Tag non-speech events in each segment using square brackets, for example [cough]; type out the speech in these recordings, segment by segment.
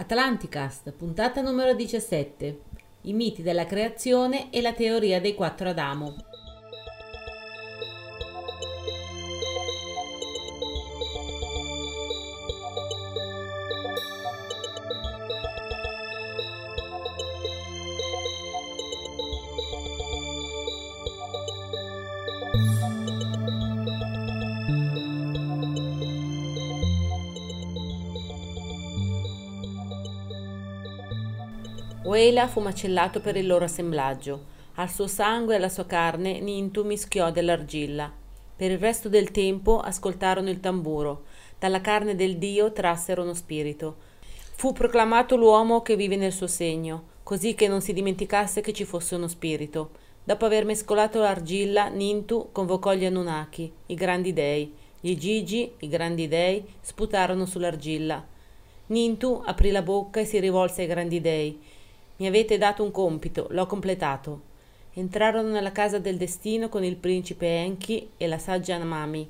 Atlanticast, puntata numero 17. I miti della creazione e la teoria dei quattro Adamo. Uela fu macellato per il loro assemblaggio. Al suo sangue e alla sua carne Nintu mischiò dell'argilla. Per il resto del tempo ascoltarono il tamburo. Dalla carne del Dio trassero uno spirito. Fu proclamato l'uomo che vive nel suo segno, così che non si dimenticasse che ci fosse uno spirito. Dopo aver mescolato l'argilla, Nintu convocò gli Anunnaki, i grandi dei. Gli Gigi, i grandi dei, sputarono sull'argilla. Nintu aprì la bocca e si rivolse ai grandi dei. Mi avete dato un compito, l'ho completato. Entrarono nella casa del destino con il principe Enki e la saggia Mami,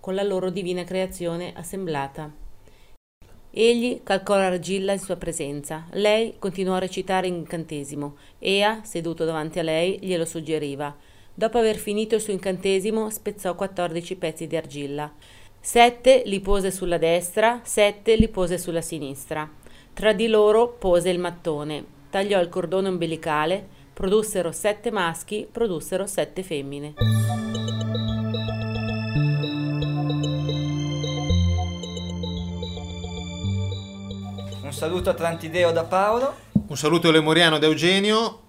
con la loro divina creazione assemblata. Egli calcò l'argilla in sua presenza. Lei continuò a recitare incantesimo. Ea, seduto davanti a lei, glielo suggeriva. Dopo aver finito il suo incantesimo, spezzò quattordici pezzi di argilla. Sette li pose sulla destra, sette li pose sulla sinistra. Tra di loro pose il mattone, tagliò il cordone ombelicale, produssero sette maschi, produssero sette femmine. Un saluto a Trantideo da Paolo. Un saluto lemuriano da Eugenio,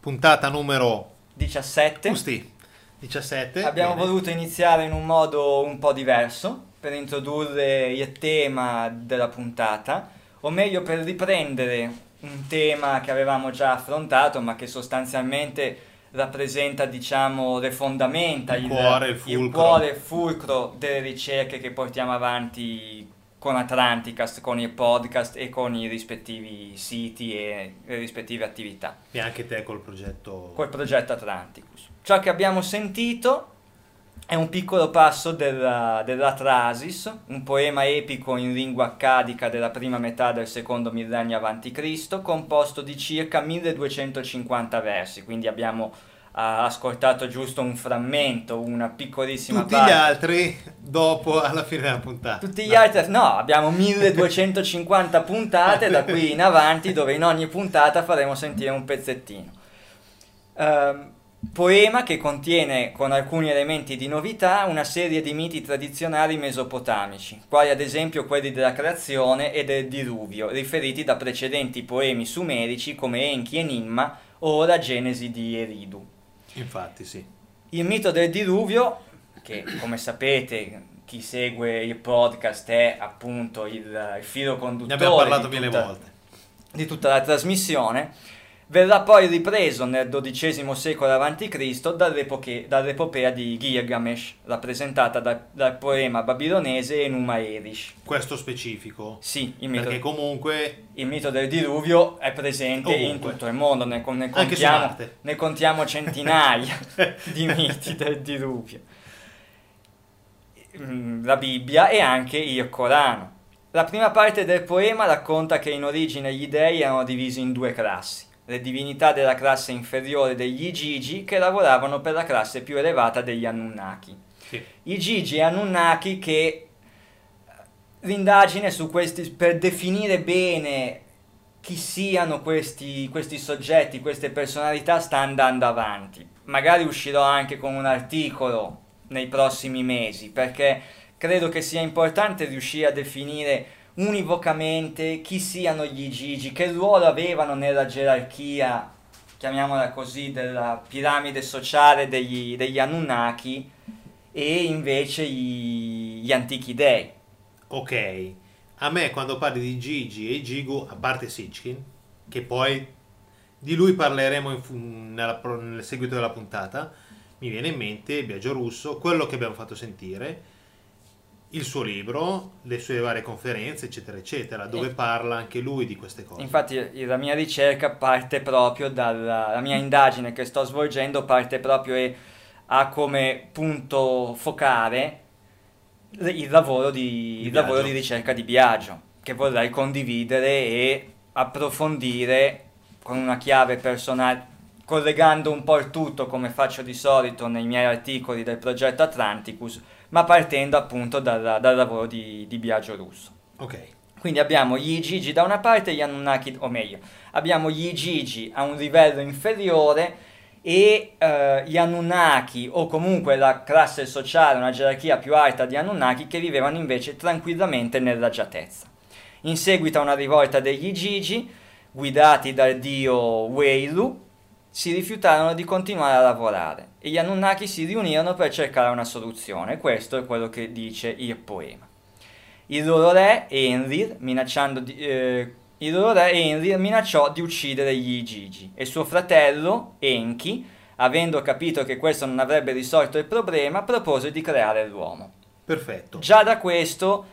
puntata numero 17. Giusti, 17. Abbiamo bene. voluto iniziare in un modo un po' diverso per introdurre il tema della puntata, o meglio per riprendere un tema che avevamo già affrontato, ma che sostanzialmente rappresenta, diciamo, le fondamenta, Il cuore, il fulcro. cuore, il fulcro delle ricerche che portiamo avanti con Atlanticast, con il podcast e con i rispettivi siti e le rispettive attività E anche te col progetto. col progetto Atlanticus. Ciò che abbiamo sentito è un piccolo passo della, dell'Atrasis, un poema epico in lingua accadica della prima metà del secondo millennio a.C., composto di circa 1250 versi, quindi abbiamo ah, ascoltato giusto un frammento, una piccolissima Tutti parte. gli altri dopo alla fine della puntata. Tutti gli altri, no, abbiamo 1250 [laughs] puntate da qui in avanti dove in ogni puntata faremo sentire un pezzettino. Ehm, poema che contiene con alcuni elementi di novità una serie di miti tradizionali mesopotamici, quali ad esempio quelli della creazione e del diluvio, riferiti da precedenti poemi sumerici come Enki e Nimma o la Genesi di Eridu. Infatti, sì. Il mito del diluvio, che come sapete chi segue il podcast è appunto il, il filo Ne conduttore abbiamo parlato di mille tutta- volte. di tutta la trasmissione, verrà poi ripreso nel XII secolo a.C. dall'epopea di Gilgamesh, rappresentata da- dal poema babilonese Enuma Elish. Questo specifico. Sì, il mito, Perché comunque il mito del diluvio è presente in Ovunque. tutto il mondo, ne, ne contiamo, ne contiamo centinaia [laughs] di miti del diluvio. Mm, La Bibbia e anche il Corano. La prima parte del poema racconta che in origine gli dei erano divisi in due classi. Le divinità della classe inferiore degli Gigi che lavoravano per la classe più elevata degli Anunnaki. sì. I Gigi e Anunnaki che l'indagine su questi per definire bene chi siano questi, questi soggetti, queste personalità sta andando avanti. Magari uscirò anche con un articolo nei prossimi mesi perché credo che sia importante riuscire a definire univocamente chi siano gli Gigi, che ruolo avevano nella gerarchia, chiamiamola così, della piramide sociale degli, degli Anunnaki e invece gli, gli antichi dei. Ok. A me quando parli di Gigi e Gigu, a parte Sitchkin, che poi di lui parleremo in nella nel seguito della puntata, mi viene in mente Biagio Russo, quello che abbiamo fatto sentire, il suo libro, le sue varie conferenze, eccetera, eccetera, dove Eh. parla anche lui di queste cose. Infatti la mia ricerca parte proprio dalla la mia indagine che sto svolgendo parte proprio e ha come punto focale il lavoro di, Di il lavoro di ricerca di Biagio che vorrei condividere e approfondire con una chiave personale, collegando un po' il tutto come faccio di solito nei miei articoli del progetto Atlanticus, ma partendo appunto dal, dal lavoro di, di Biagio Russo. Ok. Quindi abbiamo gli Igigi da una parte e gli Anunnaki, o meglio, abbiamo gli Igigi a un livello inferiore e eh, gli Anunnaki o comunque la classe sociale, una gerarchia più alta di Anunnaki che vivevano invece tranquillamente nell'agiatezza. In seguito a una rivolta degli Igigi, guidati dal dio Weilu, si rifiutarono di continuare a lavorare e gli Anunnaki si riunirono per cercare una soluzione. Questo è quello che dice il poema. Il loro re Enrir, minacciando di, eh, il loro re Enrir minacciò di uccidere gli Igigi e suo fratello Enki, avendo capito che questo non avrebbe risolto il problema, propose di creare l'uomo. Perfetto. Già da questo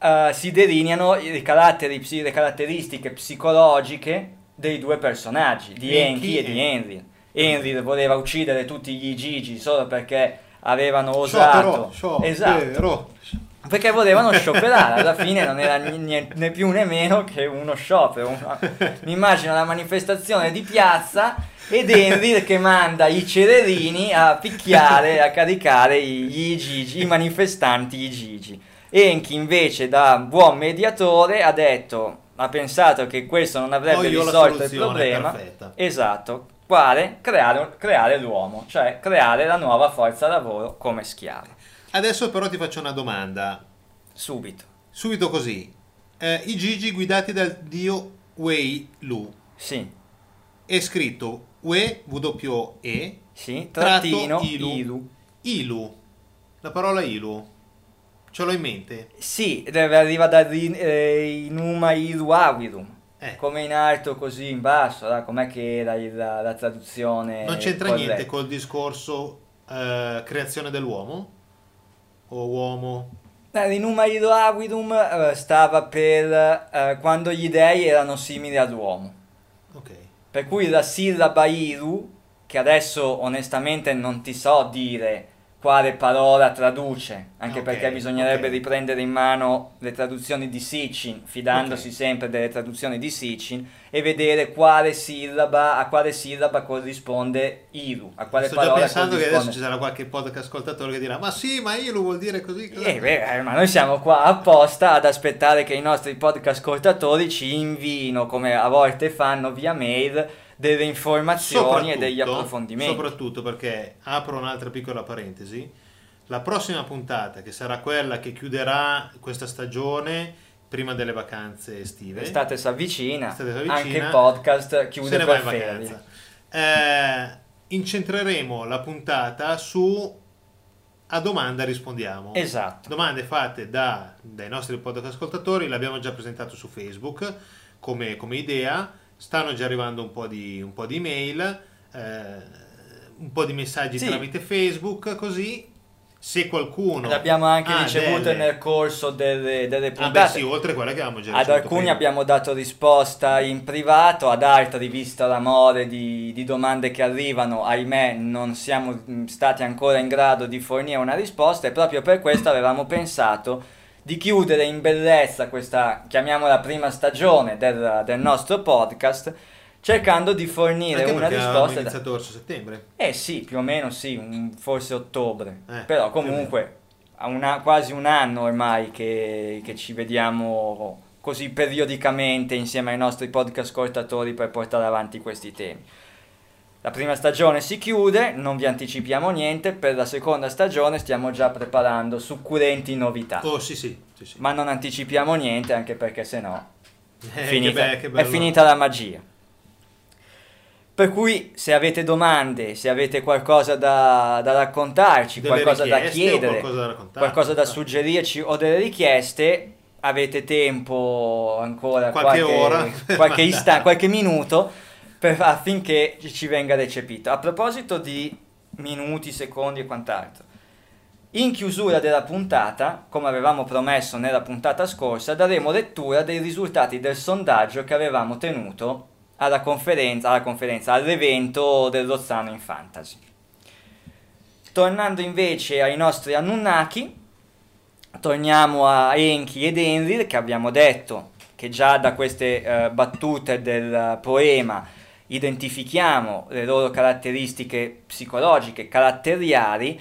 uh, si delineano le, le, caratteristiche psicologiche dei due personaggi, di Enki, Enki e di Enrir. Enrir voleva uccidere tutti gli Igigi solo perché avevano osato... Sciopero, esatto. Perché volevano scioperare, alla fine non era niente, né più né meno che uno sciopero. Una, mi immagino la manifestazione di piazza ed Envil che manda i cererini a picchiare, a caricare gli Gigi, i manifestanti i Gigi. Enki invece da buon mediatore ha detto, ha pensato che questo non avrebbe risolto il problema. Perfetta. Esatto, quale? Creare, creare l'uomo, cioè creare la nuova forza lavoro come schiavo. Adesso però ti faccio una domanda. Subito. Subito così. Eh, I Gigi guidati dal dio Wei Lu. Sì. È scritto Wei W E. Sì, trattino Ilu. Ilu. Ilu. La parola Ilu. Ce l'ho in mente? Sì, arriva da eh, Inuma Ilu Avirum. Eh. Come in alto così in basso, da? com'è che era la, la, traduzione? Non c'entra corretta. niente col discorso eh, creazione dell'uomo? o uomo? Eh, L'inumarido Aguidum eh, stava per eh, quando gli dei erano simili all'uomo. Ok. Per cui la sillaba Iru, che adesso onestamente non ti so dire quale parola traduce, anche okay, perché bisognerebbe okay. riprendere in mano le traduzioni di Sitchin, fidandosi okay. sempre delle traduzioni di Sitchin, e vedere quale sillaba, a quale sillaba corrisponde Iru, a quale Sto parola già pensando che adesso ci sarà qualche podcast ascoltatore che dirà, ma sì, ma Iru vuol dire così. Eh, beh, ma noi siamo qua apposta ad aspettare che i nostri podcast ascoltatori ci invino, come a volte fanno via mail, delle informazioni e degli approfondimenti. Soprattutto perché apro un'altra piccola parentesi. La prossima puntata, che sarà quella che chiuderà questa stagione prima delle vacanze estive. L'estate si avvicina, anche il podcast chiude per ferie. Eh, incentreremo la puntata su a domanda rispondiamo. Esatto. Domande fatte da, dai nostri podcast ascoltatori, l'abbiamo già presentato su Facebook come, come idea stanno già arrivando un po' di, un po di mail, eh, un po' di messaggi sì. tramite Facebook, così se qualcuno abbiamo anche ricevuto delle... nel corso delle, delle puntate ah beh, sì, oltre a quelle che avevamo già ad alcuni prima. abbiamo dato risposta in privato ad altri visto l'amore di, di, domande che arrivano ahimè non siamo stati ancora in grado di fornire una risposta e proprio per questo avevamo pensato di chiudere in bellezza questa, chiamiamola prima stagione del, del nostro podcast, cercando di fornire Anche una risposta. È iniziato verso settembre? Eh sì, più o meno sì, un, forse ottobre. Eh, Però comunque ha una, quasi un anno ormai che, che ci vediamo così periodicamente insieme ai nostri podcast ascoltatori per portare avanti questi temi. La prima stagione si chiude, non vi anticipiamo niente, per la seconda stagione stiamo già preparando succulenti novità. Oh sì sì, sì, sì. Ma non anticipiamo niente anche perché sennò eh, finita, be- è finita la magia. Per cui se avete domande, se avete qualcosa da, da raccontarci, qualcosa da chiedere, qualcosa da, qualcosa da suggerirci o delle richieste, avete tempo ancora qualche, qualche ora, qualche, [laughs] istan- qualche minuto per, affinché ci venga recepito. A proposito di minuti, secondi e quant'altro, in chiusura della puntata, come avevamo promesso nella puntata scorsa, daremo lettura dei risultati del sondaggio che avevamo tenuto alla conferenza, alla conferenza all'evento del Lozano in Fantasy. Tornando invece ai nostri Anunnaki, torniamo a Enki ed Enlil che abbiamo detto che già da queste uh, battute del poema identifichiamo le loro caratteristiche psicologiche, caratteriali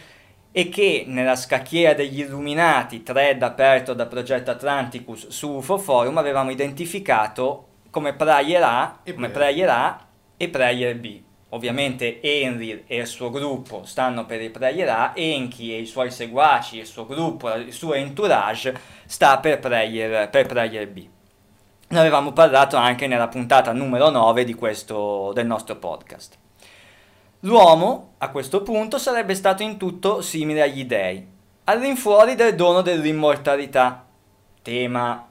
e che nella scacchiera degli illuminati, thread aperto da Progetto Atlanticus su UFO Forum, avevamo identificato come Prayer A, e come Prayer A e Prayer B. Ovviamente Enril e il suo gruppo stanno per il Prayer A, Enki e i suoi seguaci, il suo gruppo, il suo entourage sta per Prayer, per prayer B. Ne avevamo parlato anche nella puntata numero 9 di questo, del nostro podcast. L'uomo, a questo punto, sarebbe stato in tutto simile agli dei, all'infuori del dono dell'immortalità, tema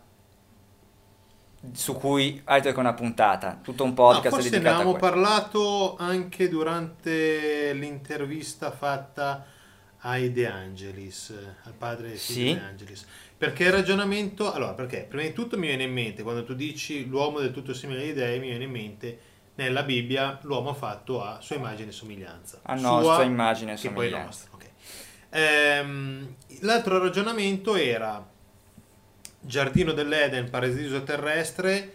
su cui altro che una puntata, tutto un podcast no, forse dedicato ne avevamo parlato anche durante l'intervista fatta ai De Angelis, al padre sì? De Angelis. Perché il ragionamento, allora perché prima di tutto mi viene in mente, quando tu dici l'uomo del tutto simile agli dei, mi viene in mente nella Bibbia l'uomo fatto a sua immagine e somiglianza. A nostra sua, immagine e somiglianza. Okay. Ehm, l'altro ragionamento era giardino dell'Eden, paradiso terrestre,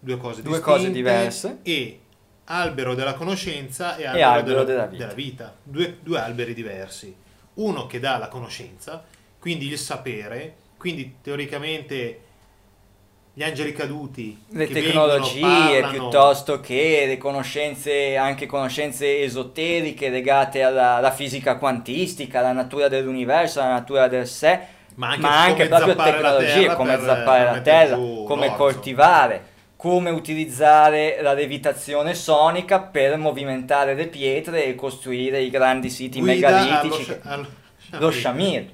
due cose, due cose diverse. E albero della conoscenza e albero, e albero della, della, vita. Della vita. Due, due alberi diversi. Uno che dà la conoscenza, quindi il sapere, quindi teoricamente gli angeli caduti, le tecnologie vengono, piuttosto che le conoscenze, anche conoscenze esoteriche legate alla, alla, fisica quantistica, alla natura dell'universo, alla natura del sé, ma anche, ma anche proprio tecnologie come zappare la terra, come coltivare, come utilizzare la levitazione sonica per movimentare le pietre e costruire i grandi siti Guida megalitici. Allo, allo, lo Shamir.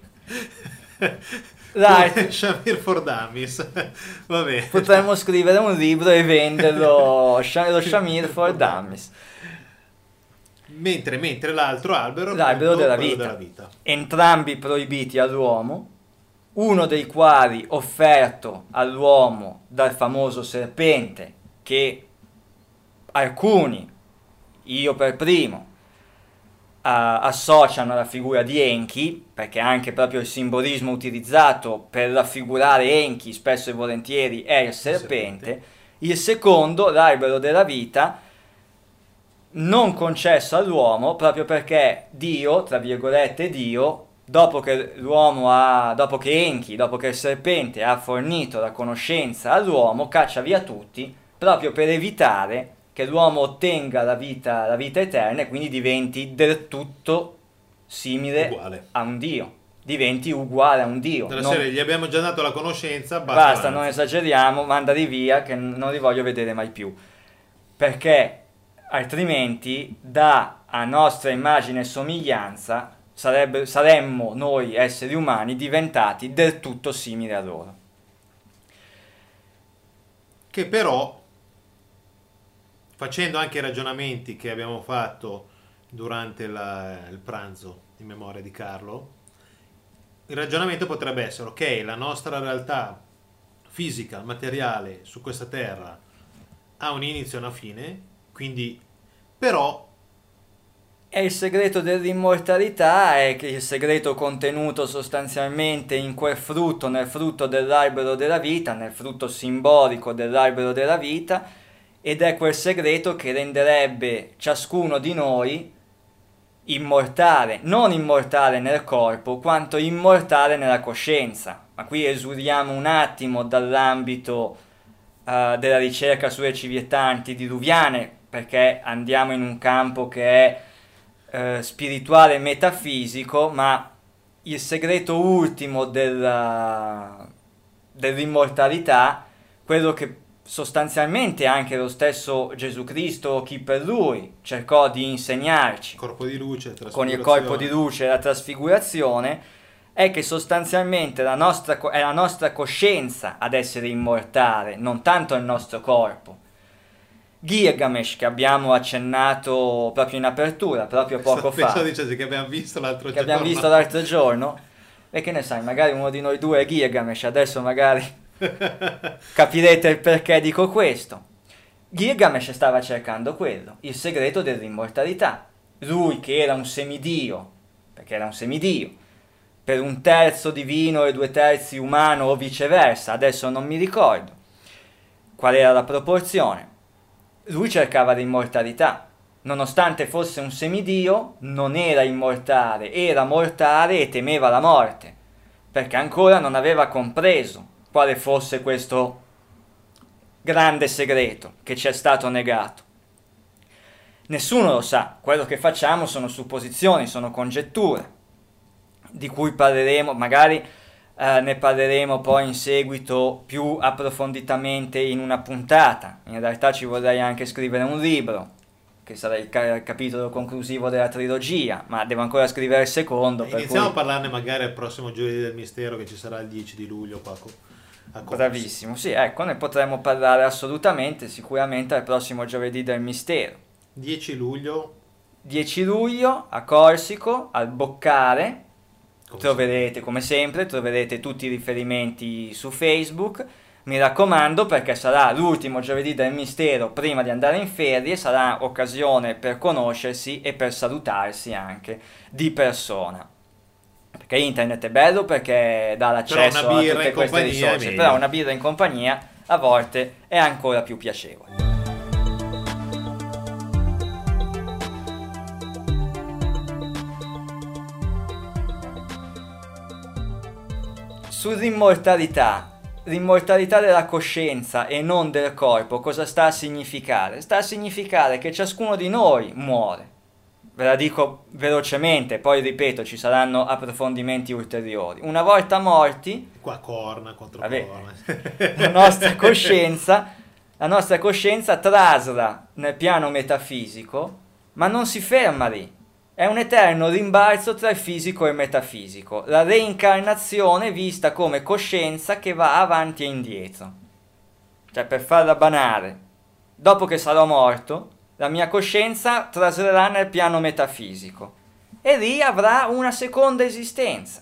[laughs] Dai. [laughs] Shamir for Dummies. [laughs] Vabbè. Potremmo scrivere un libro e venderlo, [laughs] lo Shamir for Dummies. Mentre, mentre l'altro albero, l'albero appunto, della, vita. della vita. Entrambi proibiti all'uomo, uno dei quali offerto all'uomo dal famoso serpente che alcuni, io per primo, associano alla figura di Enki, perché anche proprio il simbolismo utilizzato per raffigurare Enki spesso e volentieri è il serpente, serpente. il secondo, l'albero della vita, non concesso all'uomo proprio perché Dio, tra virgolette Dio, dopo che l'uomo ha, dopo che Enki, dopo che il serpente ha fornito la conoscenza all'uomo, caccia via tutti proprio per evitare che l'uomo ottenga la vita, la vita eterna e quindi diventi del tutto simile uguale. a un Dio. Diventi uguale a un Dio. Della non... serie, gli abbiamo già dato la conoscenza, basta, basta non esageriamo, mandali via che non li voglio vedere mai più. Perché altrimenti da a nostra immagine e somiglianza sarebbe, saremmo noi esseri umani diventati del tutto simili a loro. Che però facendo anche i ragionamenti che abbiamo fatto durante la, il pranzo in memoria di Carlo, il ragionamento potrebbe essere, ok, la nostra realtà fisica, materiale su questa terra ha un inizio e una fine, quindi però... E il segreto dell'immortalità è che il segreto contenuto sostanzialmente in quel frutto, nel frutto dell'albero della vita, nel frutto simbolico dell'albero della vita, ed è quel segreto che renderebbe ciascuno di noi immortale, non immortale nel corpo, quanto immortale nella coscienza. Ma qui esuriamo un attimo dall'ambito uh, della ricerca sulle civiltà antidiluviane, perché andiamo in un campo che è uh, spirituale e metafisico, ma il segreto ultimo della, dell'immortalità, quello che sostanzialmente anche lo stesso Gesù Cristo, chi per lui, cercò di insegnarci di luce, con il corpo di luce e la trasfigurazione, è che sostanzialmente la nostra, è la nostra coscienza ad essere immortale, non tanto il nostro corpo. Gilgamesh, che abbiamo accennato proprio in apertura, proprio poco fa, che abbiamo visto l'altro che giorno. abbiamo visto l'altro giorno, e che ne sai, magari uno di noi due è Gilgamesh, adesso magari Capirete il perché dico questo. Gilgamesh stava cercando quello, il segreto dell'immortalità. Lui che era un semidio, perché era un semidio, per un terzo divino e due terzi umano o viceversa, adesso non mi ricordo qual era la proporzione. Lui cercava l'immortalità, nonostante fosse un semidio, non era immortale, era mortale e temeva la morte, perché ancora non aveva compreso quale fosse questo grande segreto che ci è stato negato. Nessuno lo sa, quello che facciamo sono supposizioni, sono congetture, di cui parleremo, magari eh, ne parleremo poi in seguito più approfonditamente in una puntata. In realtà ci vorrei anche scrivere un libro, che sarà il, ca- il capitolo conclusivo della trilogia, ma devo ancora scrivere il secondo. Iniziamo cui... a parlarne magari al prossimo giovedì del mistero che ci sarà il 10 di luglio qua. Bravissimo, sì, ecco, ne potremo parlare assolutamente, sicuramente al prossimo giovedì del mistero. 10 luglio. 10 luglio a Corsico, al Boccare. Come troverete, sempre. come sempre, troverete tutti i riferimenti su Facebook. Mi raccomando perché sarà l'ultimo giovedì del mistero prima di andare in ferie, sarà occasione per conoscersi e per salutarsi anche di persona. Perché internet è bello perché dà l'accesso a tutte queste risorse, però una birra in compagnia a volte è ancora più piacevole. Sull'immortalità, l'immortalità della coscienza e non del corpo, cosa sta a significare? Sta a significare che ciascuno di noi muore. Ve la dico velocemente, poi ripeto, ci saranno approfondimenti ulteriori. Una volta morti, qua corna contro vabbè, corna. [laughs] la nostra coscienza, la nostra coscienza trasla nel piano metafisico, ma non si ferma lì è un eterno rimbalzo tra il fisico e il metafisico, la reincarnazione vista come coscienza che va avanti e indietro. Cioè, per farla banale, dopo che sarò morto, la mia coscienza traslerà nel piano metafisico e lì avrà una seconda esistenza,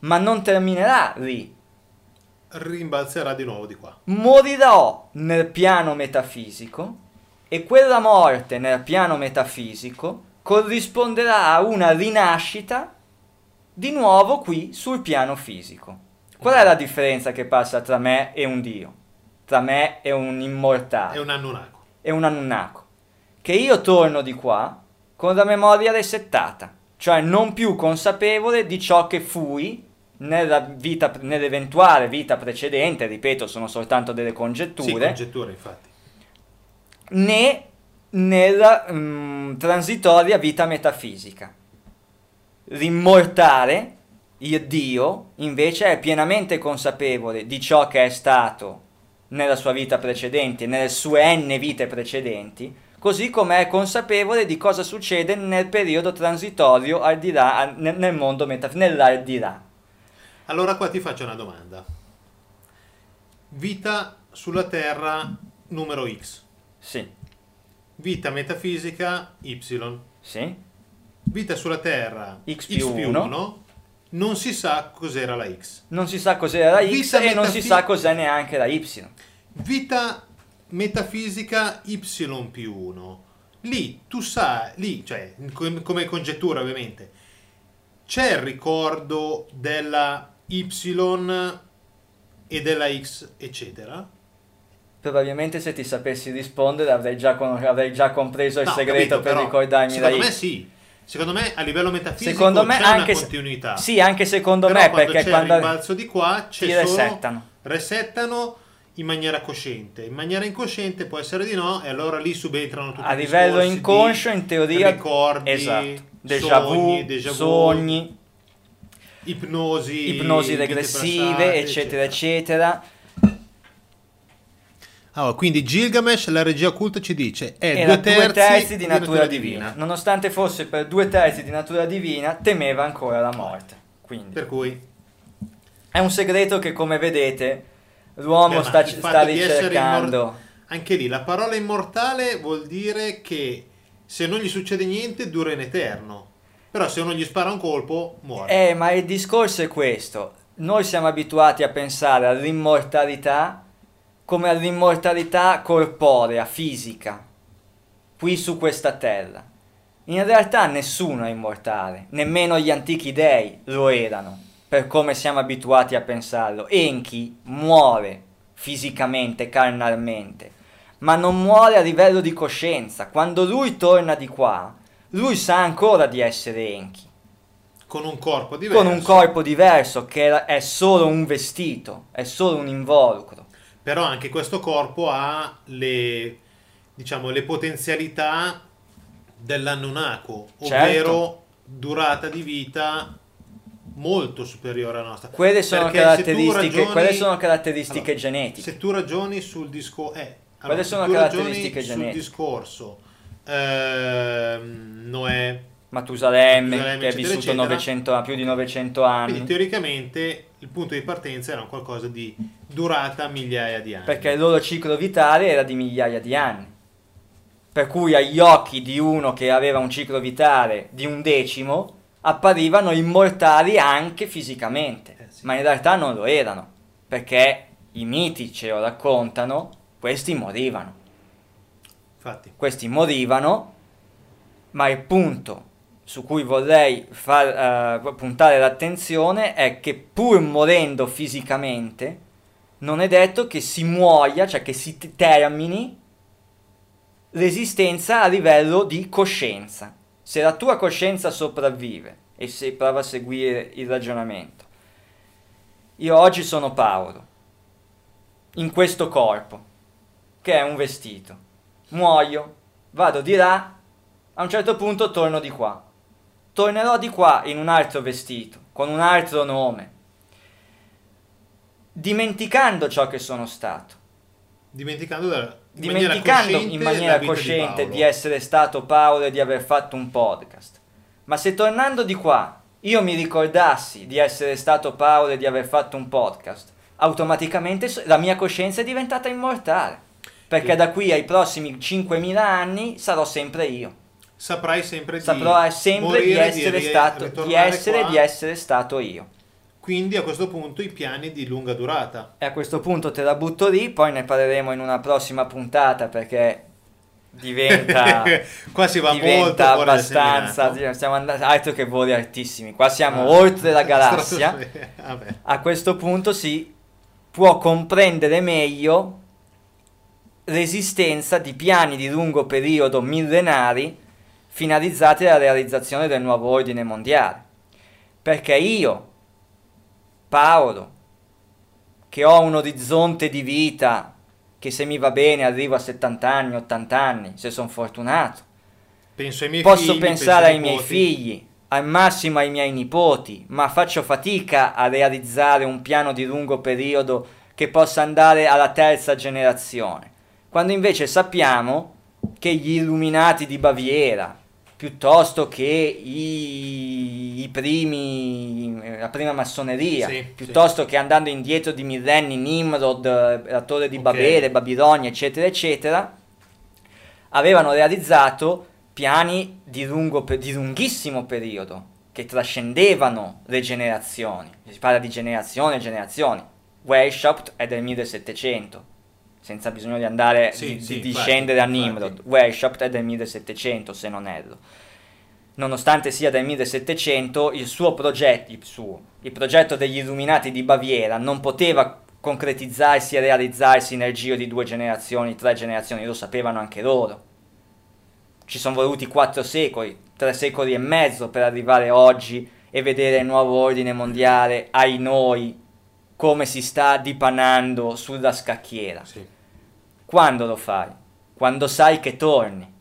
ma non terminerà lì. Rimbalzerà di nuovo di qua. Morirò nel piano metafisico e quella morte nel piano metafisico corrisponderà a una rinascita di nuovo qui sul piano fisico. Qual è la differenza che passa tra me e un dio? Tra me e un immortale? È un annunnaco. È un annunnaco. Che io torno di qua con la memoria resettata, cioè non più consapevole di ciò che fui nella vita, nell'eventuale vita precedente, ripeto, sono soltanto delle congetture. Sì, congetture, infatti. Né nella um, transitoria vita metafisica. L'immortale, il Dio, invece è pienamente consapevole di ciò che è stato nella sua vita precedente, nelle sue n vite precedenti, così come è consapevole di cosa succede nel periodo transitorio al di là, nel mondo metafisico, nell'aldilà. Allora qua ti faccio una domanda. Vita sulla Terra numero X. Sì. Vita metafisica Y. Sì. Vita sulla Terra X più, X più 1. 1. Non si sa cos'era la X. Non si sa cos'era la X Vita e metafi- non si sa cos'è neanche la Y. Vita metafisica Y più 1. Lì tu sai, lì, cioè, come congettura ovviamente, c'è il ricordo della Y e della X, eccetera? Probabilmente se ti sapessi rispondere avrei già, con, avrei già compreso il no, segreto capito, per però, ricordarmi secondo la me sì. Secondo me a livello metafisico secondo me c'è anche una continuità. se, sì anche secondo però me quando perché c'è quando il rimbalzo di qua c'è ti solo, resettano. resettano in maniera cosciente in maniera incosciente può essere di no e allora lì subentrano tutti a livello inconscio in teoria ricordi esatto déjà sogni, vu, déjà vu sogni ipnosi ipnosi regressive passate, eccetera eccetera, eccetera allora, quindi Gilgamesh, la regia occulta ci dice, è Era due terzi, due terzi di, natura, natura divina. divina. Nonostante fosse per due terzi di natura divina, temeva ancora la morte. Quindi. Per cui... È un segreto che, come vedete, l'uomo Beh, sta, sta ricercando. Immor- anche lì, la parola immortale vuol dire che se non gli succede niente dura in eterno. Però se uno gli spara un colpo, muore. Eh, ma il discorso è questo. Noi siamo abituati a pensare all'immortalità come all'immortalità corporea, fisica, qui su questa terra. In realtà nessuno è immortale, nemmeno gli antichi dei lo erano. Per come siamo abituati a pensarlo. Enki muore fisicamente, carnalmente, ma non muore a livello di coscienza. Quando lui torna di qua, lui sa ancora di essere Enki. Con un corpo diverso. Con un corpo diverso che è solo un vestito, è solo un involucro. Però anche questo corpo ha le, diciamo, le potenzialità dell'Anunnako, ovvero Certo. durata di vita molto superiore alla nostra. Quelle sono, Perché caratteristiche, ragioni- quelle sono caratteristiche Allora, genetiche. Se tu ragioni sul discorso... Eh, Quelle se sono caratteristiche ragioni sul genetiche. discorso ehm, Noè, Matusalemme, Matusalemme, che è eccetera, vissuto eccetera. 900 più di 900 anni. quindi teoricamente il punto di partenza era qualcosa di durata migliaia di anni. perché il loro ciclo vitale era di migliaia di anni. Per cui agli occhi di uno che aveva un ciclo vitale di un decimo apparivano immortali anche fisicamente, Eh sì. ma in realtà non lo erano, perché i miti ce lo raccontano, questi morivano. Infatti, Questi morivano, ma il punto su cui vorrei far eh, puntare l'attenzione è che pur morendo fisicamente, non è detto che si muoia, cioè che si termini l'esistenza a livello di coscienza. Se la tua coscienza sopravvive, e se prova a seguire il ragionamento, io oggi sono Paolo, in questo corpo, che è un vestito, muoio, vado di là, a un certo punto torno di qua. Tornerò di qua in un altro vestito, con un altro nome, dimenticando ciò che sono stato. Dimenticando, in dimenticando in maniera cosciente di, di, essere stato Paolo e di aver fatto un podcast. Ma se tornando di qua io mi ricordassi di essere stato Paolo e di aver fatto un podcast, automaticamente la mia coscienza è diventata immortale. Perché Sì. da qui ai prossimi 5.000 anni sarò sempre io. saprai sempre di Saprò sempre di morire, essere, ri- stato, di essere, di essere stato io. Quindi a questo punto i piani di lunga durata. E a questo punto te la butto lì, poi ne parleremo in una prossima puntata perché diventa... [laughs] Qua si va molto diventa dal abbastanza stiamo andando altro che voli altissimi qua siamo Ah. oltre la [laughs] galassia [laughs] a questo punto si può comprendere meglio l'esistenza di piani di lungo periodo millenari finalizzati alla realizzazione del nuovo ordine mondiale perché io Paolo che ho un orizzonte di vita che se mi va bene arrivo a 70 anni 80 anni se sono fortunato Penso ai miei Posso figli, pensare penso ai miei nipoti. figli, al massimo ai miei nipoti, ma faccio fatica a realizzare un piano di lungo periodo che possa andare alla terza generazione. Quando invece sappiamo che gli illuminati di Baviera, piuttosto che i, i primi, eh, la prima massoneria, Sì, piuttosto che andando indietro di millenni, Nimrod, eh, la torre di. Babele, Babilonia, eccetera, eccetera, avevano realizzato piani di, lungo, di lunghissimo periodo che trascendevano le generazioni. Si parla di generazioni e generazioni. Weishaupt è del 1700, senza bisogno di andare Sì, di, sì, di- di infatti, a infatti. Nimrod. Weishaupt è del 1700, se non erro. Nonostante sia del 1700, il suo progetto, il, suo, il progetto degli illuminati di Baviera non poteva concretizzarsi e realizzarsi nel giro di due generazioni, tre generazioni, lo sapevano anche loro. Ci sono voluti quattro secoli, tre secoli e mezzo per arrivare oggi e vedere il nuovo ordine mondiale, ai noi, come si sta dipanando sulla scacchiera. Sì. Quando lo fai? Quando sai che torni.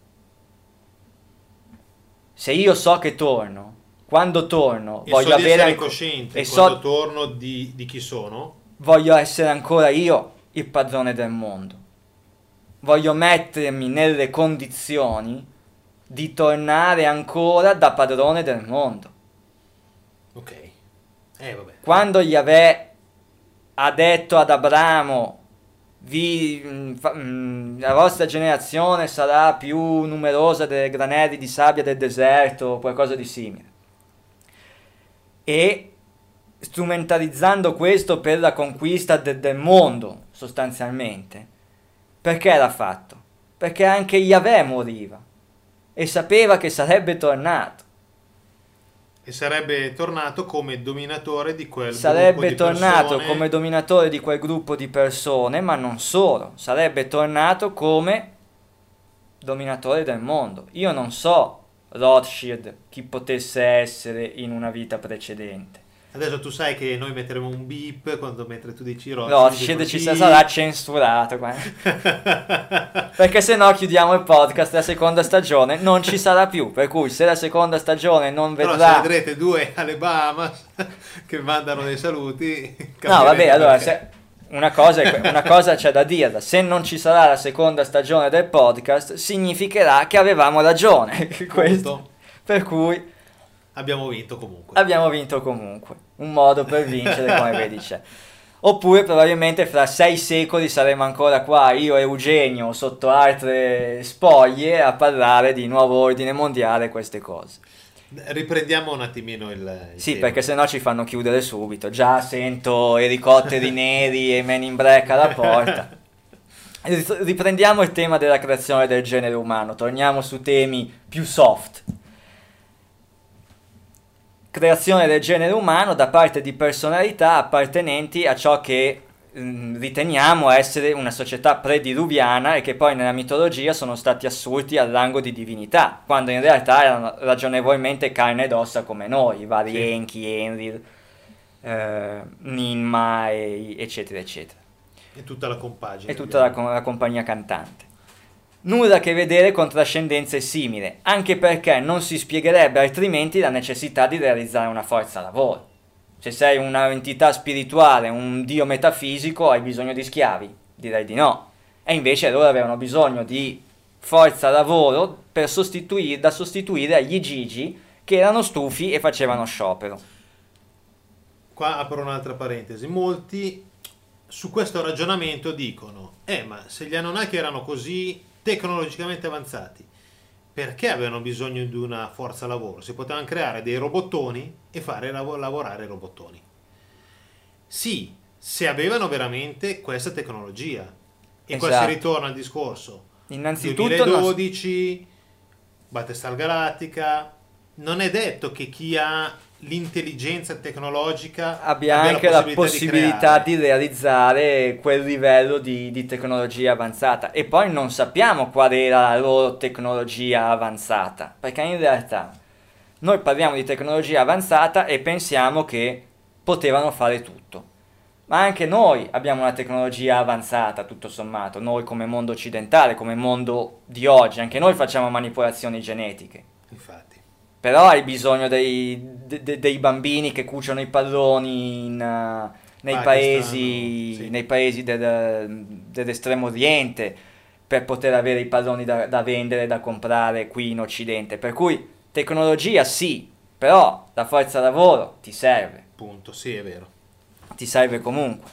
Se io so che torno, quando torno, E voglio so avere essere cosciente e quando so- torno di, di chi sono. voglio essere ancora io il padrone del mondo. Voglio mettermi nelle condizioni di tornare ancora da padrone del mondo. Ok. Eh, vabbè. Quando Yahweh ha detto ad Abramo, vi, mm, mm, la vostra generazione sarà più numerosa delle granelli di sabbia del deserto o qualcosa di simile. E strumentalizzando questo per la conquista de- del mondo, sostanzialmente, perché l'ha fatto? Perché anche Yahweh moriva e sapeva che sarebbe tornato. E sarebbe tornato come dominatore di quel sarebbe gruppo di tornato persone. come dominatore di quel gruppo di persone, ma non solo, sarebbe tornato come dominatore del mondo. Io non so Rothschild chi potesse essere in una vita precedente. Adesso tu sai che noi metteremo un beep quando mentre tu dici Rothschild. Rothschild dico, ci sarà [laughs] censurato qua. Perché se no chiudiamo il podcast, la seconda stagione non ci sarà più. Per cui se la seconda stagione non Però se vedrà... vedrete due alle Bahamas [laughs] che mandano dei saluti. No, vabbè, allora, se- una, cosa, una cosa c'è da dirla, se non ci sarà la seconda stagione del podcast, significherà che avevamo ragione. [laughs] Questo. Per cui Abbiamo vinto comunque. abbiamo vinto comunque. Un modo per vincere, come vedi c'è. Oppure probabilmente fra sei secoli saremo ancora qua, io e Eugenio, sotto altre spoglie, a parlare di nuovo ordine mondiale e queste cose. Riprendiamo un attimino il, il Sì, tema. perché sennò ci fanno chiudere subito. Già sento elicotteri [laughs] neri e men in break alla porta. [laughs] Riprendiamo il tema della creazione del genere umano, torniamo su temi più soft. Creazione del genere umano da parte di personalità appartenenti a ciò che mm, riteniamo essere una società prediluviana e che poi nella mitologia sono stati assurti al rango di divinità, quando in realtà erano ragionevolmente carne ed ossa come noi, i vari Sì. Enki, Enlil, eh, Ninma, e- eccetera, eccetera E tutta la compagine. e tutta la, la compagnia cantante. Nulla a che vedere con trascendenze simili, anche perché non si spiegherebbe altrimenti la necessità di realizzare una forza lavoro. Se sei un'entità spirituale, un dio metafisico, hai bisogno di schiavi? Direi di no. E invece loro avevano bisogno di forza lavoro per sostituire, da sostituire agli gigi che erano stufi e facevano sciopero. Qua apro un'altra parentesi. Molti su questo ragionamento dicono: Eh, ma se gli Anunnaki erano così tecnologicamente avanzati, perché avevano bisogno di una forza lavoro? Si potevano creare dei robottoni e fare lav- lavorare i robottoni. Sì, se avevano veramente questa tecnologia. E qua Esatto. si ritorna al discorso. Innanzitutto non- 2012, Battlestar Galactica. Non è detto che chi ha l'intelligenza tecnologica abbia anche la possibilità creare. di, realizzare quel livello di, di tecnologia avanzata e poi non sappiamo qual era la loro tecnologia avanzata perché in realtà noi parliamo di tecnologia avanzata e pensiamo che potevano fare tutto ma anche noi abbiamo una tecnologia avanzata tutto sommato noi come mondo occidentale come mondo di oggi anche noi facciamo manipolazioni genetiche Infatti. Però hai bisogno dei, de- de- dei bambini che cuciono i palloni in, uh, nei, Pakistan, paesi, sì. nei paesi del- dell'estremo oriente per poter avere i palloni da, da vendere, da comprare qui in Occidente. Per cui tecnologia sì, però la forza lavoro ti serve, Punto, sì, è vero. ti serve comunque.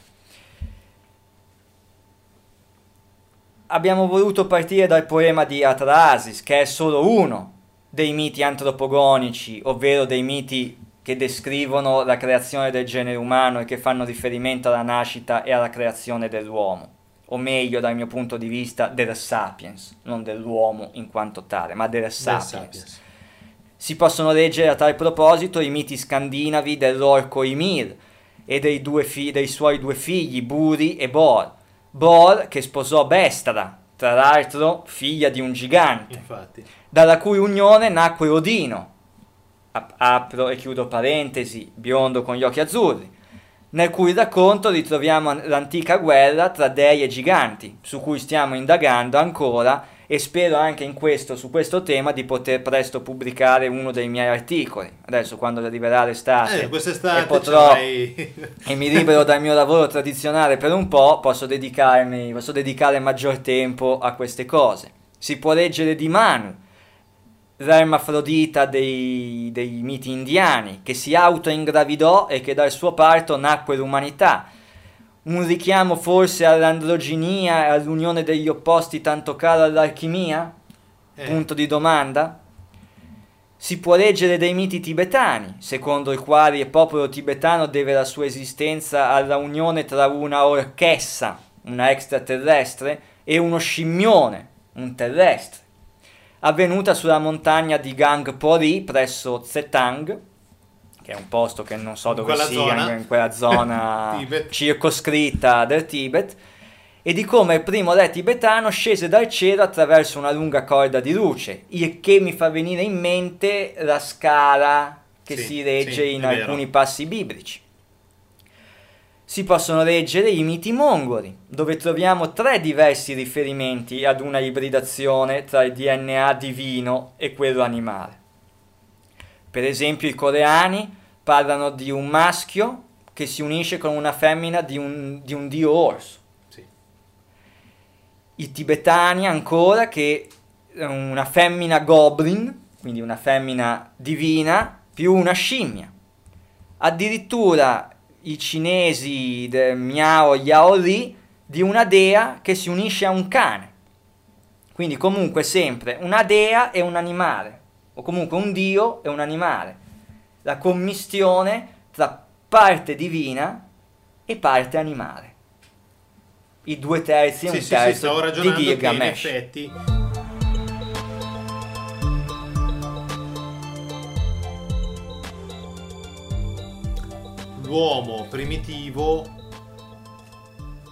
Abbiamo voluto partire dal poema di Atrasis, che è solo uno dei miti antropogonici, ovvero dei miti che descrivono la creazione del genere umano e che fanno riferimento alla nascita e alla creazione dell'uomo, o meglio dal mio punto di vista del sapiens, non dell'uomo in quanto tale, ma del sapiens. Sapiens. Si possono leggere a tal proposito i miti scandinavi dell'orco Ymir e dei, fi- dei suoi due figli, Buri e Bor. Bor che sposò Bestra, tra l'altro figlia di un gigante, Infatti. dalla cui unione nacque Odino, ap- apro e chiudo parentesi, biondo con gli occhi azzurri, nel cui racconto ritroviamo l'antica guerra tra dei e giganti, su cui stiamo indagando ancora e spero anche in questo, su questo tema di poter presto pubblicare uno dei miei articoli. Adesso quando arriverà l'estate Eh, e potrò [laughs] e mi libero dal mio lavoro tradizionale per un po', posso dedicarmi, posso dedicare maggior tempo a queste cose. Si può leggere di Manu, l'ermafrodita dei, dei miti indiani, che si autoingravidò e che dal suo parto nacque l'umanità. Un richiamo forse all'androginia e all'unione degli opposti tanto cara all'alchimia? Eh, Punto di domanda? Si può leggere dei miti tibetani, secondo i quali il popolo tibetano deve la sua esistenza alla unione tra una orchessa, una extraterrestre, e uno scimmione, un terrestre, avvenuta sulla montagna di Gangpori presso Tsetang, che è un posto che non so dove sia, zona. in quella zona [laughs] circoscritta del Tibet, e di come il primo re tibetano scese dal cielo attraverso una lunga corda di luce, il che mi fa venire in mente la scala che Sì, si regge sì, in vero. alcuni passi biblici. Si possono leggere i miti mongoli, dove troviamo tre diversi riferimenti ad una ibridazione tra il DNA divino e quello animale. Per esempio i coreani parlano di un maschio che si unisce con una femmina di un, di un dio orso. Sì. I tibetani ancora che è una femmina goblin, quindi una femmina divina, più una scimmia. Addirittura i cinesi del Miao Yao Li di una dea che si unisce a un cane. Quindi comunque sempre una dea e un animale, o comunque un dio e un animale. La commistione tra parte divina e parte animale. I due terzi e Sì, un sì, sì, terzo stavo di ragionando che in Gilgamesh. effetti l'uomo primitivo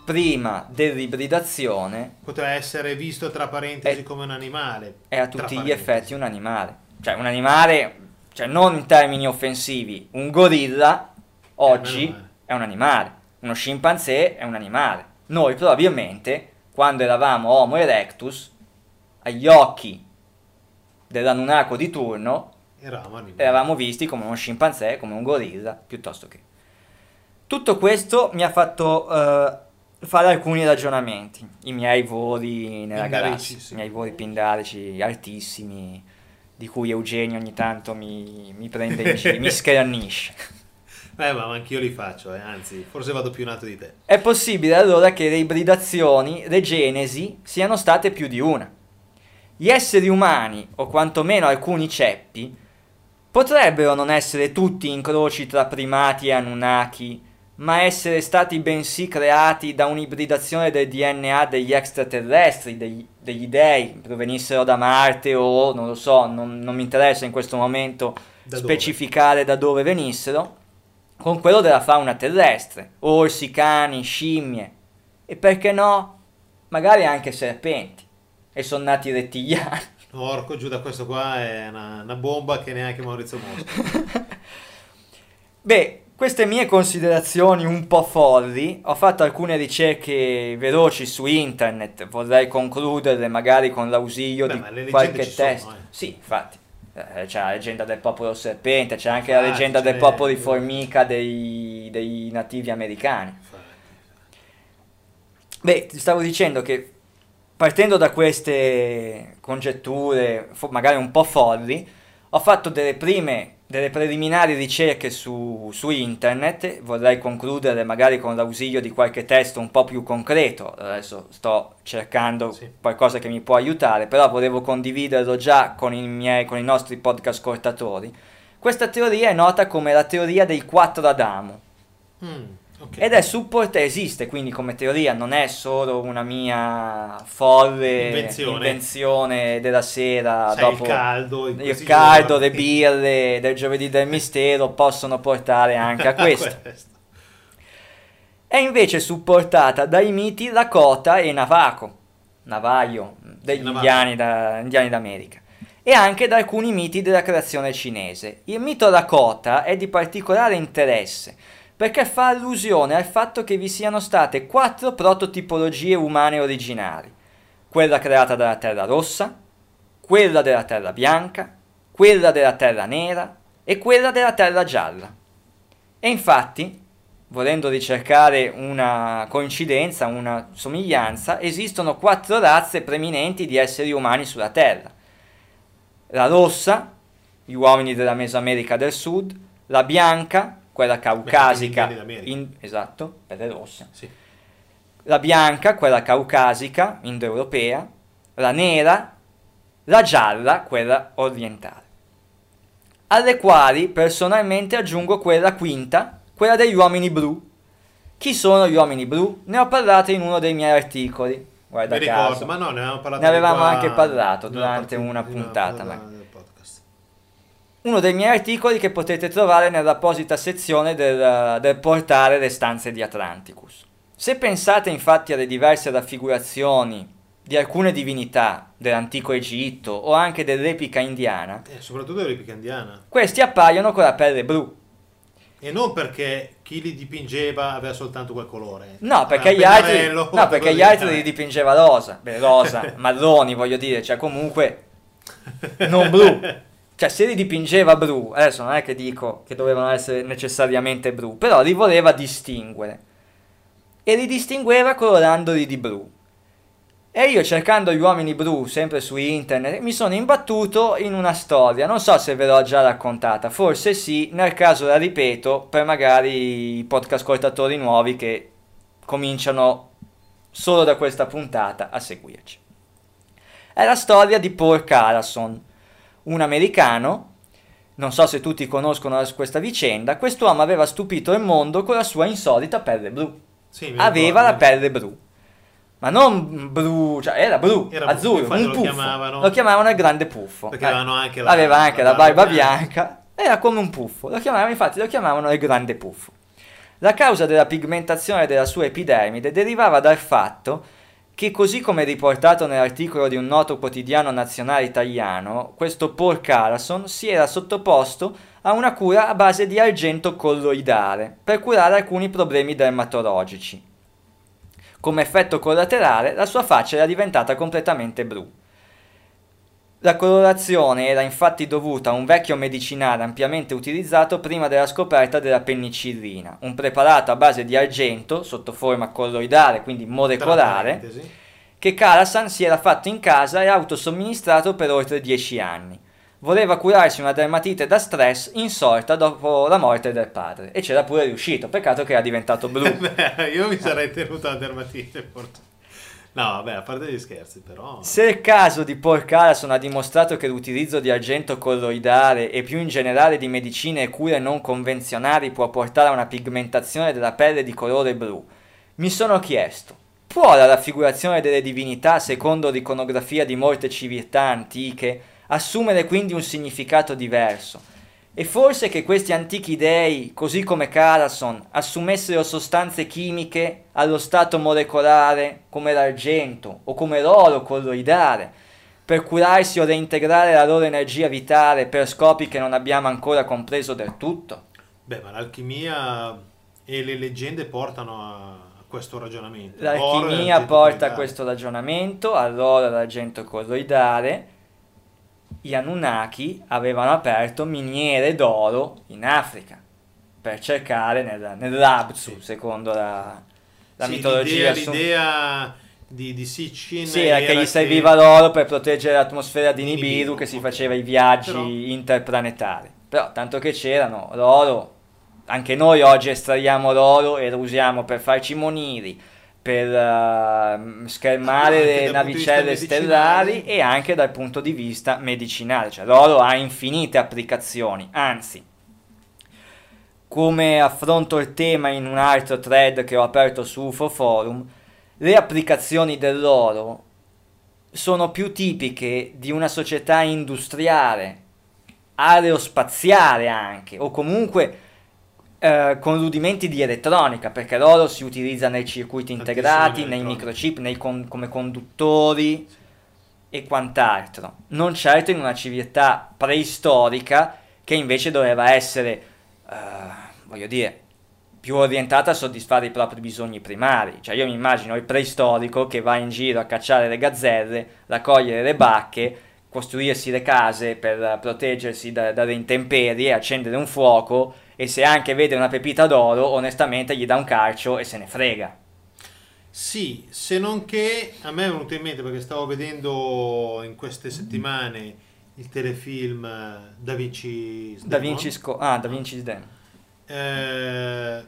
Prima dell'ibridazione poteva essere visto tra parentesi Eh, come un animale. è a tutti gli parentesi. effetti un animale. Cioè un animale, cioè non in termini offensivi, un gorilla oggi animale. è un animale, uno scimpanzé è un animale. Noi probabilmente, quando eravamo Homo erectus, agli occhi dell'anunaco di turno, Eravamo visti come uno scimpanzé, come un gorilla, piuttosto che. Tutto questo mi ha fatto eh, fare alcuni ragionamenti, i miei voli nella galassia, sì. i miei voli pindarici altissimi, di cui Eugenio ogni tanto mi, mi prende in giro, mi [laughs] schernisce. Eh, ma anch'io li faccio, eh, anzi, forse vado più in alto di te. È possibile allora che le ibridazioni, le genesi, siano state più di una. Gli esseri umani, o quantomeno alcuni ceppi, potrebbero non essere tutti incroci tra primati e Anunnaki, ma essere stati bensì creati da un'ibridazione del DNA degli extraterrestri, degli, degli dei, provenissero da Marte o non lo so, non, non mi interessa in questo momento Da dove? specificare da dove venissero, con quello della fauna terrestre, orsi, cani, scimmie e perché no, magari anche serpenti, e sono nati rettiliani. Orco, giù da questo qua è una, una bomba che neanche Maurizio Mosca. [laughs] Beh, queste mie considerazioni un po' folli, ho fatto alcune ricerche veloci su internet, vorrei concluderle magari con l'ausilio Beh, di qualche ci sono, testo. eh. Sì, infatti. Eh, C'è la leggenda del popolo serpente, c'è anche la Infatti, leggenda del popolo di formica dei, dei nativi americani. Beh, ti stavo dicendo che partendo da queste congetture, magari un po' folli, ho fatto delle prime, delle preliminari ricerche su, su internet, vorrei concludere magari con l'ausilio di qualche testo un po' più concreto, adesso sto cercando Sì. qualcosa che mi può aiutare, però volevo condividerlo già con i, miei, con i nostri podcast ascoltatori. Questa teoria è nota come la teoria dei quattro Adamo. Mm, ok. Ed è supporta, esiste quindi come teoria, non è solo una mia folle Invenzione. invenzione della sera Sai, dopo il caldo, il caldo, le birre del giovedì del mistero possono portare anche a [laughs] questo. È invece supportata dai miti Lakota e Navajo, Navajo, degli Navajo. indiani, da- indiani d'America, e anche da alcuni miti della creazione cinese. Il mito Lakota è di particolare interesse perché fa allusione al fatto che vi siano state quattro prototipologie umane originali, quella creata dalla Terra Rossa, quella della Terra Bianca, quella della Terra Nera e quella della Terra Gialla. E infatti, volendo ricercare una coincidenza, una somiglianza, esistono quattro razze preminenti di esseri umani sulla Terra. La rossa, gli uomini della Mesoamerica del Sud, la bianca, quella caucasica, in- esatto, pelle rossa, Sì. la bianca, quella caucasica, indoeuropea, la nera, la gialla, quella orientale. Alle quali personalmente aggiungo quella quinta, quella degli uomini blu. Chi sono gli uomini blu? Ne ho parlato in uno dei miei articoli. Guarda Mi caso. ricordo, ma no, ne avevamo parlato Ne avevamo qua- anche parlato durante una parlato- puntata, ne ma- avevamo parlato del podcast. Uno dei miei articoli che potete trovare nell'apposita sezione del, del portale Le stanze di Atlanticus. Se pensate infatti alle diverse raffigurazioni di alcune divinità dell'antico Egitto o anche dell'epica indiana, Eh, soprattutto dell'epica indiana. questi appaiono con la pelle blu. E non perché chi li dipingeva aveva soltanto quel colore. No, perché Era gli altri, no, perché gli altri li dipingeva rosa, beh, rosa, [laughs] marroni voglio dire, cioè comunque non blu. [laughs] Cioè se li dipingeva blu, adesso non è che dico che dovevano essere necessariamente blu, però li voleva distinguere. E li distingueva colorandoli di blu. E io cercando gli uomini blu, sempre su internet, mi sono imbattuto in una storia, non so se ve l'ho già raccontata, forse sì, nel caso la ripeto per magari i podcast ascoltatori nuovi che cominciano solo da questa puntata a seguirci. È la storia di Paul Carlson, un americano, non so se tutti conoscono questa vicenda, quest'uomo aveva stupito il mondo con la sua insolita pelle blu. Sì, Aveva la pelle blu. Ma non blu, cioè era blu, Era azzurro, un lo puffo. chiamavano- Lo chiamavano il grande puffo. Perché Eh, avevano anche la- aveva anche la la barba barba bianca. Era come un puffo. Lo chiamavano, infatti lo chiamavano il grande puffo. La causa della pigmentazione della sua epidermide derivava dal fatto che, così come riportato nell'articolo di un noto quotidiano nazionale italiano, questo Paul Carlson si era sottoposto a una cura a base di argento colloidale per curare alcuni problemi dermatologici. Come effetto collaterale, la sua faccia era diventata completamente blu. La colorazione era infatti dovuta a un vecchio medicinale ampiamente utilizzato prima della scoperta della penicillina, un preparato a base di argento, sotto forma colloidale, quindi molecolare, che Calasan si era fatto in casa e autosomministrato per oltre 10 anni. Voleva curarsi una dermatite da stress insorta dopo la morte del padre e c'era pure riuscito, peccato che era diventato blu. [laughs] Beh, io mi sarei [laughs] tenuto la dermatite forse. No, vabbè, a parte gli scherzi, però. Se il caso di Paul Carlson ha dimostrato che l'utilizzo di argento colloidale e più in generale di medicine e cure non convenzionali può portare a una pigmentazione della pelle di colore blu, mi sono chiesto, può la raffigurazione delle divinità secondo l'iconografia di molte civiltà antiche assumere quindi un significato diverso? E forse che questi antichi dei, così come Carlson, assumessero sostanze chimiche allo stato molecolare come l'argento o come l'oro colloidale, per curarsi o reintegrare la loro energia vitale per scopi che non abbiamo ancora compreso del tutto? Beh, ma l'alchimia e le leggende portano a questo ragionamento. L'alchimia porta a questo ragionamento, all'oro e all'argento colloidale. Gli Anunnaki avevano aperto miniere d'oro in Africa per cercare nel, nell'Abzu, secondo la, la Sì, mitologia. L'idea, su- l'idea di, di Sitchin Sì, era che gli serviva l'oro per proteggere l'atmosfera di Di Nibiru Nibiru, che si faceva i viaggi Però- interplanetari. Però tanto che c'erano l'oro, anche noi oggi estraiamo l'oro e lo usiamo per farci monili, per eh, schermare le navicelle stellari e anche dal punto di vista medicinale. Cioè l'oro ha infinite applicazioni, anzi come affronto il tema in un altro thread che ho aperto su UFO Forum, le applicazioni dell'oro sono più tipiche di una società industriale, aerospaziale anche, o comunque eh, con rudimenti di elettronica, perché l'oro si utilizza nei circuiti integrati, in nei microchip, nei con- come conduttori e quant'altro. Non certo in una civiltà preistorica che invece doveva essere, eh, voglio dire, più orientata a soddisfare i propri bisogni primari. Cioè io mi immagino il preistorico che va in giro a cacciare le gazzelle, raccogliere le bacche, costruirsi le case per proteggersi da- dalle intemperie, accendere un fuoco e se anche vede una pepita d'oro, onestamente gli dà un calcio e se ne frega. Sì, se non che a me è venuto in mente perché stavo vedendo in queste settimane il telefilm eh, Da Vinci Da Vinci, Sco- ah, da Vinci's Den. eh,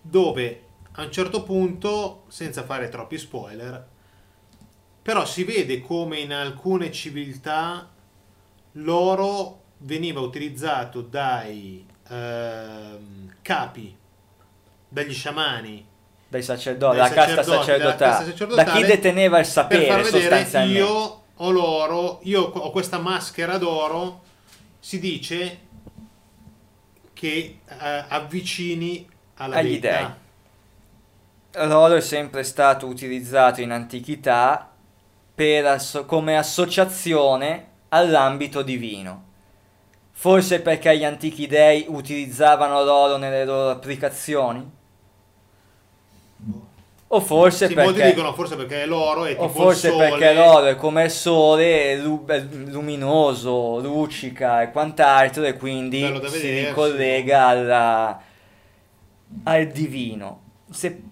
dove a un certo punto, senza fare troppi spoiler, però si vede come in alcune civiltà l'oro veniva utilizzato dai ehm, capi, dagli sciamani, Dai sacerdoti, dalla sacerdotale, casta sacerdotale, da chi deteneva il per sapere far vedere sostanzialmente. io ho l'oro, io ho questa maschera d'oro, si dice che eh, avvicini alla Agli deità. L'oro è sempre stato utilizzato in antichità per asso- come associazione all'ambito divino. Forse perché gli antichi dei utilizzavano l'oro nelle loro applicazioni? O forse Sì, perché... molti dicono forse perché è l'oro e tipo O forse perché l'oro è come il sole, è lu- è luminoso, luccica e quant'altro e quindi da si ricollega alla- al divino. Se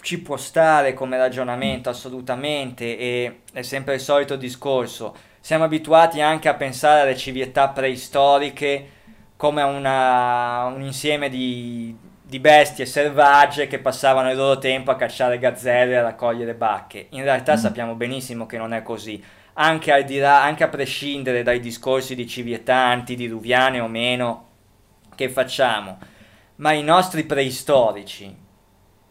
ci può stare come ragionamento assolutamente e è sempre il solito discorso. Siamo abituati anche a pensare alle civiltà preistoriche come a una- un insieme di, di bestie selvagge che passavano il loro tempo a cacciare gazzelle e a raccogliere bacche. In realtà sappiamo benissimo che non è così. Anche, al di là, anche a prescindere dai discorsi di civiltà antidiluviane o meno che facciamo, ma i nostri preistorici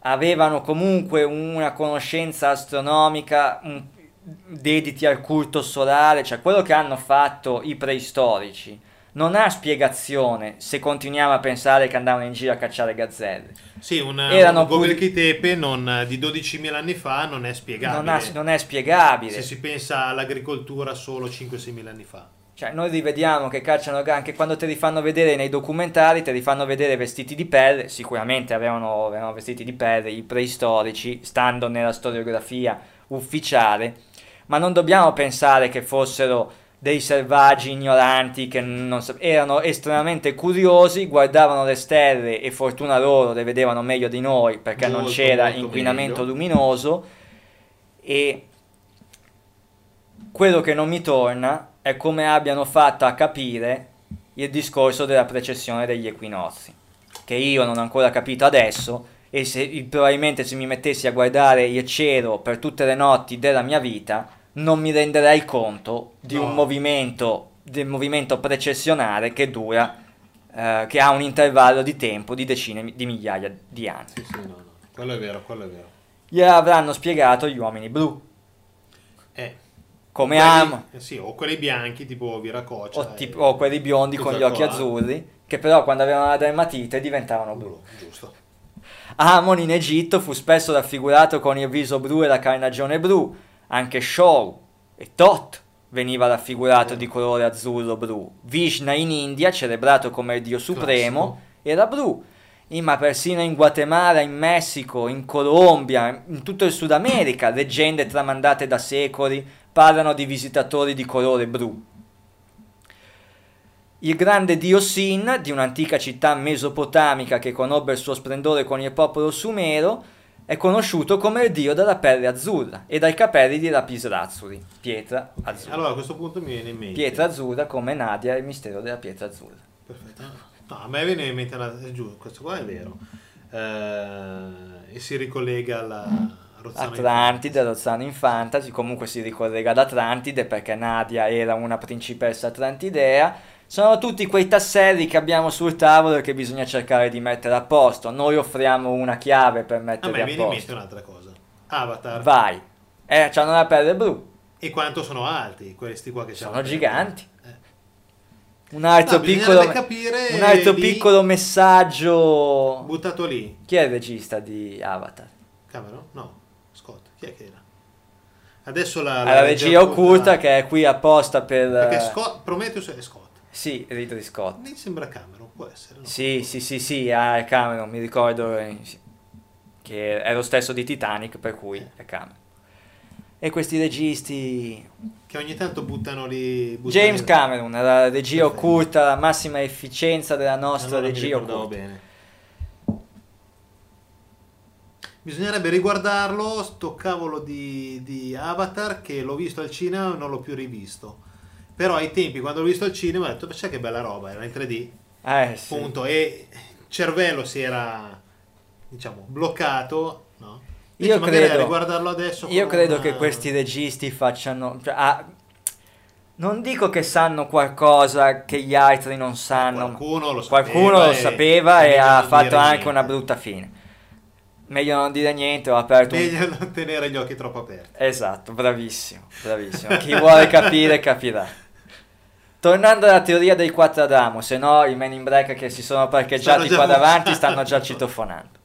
avevano comunque una conoscenza astronomica un- dediti al culto solare, cioè quello che hanno fatto i preistorici non ha spiegazione se continuiamo a pensare che andavano in giro a cacciare gazzelle. Sì, un, Erano un puri- Tepe non- di 12.000 anni fa non è spiegabile. Non, ha- non è spiegabile. Se si pensa all'agricoltura solo 5-6.000 anni fa. Cioè, noi rivediamo che cacciano anche quando te li fanno vedere nei documentari, te li fanno vedere vestiti di pelle, sicuramente avevano, avevano vestiti di pelle i preistorici, stando nella storiografia ufficiale, ma non dobbiamo pensare che fossero dei selvaggi ignoranti che non sa- erano estremamente curiosi, guardavano le stelle e fortuna loro le vedevano meglio di noi perché non Molto, c'era molto inquinamento meglio. luminoso e quello che non mi torna è come abbiano fatto a capire il discorso della precessione degli equinozi, che io non ho ancora capito adesso e se, probabilmente se mi mettessi a guardare il cielo per tutte le notti della mia vita non mi renderei conto di un No. movimento, del movimento precessionale che dura, eh, che ha un intervallo di tempo di decine di migliaia di anni. Sì, sì, no, no. Quello è vero, quello è vero. Glielo avranno spiegato gli uomini blu, Eh, come quelli- amo. eh sì, o quelli bianchi tipo Viracoccia. o, tipo- o quelli biondi con gli occhi qua. azzurri, che però quando avevano la dermatite diventavano blu. Blu, giusto. Amon in Egitto fu spesso raffigurato con il viso blu e la carnagione blu, anche Shou e Tot veniva raffigurato di colore azzurro-blu. Vishna in India, celebrato come il dio supremo, era blu. Ma persino in Guatemala, in Messico, in Colombia, in tutto il Sud America, leggende tramandate da secoli parlano di visitatori di colore blu. Il grande dio Sin, di un'antica città mesopotamica che conobbe il suo splendore con il popolo sumero, è conosciuto come il dio della pelle azzurra e dai capelli di lapislazzuli, pietra azzurra. Allora a questo punto mi viene in mente. Pietra azzurra come Nadia e il mistero della pietra azzurra. Perfetto. No, a me viene in mente una... è giusto, questo qua è vero. Eh, e si ricollega alla Rozzano Atlantide, Rozzano in Fantasy, comunque si ricollega ad Atlantide perché Nadia era una principessa atlantidea. Sono tutti quei tasselli che abbiamo sul tavolo e che bisogna cercare di mettere a posto. Noi offriamo una chiave per A metterli me a viene in mente posto. un'altra cosa. Avatar. Vai. Eh, hanno la pelle blu. E quanto sono alti questi qua che Sono c'hanno? giganti. Eh. Un altro, No, piccolo, un altro lì- piccolo messaggio. Buttato lì. Chi è il regista di Avatar? Cameron? No. Scott. Chi è che era? Adesso la, La, regia occulta che è qui apposta per... Perché Scott, Prometheus è Scott. Sì, Ridley Scott. Mi sembra Cameron, può essere. no? Sì, sì, sì, sì, ah, è Cameron, mi ricordo eh, che è lo stesso di Titanic, per cui è Cameron. E questi registi... Che ogni tanto buttano lì... buttano James Cameron, la regia Perfetto. occulta, la massima efficienza della nostra Allora regia occulta. bene. Bisognerebbe riguardarlo, sto cavolo di, di Avatar che l'ho visto al cinema e non l'ho più rivisto. Però ai tempi, quando l'ho visto al cinema, ho detto, "Ma sai che bella roba, era in 3D, Eh, sì. punto. E il cervello si era, diciamo, bloccato, no? Io Invece a credo- riguardarlo adesso... Io credo una- che questi registi facciano... cioè, ah, non dico che sanno qualcosa che gli altri non sanno. Qualcuno lo sapeva, Qualcuno lo e- sapeva e meglio ha fatto anche niente. una brutta fine. Meglio non dire niente, ho aperto un... Meglio non tenere gli occhi troppo aperti. Esatto, bravissimo, bravissimo. Chi vuole capire capirà. Tornando alla teoria dei quattro Adamo, se no i men in black che si sono parcheggiati qua davanti stanno già [laughs] citofonando.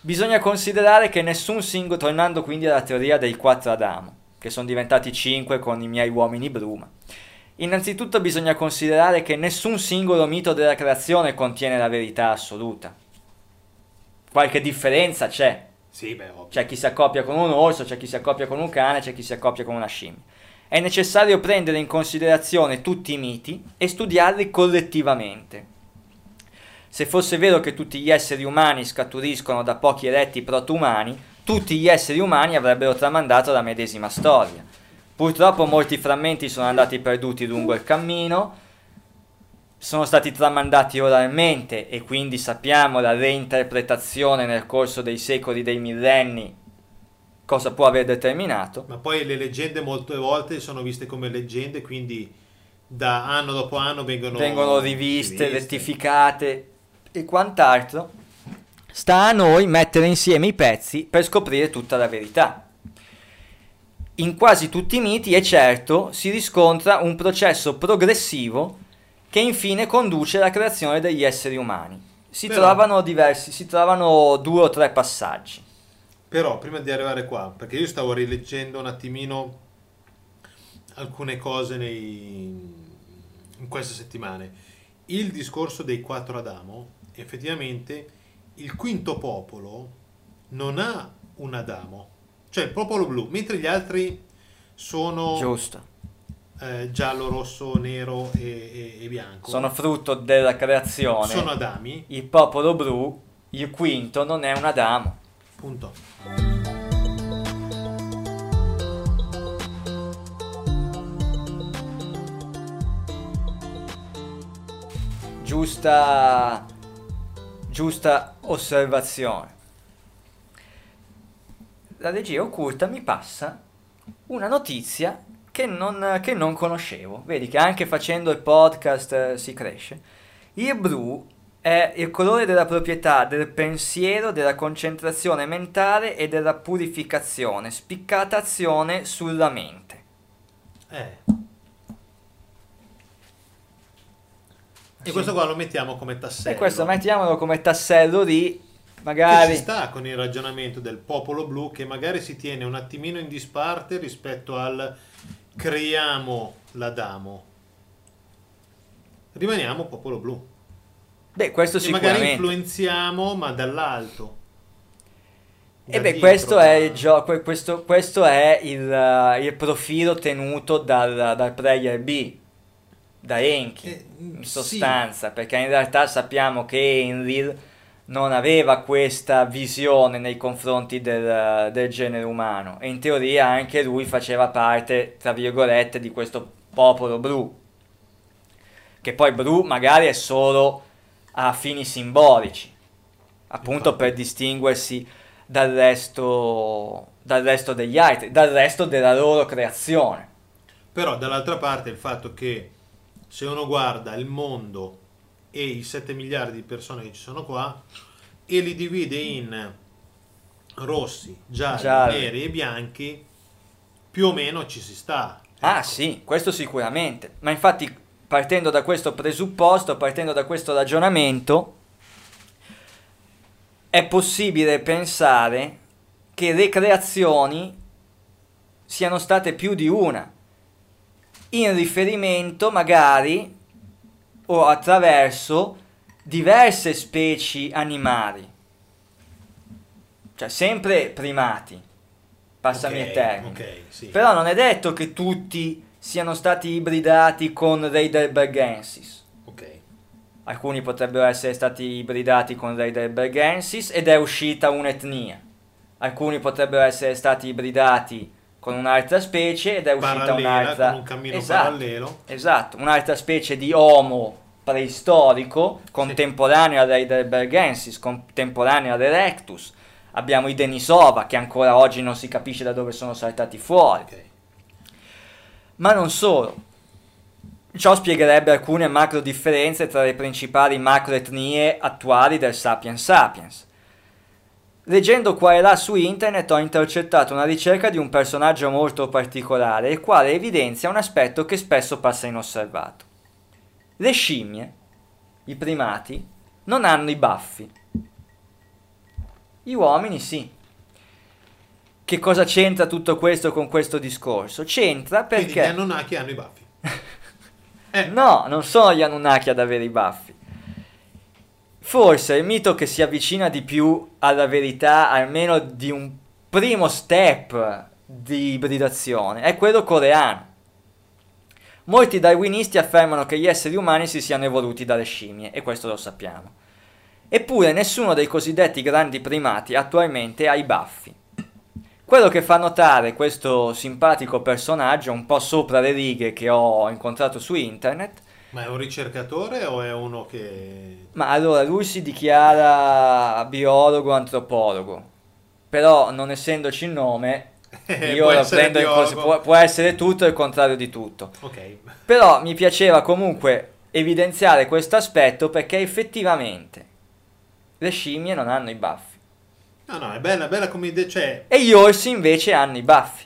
Bisogna considerare che nessun singolo, tornando quindi alla teoria dei quattro Adamo, che sono diventati cinque con i miei uomini bruma, innanzitutto bisogna considerare che nessun singolo mito della creazione contiene la verità assoluta. Qualche differenza c'è, Sì, beh, c'è chi si accoppia con un orso, c'è chi si accoppia con un cane, c'è chi si accoppia con una scimmia. È necessario prendere in considerazione tutti i miti e studiarli collettivamente. Se fosse vero che tutti gli esseri umani scaturiscono da pochi eletti proto-umani, tutti gli esseri umani avrebbero tramandato la medesima storia. Purtroppo molti frammenti sono andati perduti lungo il cammino, sono stati tramandati oralmente e quindi sappiamo la reinterpretazione nel corso dei secoli, dei millenni, cosa può aver determinato. Ma poi le leggende molte volte sono viste come leggende, quindi da anno dopo anno vengono, vengono riviste, rettificate e quant'altro. Sta a noi mettere insieme i pezzi per scoprire tutta la verità. In quasi tutti i miti, è certo, si riscontra un processo progressivo che infine conduce alla creazione degli esseri umani. Si Però- trovano diversi, si trovano due o tre passaggi. Però prima di arrivare qua, perché io stavo rileggendo un attimino alcune cose nei- in queste settimane, il discorso dei quattro Adamo, effettivamente il quinto popolo non ha un Adamo, cioè il popolo blu, mentre gli altri sono Giusto. eh, giallo, rosso, nero e, e- e bianco. Sono frutto della creazione. Sono Adami, Il popolo blu, il quinto, non è un Adamo. punto. Giusta, giusta osservazione. La regia occulta mi passa una notizia che non, che non conoscevo. Vedi che anche facendo il podcast eh, si cresce. Il blu è il colore della proprietà del pensiero, della concentrazione mentale e della purificazione, spiccata azione sulla mente. Eh. E questo qua lo mettiamo come tassello. E questo mettiamolo come tassello lì, che magari... ci sta con il ragionamento del popolo blu che magari si tiene un attimino in disparte rispetto al creiamo l'Adamo. Rimaniamo popolo blu. Beh, questo E magari influenziamo, ma dall'alto. E Da beh, dietro, questo da- è il gioco, questo, questo è il, eh, il profilo tenuto dal, dal player B, da Enki, Eh, in sì. sostanza, perché in realtà sappiamo che Enlil non aveva questa visione nei confronti del, del genere umano e in teoria anche lui faceva parte, tra virgolette, di questo popolo blu, che poi blu magari è solo a fini simbolici, appunto per distinguersi dal resto, dal resto degli altri, dal resto della loro creazione. Però dall'altra parte il fatto che se uno guarda il mondo e i 7 miliardi di persone che ci sono qua e li divide in rossi, gialli, Gialli. neri e bianchi, più o meno ci si sta. Ah sì, questo sicuramente. Ma infatti partendo da questo presupposto, partendo da questo ragionamento, è possibile pensare che le creazioni siano state più di una, in riferimento magari o attraverso diverse specie animali, cioè sempre primati, passami Ok, il termine. Ok, sì. Però non è detto che tutti siano stati ibridati con Reiderbergensis. Ok. Alcuni potrebbero essere stati ibridati con Reiderbergensis ed è uscita un'etnia. Alcuni potrebbero essere stati ibridati con un'altra specie ed è uscita Parallela, un'altra. con un cammino esatto, parallelo. Esatto, un'altra specie di Homo preistorico, contemporaneo ad Heidelbergensis, contemporaneo ad Erectus. Abbiamo i Denisova che ancora oggi non si capisce da dove sono saltati fuori. Ok. Ma non solo. Ciò spiegherebbe alcune macro differenze tra le principali macroetnie attuali del Sapiens Sapiens. Leggendo qua e là su internet ho intercettato una ricerca di un personaggio molto particolare, il quale evidenzia un aspetto che spesso passa inosservato. Le scimmie, i primati, non hanno i baffi. Gli uomini sì. Che cosa c'entra tutto questo con questo discorso? C'entra Quindi gli perché... Anunnaki hanno i baffi. Eh. [laughs] No, non sono gli Anunnaki ad avere i baffi. Forse il mito che si avvicina di più alla verità, almeno di un primo step di ibridazione, è quello coreano. Molti darwinisti affermano che gli esseri umani si siano evoluti dalle scimmie, e questo lo sappiamo. Eppure nessuno dei cosiddetti grandi primati attualmente ha i baffi. Quello che fa notare questo simpatico personaggio, un po' sopra le righe che ho incontrato su internet, Ma è un ricercatore o è uno che... ma allora lui si dichiara biologo antropologo, però non essendoci il nome, [laughs] io lo prendo in cos- biologo. può, può essere tutto e il contrario di tutto. Ok. Però mi piaceva comunque evidenziare questo aspetto perché effettivamente le scimmie non hanno i baffi No, no, è bella, bella come idea. Cioè, e gli orsi invece hanno i baffi.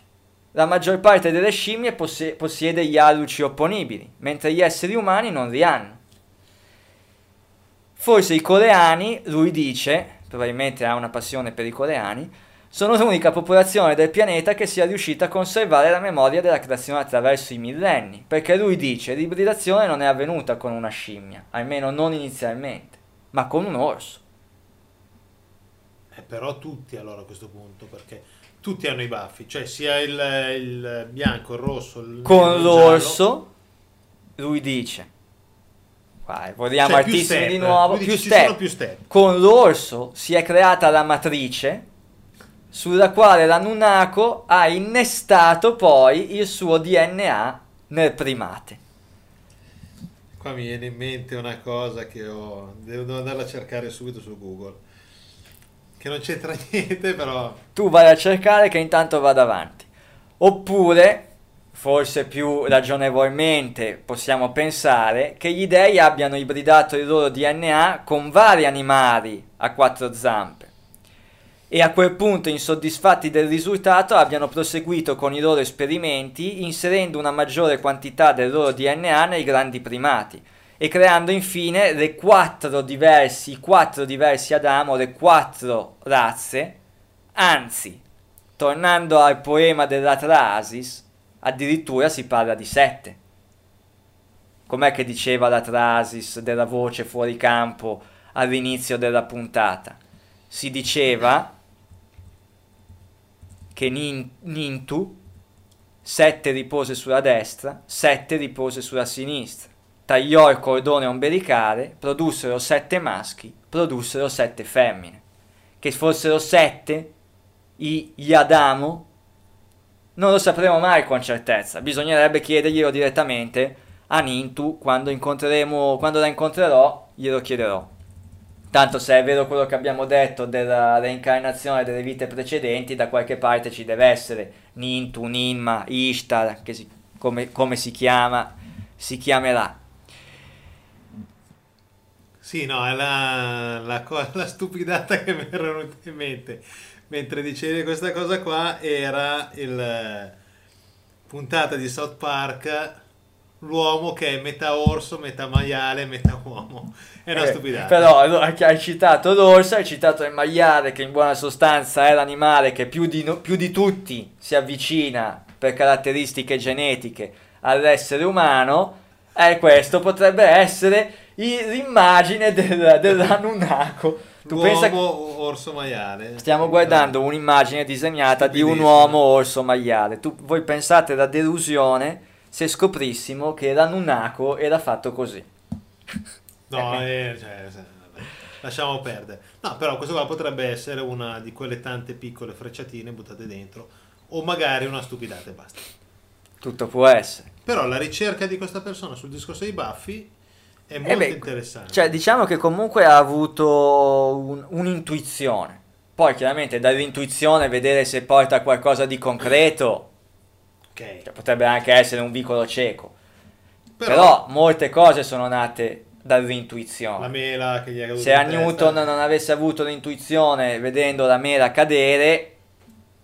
La maggior parte delle scimmie possie- possiede gli alluci opponibili, mentre gli esseri umani non li hanno. Forse i coreani, lui dice, probabilmente ha una passione per i coreani, sono l'unica popolazione del pianeta che sia riuscita a conservare la memoria della creazione attraverso i millenni, perché lui dice l'ibridazione non è avvenuta con una scimmia, almeno non inizialmente, ma con un orso. Però tutti allora a questo punto, perché tutti hanno i baffi. Cioè, sia il, il bianco, il rosso, il Con il l'orso, lui dice, vai, vogliamo. Cioè, step. di nuovo, più dice, step. più step. Con l'orso si è creata la matrice sulla quale l'Anunnako ha innestato poi il suo DNA nel primate. Qua mi viene in mente una cosa che ho... Devo andarla a cercare subito su Google. Che non c'entra [laughs] niente, però... Tu vai a cercare che intanto vado avanti. Oppure, forse più ragionevolmente, possiamo pensare che gli dei abbiano ibridato il loro DNA con vari animali a quattro zampe e a quel punto, insoddisfatti del risultato, abbiano proseguito con i loro esperimenti inserendo una maggiore quantità del loro DNA nei grandi primati e creando infine le quattro diversi, i quattro diversi Adamo, le quattro razze, anzi, tornando al poema dell'Atrasis, addirittura si parla di sette. Com'è che diceva l'Atrasis della voce fuori campo all'inizio della puntata? Si diceva che Nin- Nintu, sette ripose sulla destra, sette ripose sulla sinistra. Tagliò il cordone ombelicale, produssero sette maschi, produssero sette femmine. Che fossero sette gli Adamo, non lo sapremo mai con certezza. Bisognerebbe chiederglielo direttamente a Nintu quando incontreremo, quando la incontrerò, glielo chiederò. Tanto se è vero quello che abbiamo detto della reincarnazione delle vite precedenti, da qualche parte ci deve essere Nintu, Ninma, Ishtar, che si- come, come si chiama, si chiamerà. Sì, no, è la, la, [laughs] la stupidata che mi era venuta in mente mentre dicevi questa cosa qua era il eh, puntata di South Park l'uomo che è metà orso, metà maiale, metà uomo. È una Eh, stupidata. Però hai citato l'orso, hai citato il maiale, che in buona sostanza è l'animale che più di, no- più di tutti si avvicina per caratteristiche genetiche all'essere umano. E questo potrebbe essere l'immagine del, dell'Anunnako. Tu L'uomo pensa orso maiale. stiamo guardando un'immagine disegnata di un uomo orso maiale. Tu, voi pensate la delusione se scoprissimo che l'Anunnako era fatto così. No, [laughs] eh, cioè, lasciamo perdere. No, però questo qua potrebbe essere una di quelle tante piccole frecciatine buttate dentro. O magari una stupidata e basta. Tutto può essere. Però la ricerca di questa persona sul discorso dei baffi è molto Eh beh, interessante. Cioè, diciamo che comunque ha avuto un- un'intuizione. Poi, chiaramente, dall'intuizione vedere se porta a qualcosa di concreto, ok. cioè, potrebbe anche essere un vicolo cieco. Però, Però, molte cose sono nate la dall'intuizione. mela che gli è caduta Se a testa- Newton non avesse avuto l'intuizione vedendo la mela cadere,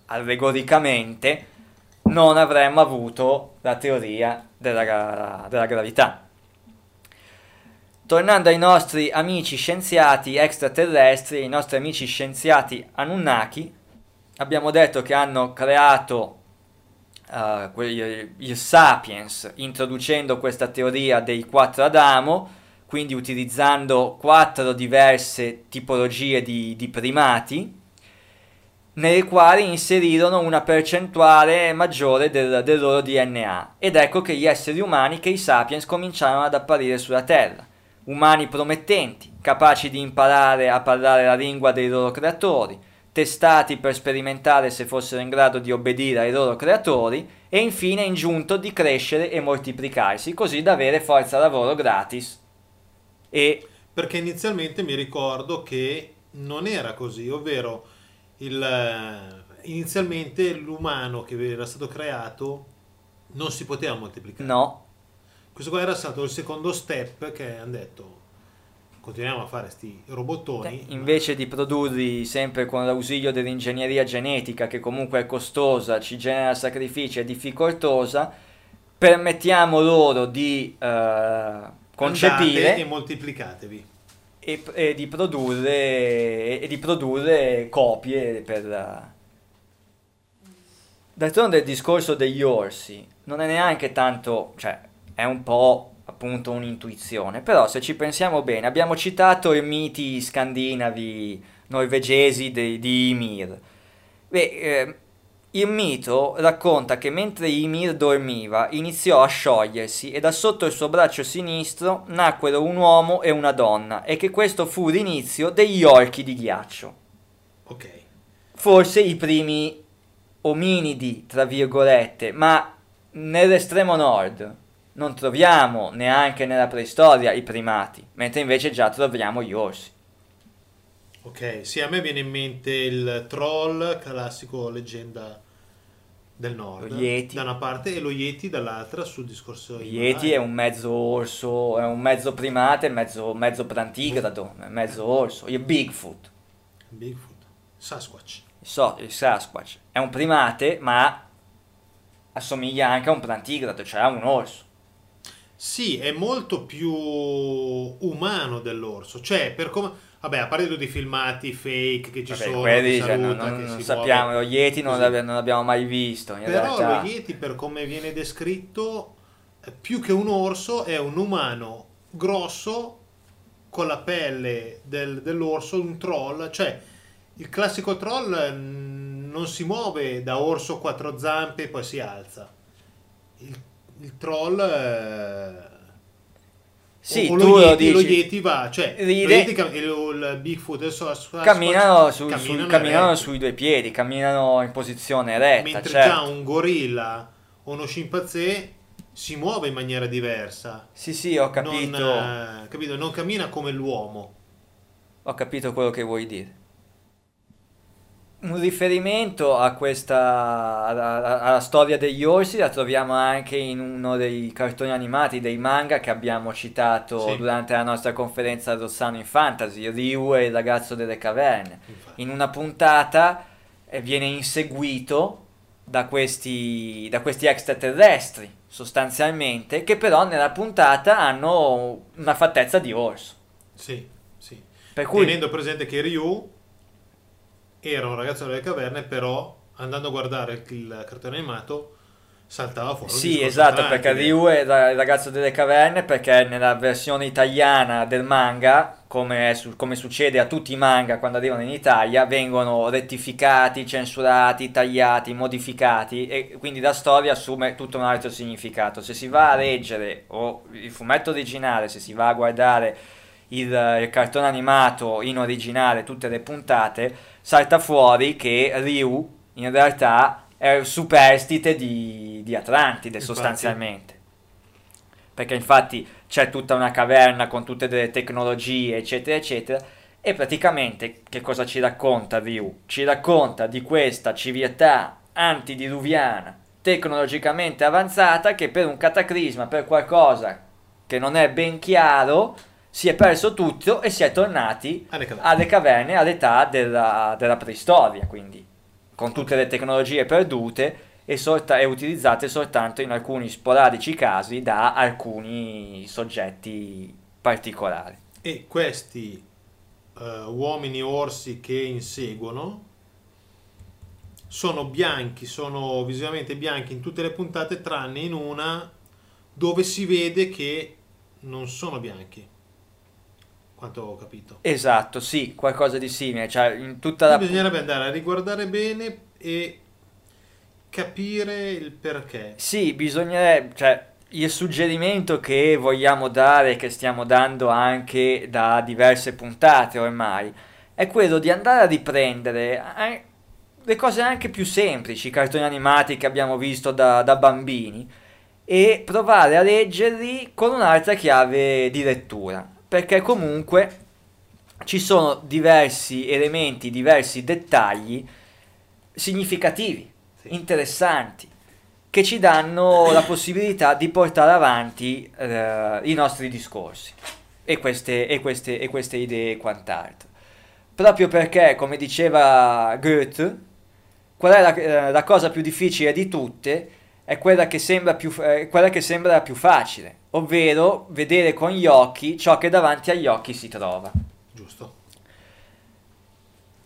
allegoricamente, non avremmo avuto la teoria della, della gravità. Tornando ai nostri amici scienziati extraterrestri, ai nostri amici scienziati Anunnaki, abbiamo detto che hanno creato uh, il Sapiens introducendo questa teoria dei quattro Adamo, quindi utilizzando quattro diverse tipologie di, di primati, nelle quali inserirono una percentuale maggiore del, del, loro DNA. Ed ecco che gli esseri umani, che i sapiens, cominciarono ad apparire sulla Terra. Umani promettenti, capaci di imparare a parlare la lingua dei loro creatori, testati per sperimentare se fossero in grado di obbedire ai loro creatori e infine in giunto di crescere e moltiplicarsi, così da avere forza lavoro gratis. E... Perché inizialmente mi ricordo che non era così, ovvero il, eh, inizialmente l'umano che era stato creato non si poteva moltiplicare. No. Questo qua era stato il secondo step che hanno detto continuiamo a fare questi robottoni. Invece di produrli sempre con l'ausilio dell'ingegneria genetica, che comunque è costosa, ci genera sacrifici, è difficoltosa, permettiamo loro di uh, concepire e moltiplicatevi. E, e, di produrre, e, di produrre copie per... D'altronde il discorso degli orsi non è neanche tanto, cioè è un po' appunto un'intuizione, però se ci pensiamo bene, abbiamo citato i miti scandinavi norvegesi di, di Ymir. Beh, eh, il mito racconta che mentre Ymir dormiva iniziò a sciogliersi e da sotto il suo braccio sinistro nacquero un uomo e una donna e che questo fu l'inizio degli orchi di ghiaccio. Ok. Forse i primi ominidi, tra virgolette, ma nell'estremo nord non troviamo neanche nella preistoria i primati, mentre invece già troviamo gli orsi. Ok, sì, a me viene in mente il troll, classico leggenda del nord, Yeti. da una parte e lo Yeti dall'altra sul discorso Lo Yeti è un mezzo orso, è un mezzo primate, mezzo, mezzo plantigrado, mezzo orso, il Bigfoot. Bigfoot, Sasquatch. So, il Sasquatch è un primate, ma assomiglia anche a un plantigrado, cioè a un orso. Sì, è molto più umano dell'orso. Cioè, per come... Vabbè, a parte tutti i filmati fake che ci Vabbè, sono, quelli, cioè, non, non, non sappiamo, lo Yeti non, non, l'abbiamo mai visto. Però realtà. lo Yeti, per come viene descritto, più che un orso, è un umano grosso con la pelle del, dell'orso, un troll. Cioè, il classico troll mm, non si muove da orso a quattro zampe e poi si alza. Il il troll... Eh, sì, o, tu lo, Yeti, lo Yeti va, cioè ride, il, il Bigfoot adesso camminano, su, camminano, su, camminano sui due piedi, camminano in posizione eretta. Mentre certo. già un gorilla o uno scimpanzé si muove in maniera diversa. Sì, sì, ho capito. Non, eh, capito? non cammina come l'uomo. Ho capito quello che vuoi dire un riferimento a questa alla, alla, storia degli orsi la troviamo anche in uno dei cartoni animati dei manga che abbiamo citato sì. durante la nostra conferenza Rossano in Fantasy Ryu e il ragazzo delle caverne Infatti. in una puntata eh, viene inseguito da questi, da questi extraterrestri sostanzialmente che però nella puntata hanno una fattezza di orso sì, sì. Per cui, tenendo presente che Ryu era un ragazzo delle caverne, però andando a guardare il cartone animato saltava fuori. Sì, esatto, perché Ryu è il ragazzo delle caverne, perché nella versione italiana del manga, come, su, come, succede a tutti i manga quando arrivano in Italia, vengono rettificati, censurati, tagliati, modificati e quindi la storia assume tutto un altro significato. Se si va a leggere o il fumetto originale, se si va a guardare il, il cartone animato in originale, tutte le puntate, salta fuori che Ryu in realtà è superstite di, di Atlantide infatti. sostanzialmente. Perché infatti c'è tutta una caverna con tutte delle tecnologie, eccetera, eccetera. E praticamente che cosa ci racconta Ryu? Ci racconta di questa civiltà antidiluviana tecnologicamente avanzata che per un cataclisma, per qualcosa che non è ben chiaro, si è perso tutto e si è tornati alle caverne, alle caverne all'età della, della, preistoria, quindi con tutte le tecnologie perdute e, sorta- e, utilizzate soltanto in alcuni sporadici casi da alcuni soggetti particolari. E questi eh, uomini orsi che inseguono sono bianchi, sono visivamente bianchi in tutte le puntate tranne in una dove si vede che non sono bianchi. Quanto ho capito. Esatto, sì, qualcosa di simile. Cioè, in tutta la... Bisognerebbe andare a riguardare bene e capire il perché. Sì, bisognerebbe... Cioè, il suggerimento che vogliamo dare, che stiamo dando anche da diverse puntate ormai, è quello di andare a riprendere eh, le cose anche più semplici, i cartoni animati che abbiamo visto da, da bambini, e provare a leggerli con un'altra chiave di lettura, perché comunque ci sono diversi elementi, diversi dettagli significativi, sì. interessanti che ci danno la possibilità di portare avanti eh, i nostri discorsi e queste, e, queste, e queste idee e quant'altro. Proprio perché, come diceva Goethe, qual è la, eh, la cosa più difficile di tutte? È quella che, sembra più, eh, quella che sembra più facile, ovvero vedere con gli occhi ciò che davanti agli occhi si trova. Giusto.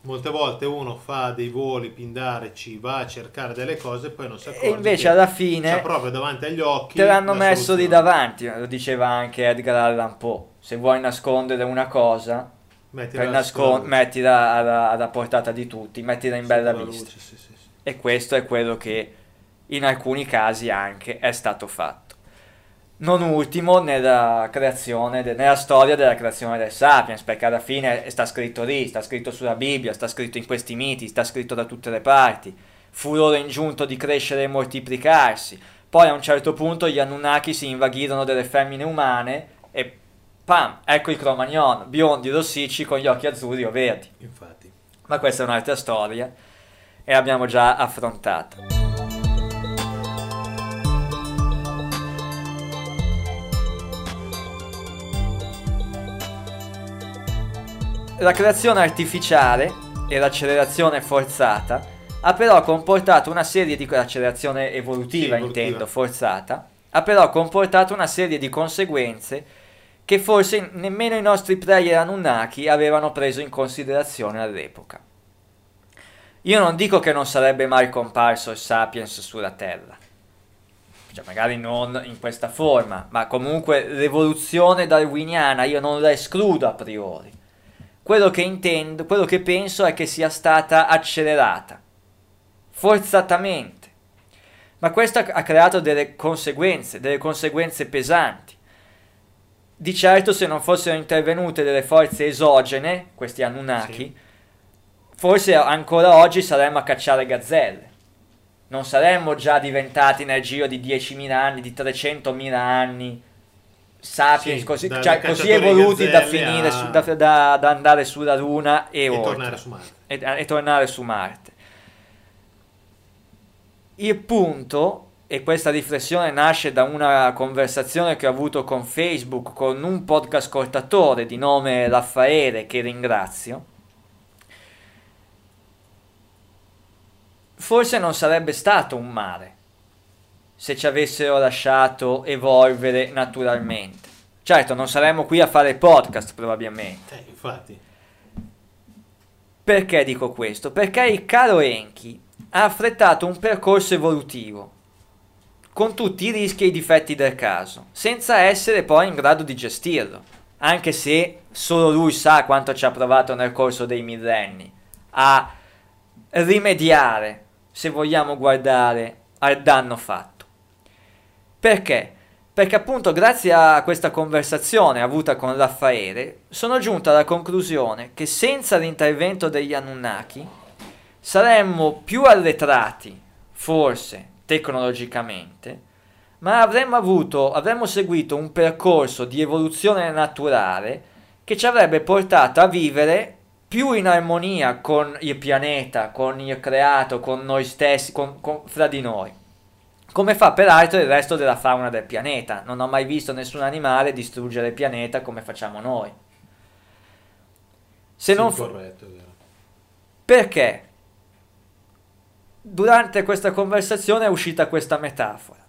Molte volte uno fa dei voli pindarici, va a cercare delle cose e poi non si accorge. E invece alla fine... proprio davanti agli occhi. Te l'hanno messo lì davanti, lo diceva anche Edgar Allan Poe. Se vuoi nascondere una cosa, mettila, nascon- mettila alla, alla, portata di tutti, mettila in bella vista. Luce, sì, sì, sì. E questo è quello che in alcuni casi anche è stato fatto non ultimo nella creazione, de- nella storia della creazione del Sapiens, perché alla fine sta scritto lì, sta scritto sulla Bibbia, sta scritto in questi miti, sta scritto da tutte le parti. Fu loro ingiunto di crescere e moltiplicarsi. Poi a un certo punto gli Anunnaki si invaghirono delle femmine umane e pam, ecco i Cro-Magnon, biondi, rossicci con gli occhi azzurri o verdi. Infatti. Ma questa è un'altra storia e l'abbiamo già affrontata. La creazione artificiale e l'accelerazione forzata ha però comportato una serie di accelerazione evolutiva, sì, intendo, forzata, ha però comportato una serie di conseguenze che forse nemmeno i nostri player Anunnaki avevano preso in considerazione all'epoca. Io non dico che non sarebbe mai comparso il Sapiens sulla Terra, cioè magari non in questa forma, ma comunque l'evoluzione darwiniana io non la escludo a priori. Quello che intendo, quello che penso è che sia stata accelerata, forzatamente. Ma questo ha creato delle conseguenze, delle conseguenze pesanti. Di certo se non fossero intervenute delle forze esogene, questi Anunnaki, sì. forse ancora oggi saremmo a cacciare gazzelle. Non saremmo già diventati nel giro di 10.000 anni, di 300.000 anni, sapiens sì, così, cioè, così evoluti da finire a... su, da, da, da, andare sulla Luna e, e tornare su Marte. E, e, tornare su Marte. Il punto, e questa riflessione nasce da una conversazione che ho avuto con Facebook con un podcast ascoltatore di nome Raffaele, che ringrazio. Forse non sarebbe stato un male se ci avessero lasciato evolvere naturalmente. Certo, non saremmo qui a fare podcast probabilmente. Eh, infatti. Perché dico questo? Perché il caro Enki ha affrettato un percorso evolutivo con tutti i rischi e i difetti del caso, senza essere poi in grado di gestirlo, anche se solo lui sa quanto ci ha provato nel corso dei millenni a rimediare, se vogliamo guardare, al danno fatto. Perché? Perché appunto grazie a questa conversazione avuta con Raffaele sono giunto alla conclusione che senza l'intervento degli Anunnaki saremmo più arretrati, forse tecnologicamente, ma avremmo avuto, avremmo seguito un percorso di evoluzione naturale che ci avrebbe portato a vivere più in armonia con il pianeta, con il creato, con noi stessi, con, con, fra di noi come fa peraltro il resto della fauna del pianeta. Non ho mai visto nessun animale distruggere il pianeta come facciamo noi. Se sì, non fu... corretto, Perché? Durante questa conversazione è uscita questa metafora.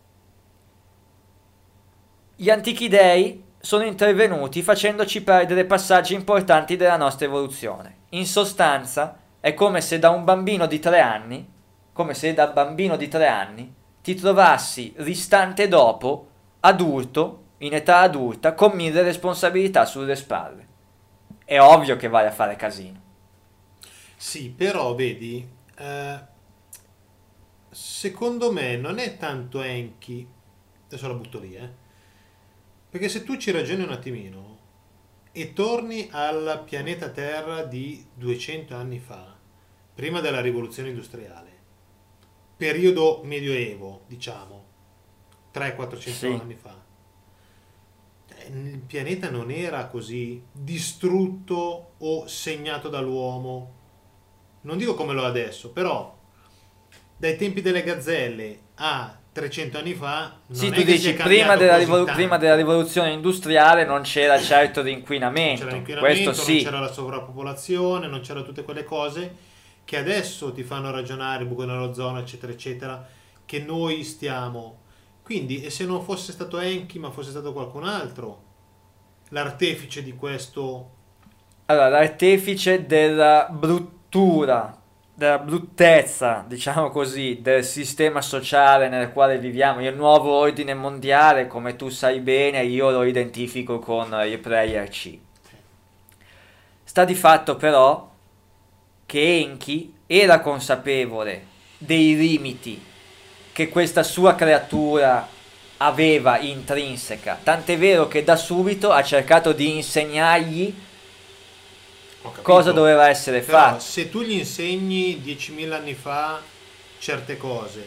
Gli antichi dei sono intervenuti facendoci perdere passaggi importanti della nostra evoluzione. In sostanza, è come se da un bambino di tre anni, come se da bambino di tre anni, ti trovassi l'istante dopo, adulto, in età adulta, con mille responsabilità sulle spalle. È ovvio che vai a fare casino. Sì, però vedi, eh, secondo me non è tanto Enki, adesso la butto lì, eh, perché se tu ci ragioni un attimino e torni al pianeta Terra di 200 anni fa, prima della rivoluzione industriale, periodo medioevo, diciamo, 300-400 sì. anni fa, eh, il pianeta non era così distrutto o segnato dall'uomo. Non dico come lo è adesso, però dai tempi delle gazzelle a 300 anni fa. sì, tu dici prima della, rivol- prima della, rivoluzione industriale non c'era certo di inquinamento. Non c'era inquinamento, Questo sì. non c'era la sovrappopolazione, non c'erano tutte quelle cose che adesso ti fanno ragionare, buco nell'ozono, eccetera, eccetera, che noi stiamo. Quindi, e se non fosse stato Enki, ma fosse stato qualcun altro, l'artefice di questo. Allora, l'artefice della bruttura della bruttezza, diciamo così, del sistema sociale nel quale viviamo, il nuovo ordine mondiale, come tu sai bene, io lo identifico con il player C. Sta di fatto però che Enki era consapevole dei limiti che questa sua creatura aveva intrinseca, tant'è vero che da subito ha cercato di insegnargli cosa doveva essere Però fatto. Se tu gli insegni 10.000 anni fa certe cose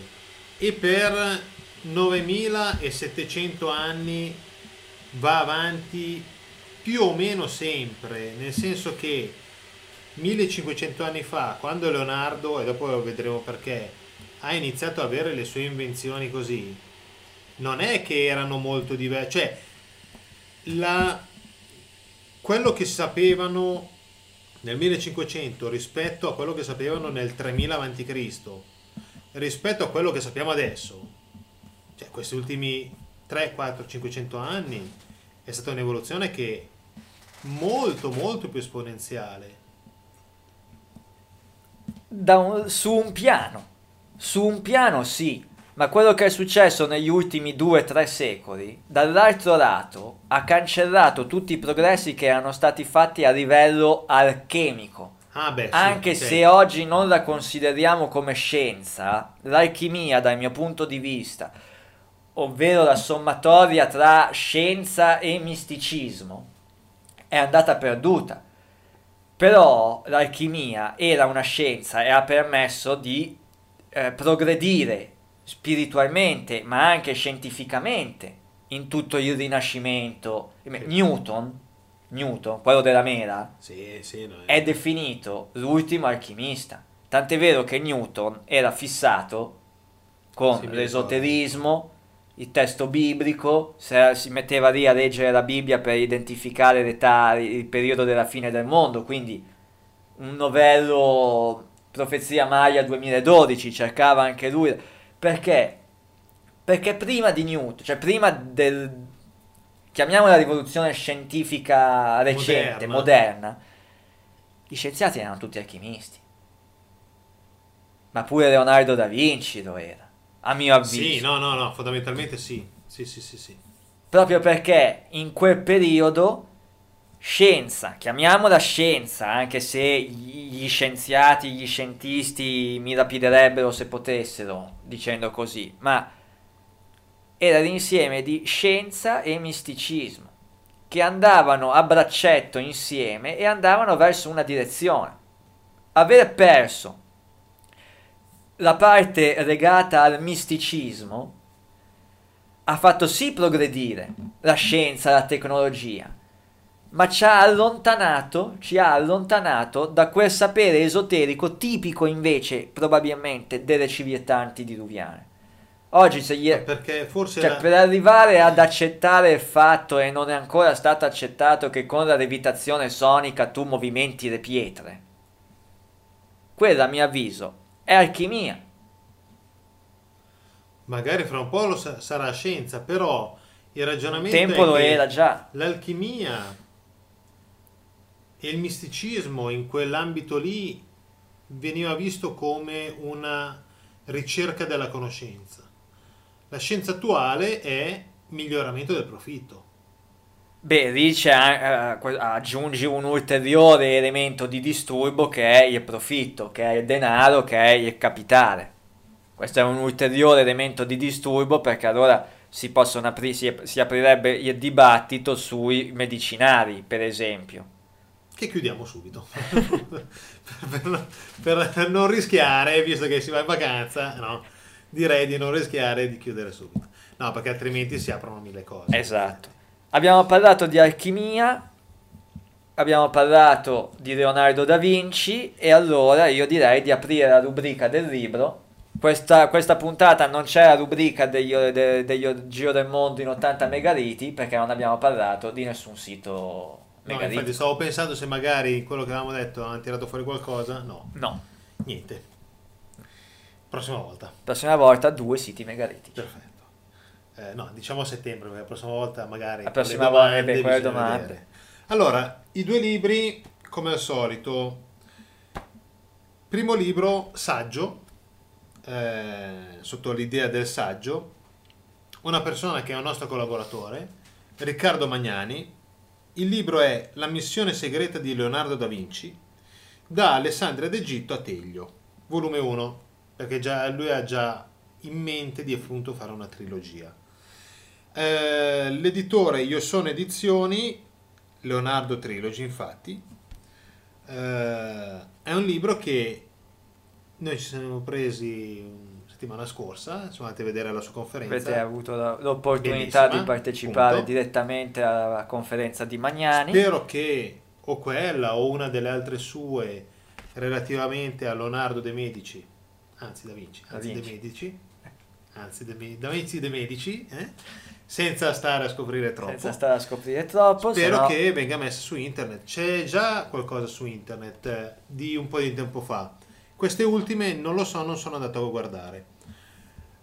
e per 9.700 anni va avanti più o meno sempre, nel senso che 1500 anni fa, quando Leonardo, e dopo vedremo perché, ha iniziato a avere le sue invenzioni così, non è che erano molto diverse, cioè la, quello che sapevano nel 1500 rispetto a quello che sapevano nel 3000 a.C., rispetto a quello che sappiamo adesso, cioè questi ultimi 3, 4, 500 anni, è stata un'evoluzione che è molto, molto più esponenziale. Un, su un piano, su un piano sì, ma quello che è successo negli ultimi due o tre secoli, dall'altro lato, ha cancellato tutti i progressi che erano stati fatti a livello alchemico. Ah beh, sì, Anche sì. se oggi non la consideriamo come scienza, l'alchimia dal mio punto di vista, ovvero la sommatoria tra scienza e misticismo, è andata perduta. Però l'alchimia era una scienza e ha permesso di eh, progredire spiritualmente, ma anche scientificamente, in tutto il Rinascimento. Newton, Newton quello della mela, sì, sì, no, è... è definito l'ultimo alchimista. Tant'è vero che Newton era fissato con sì, l'esoterismo, il testo biblico, si metteva lì a leggere la Bibbia per identificare l'età, il periodo della fine del mondo, quindi un novello Profezia Maya 2012, cercava anche lui perché? Perché prima di Newton, cioè prima del... chiamiamola rivoluzione scientifica recente, moderna. moderna, gli scienziati erano tutti alchimisti. Ma pure Leonardo da Vinci lo era, a mio avviso. Sì, no, no, no, fondamentalmente sì. Sì, sì, sì, sì. Proprio perché in quel periodo scienza, chiamiamola scienza, anche se gli scienziati, gli scientisti mi lapiderebbero se potessero, dicendo così, ma era l'insieme di scienza e misticismo che andavano a braccetto insieme e andavano verso una direzione. Aver perso la parte legata al misticismo ha fatto sì progredire la scienza, la tecnologia, ma ci ha allontanato, ci ha allontanato da quel sapere esoterico tipico invece probabilmente delle civiltà antidiluviane. Oggi se gli... perché forse cioè, la... per arrivare ad accettare il fatto e non è ancora stato accettato che con la levitazione sonica tu movimenti le pietre. Quella a mio avviso è alchimia. Magari fra un po' lo sa- sarà scienza, però il ragionamento tempo è lo era già. l'alchimia e il misticismo in quell'ambito lì veniva visto come una ricerca della conoscenza. La scienza attuale è miglioramento del profitto. Beh, lì que- aggiungi un ulteriore elemento di disturbo che è il profitto, che è il denaro, che è il capitale. Questo è un ulteriore elemento di disturbo perché allora si, possono apri- si, si aprirebbe il dibattito sui medicinali, per esempio. Che chiudiamo subito. [laughs] per, per- per non rischiare, visto che si va in vacanza, no, direi di non rischiare di chiudere subito. No, perché altrimenti si aprono mille cose. Esatto. Abbiamo parlato di alchimia, abbiamo parlato di Leonardo da Vinci e allora io direi di aprire la rubrica del libro. Questa, questa puntata non c'è la rubrica degli, de- degli Giro del Mondo in 80 megaliti perché non abbiamo parlato di nessun sito No, megalitico. infatti stavo pensando se magari quello che avevamo detto hanno tirato fuori qualcosa. No, No, niente. Prossima volta. prossima volta due siti megalitici. Perfetto. Eh, no, diciamo a settembre, la prossima volta magari... La prossima le volta, domande quelle bisogna domande. vedere. Allora, i due libri, come al solito. Primo libro, Saggio, eh, sotto l'idea del saggio. Una persona che è un nostro collaboratore, Riccardo Magnani. Il libro è La missione segreta di Leonardo da Vinci, da Alessandria d'Egitto a Teglio, volume 1, perché già, lui ha già in mente di appunto fare una trilogia. Eh, l'editore Io sono edizioni, Leonardo Trilogy infatti, eh, è un libro che noi ci siamo presi settimana scorsa, siamo andati a vedere la sua conferenza. Avete avuto l'opportunità di partecipare punto. direttamente alla conferenza di Magnani. Spero che o quella o una delle altre sue relativamente a Leonardo de Medici, anzi da Vinci, Da anzi Vinci. de Medici, anzi de, Me- da Vinci de Medici, eh? Senza stare a scoprire troppo. Senza stare a scoprire troppo, Spero sennò- che venga messa su internet. C'è già qualcosa su internet eh, di un po' di tempo fa. Queste ultime non lo so, non sono andato a guardare.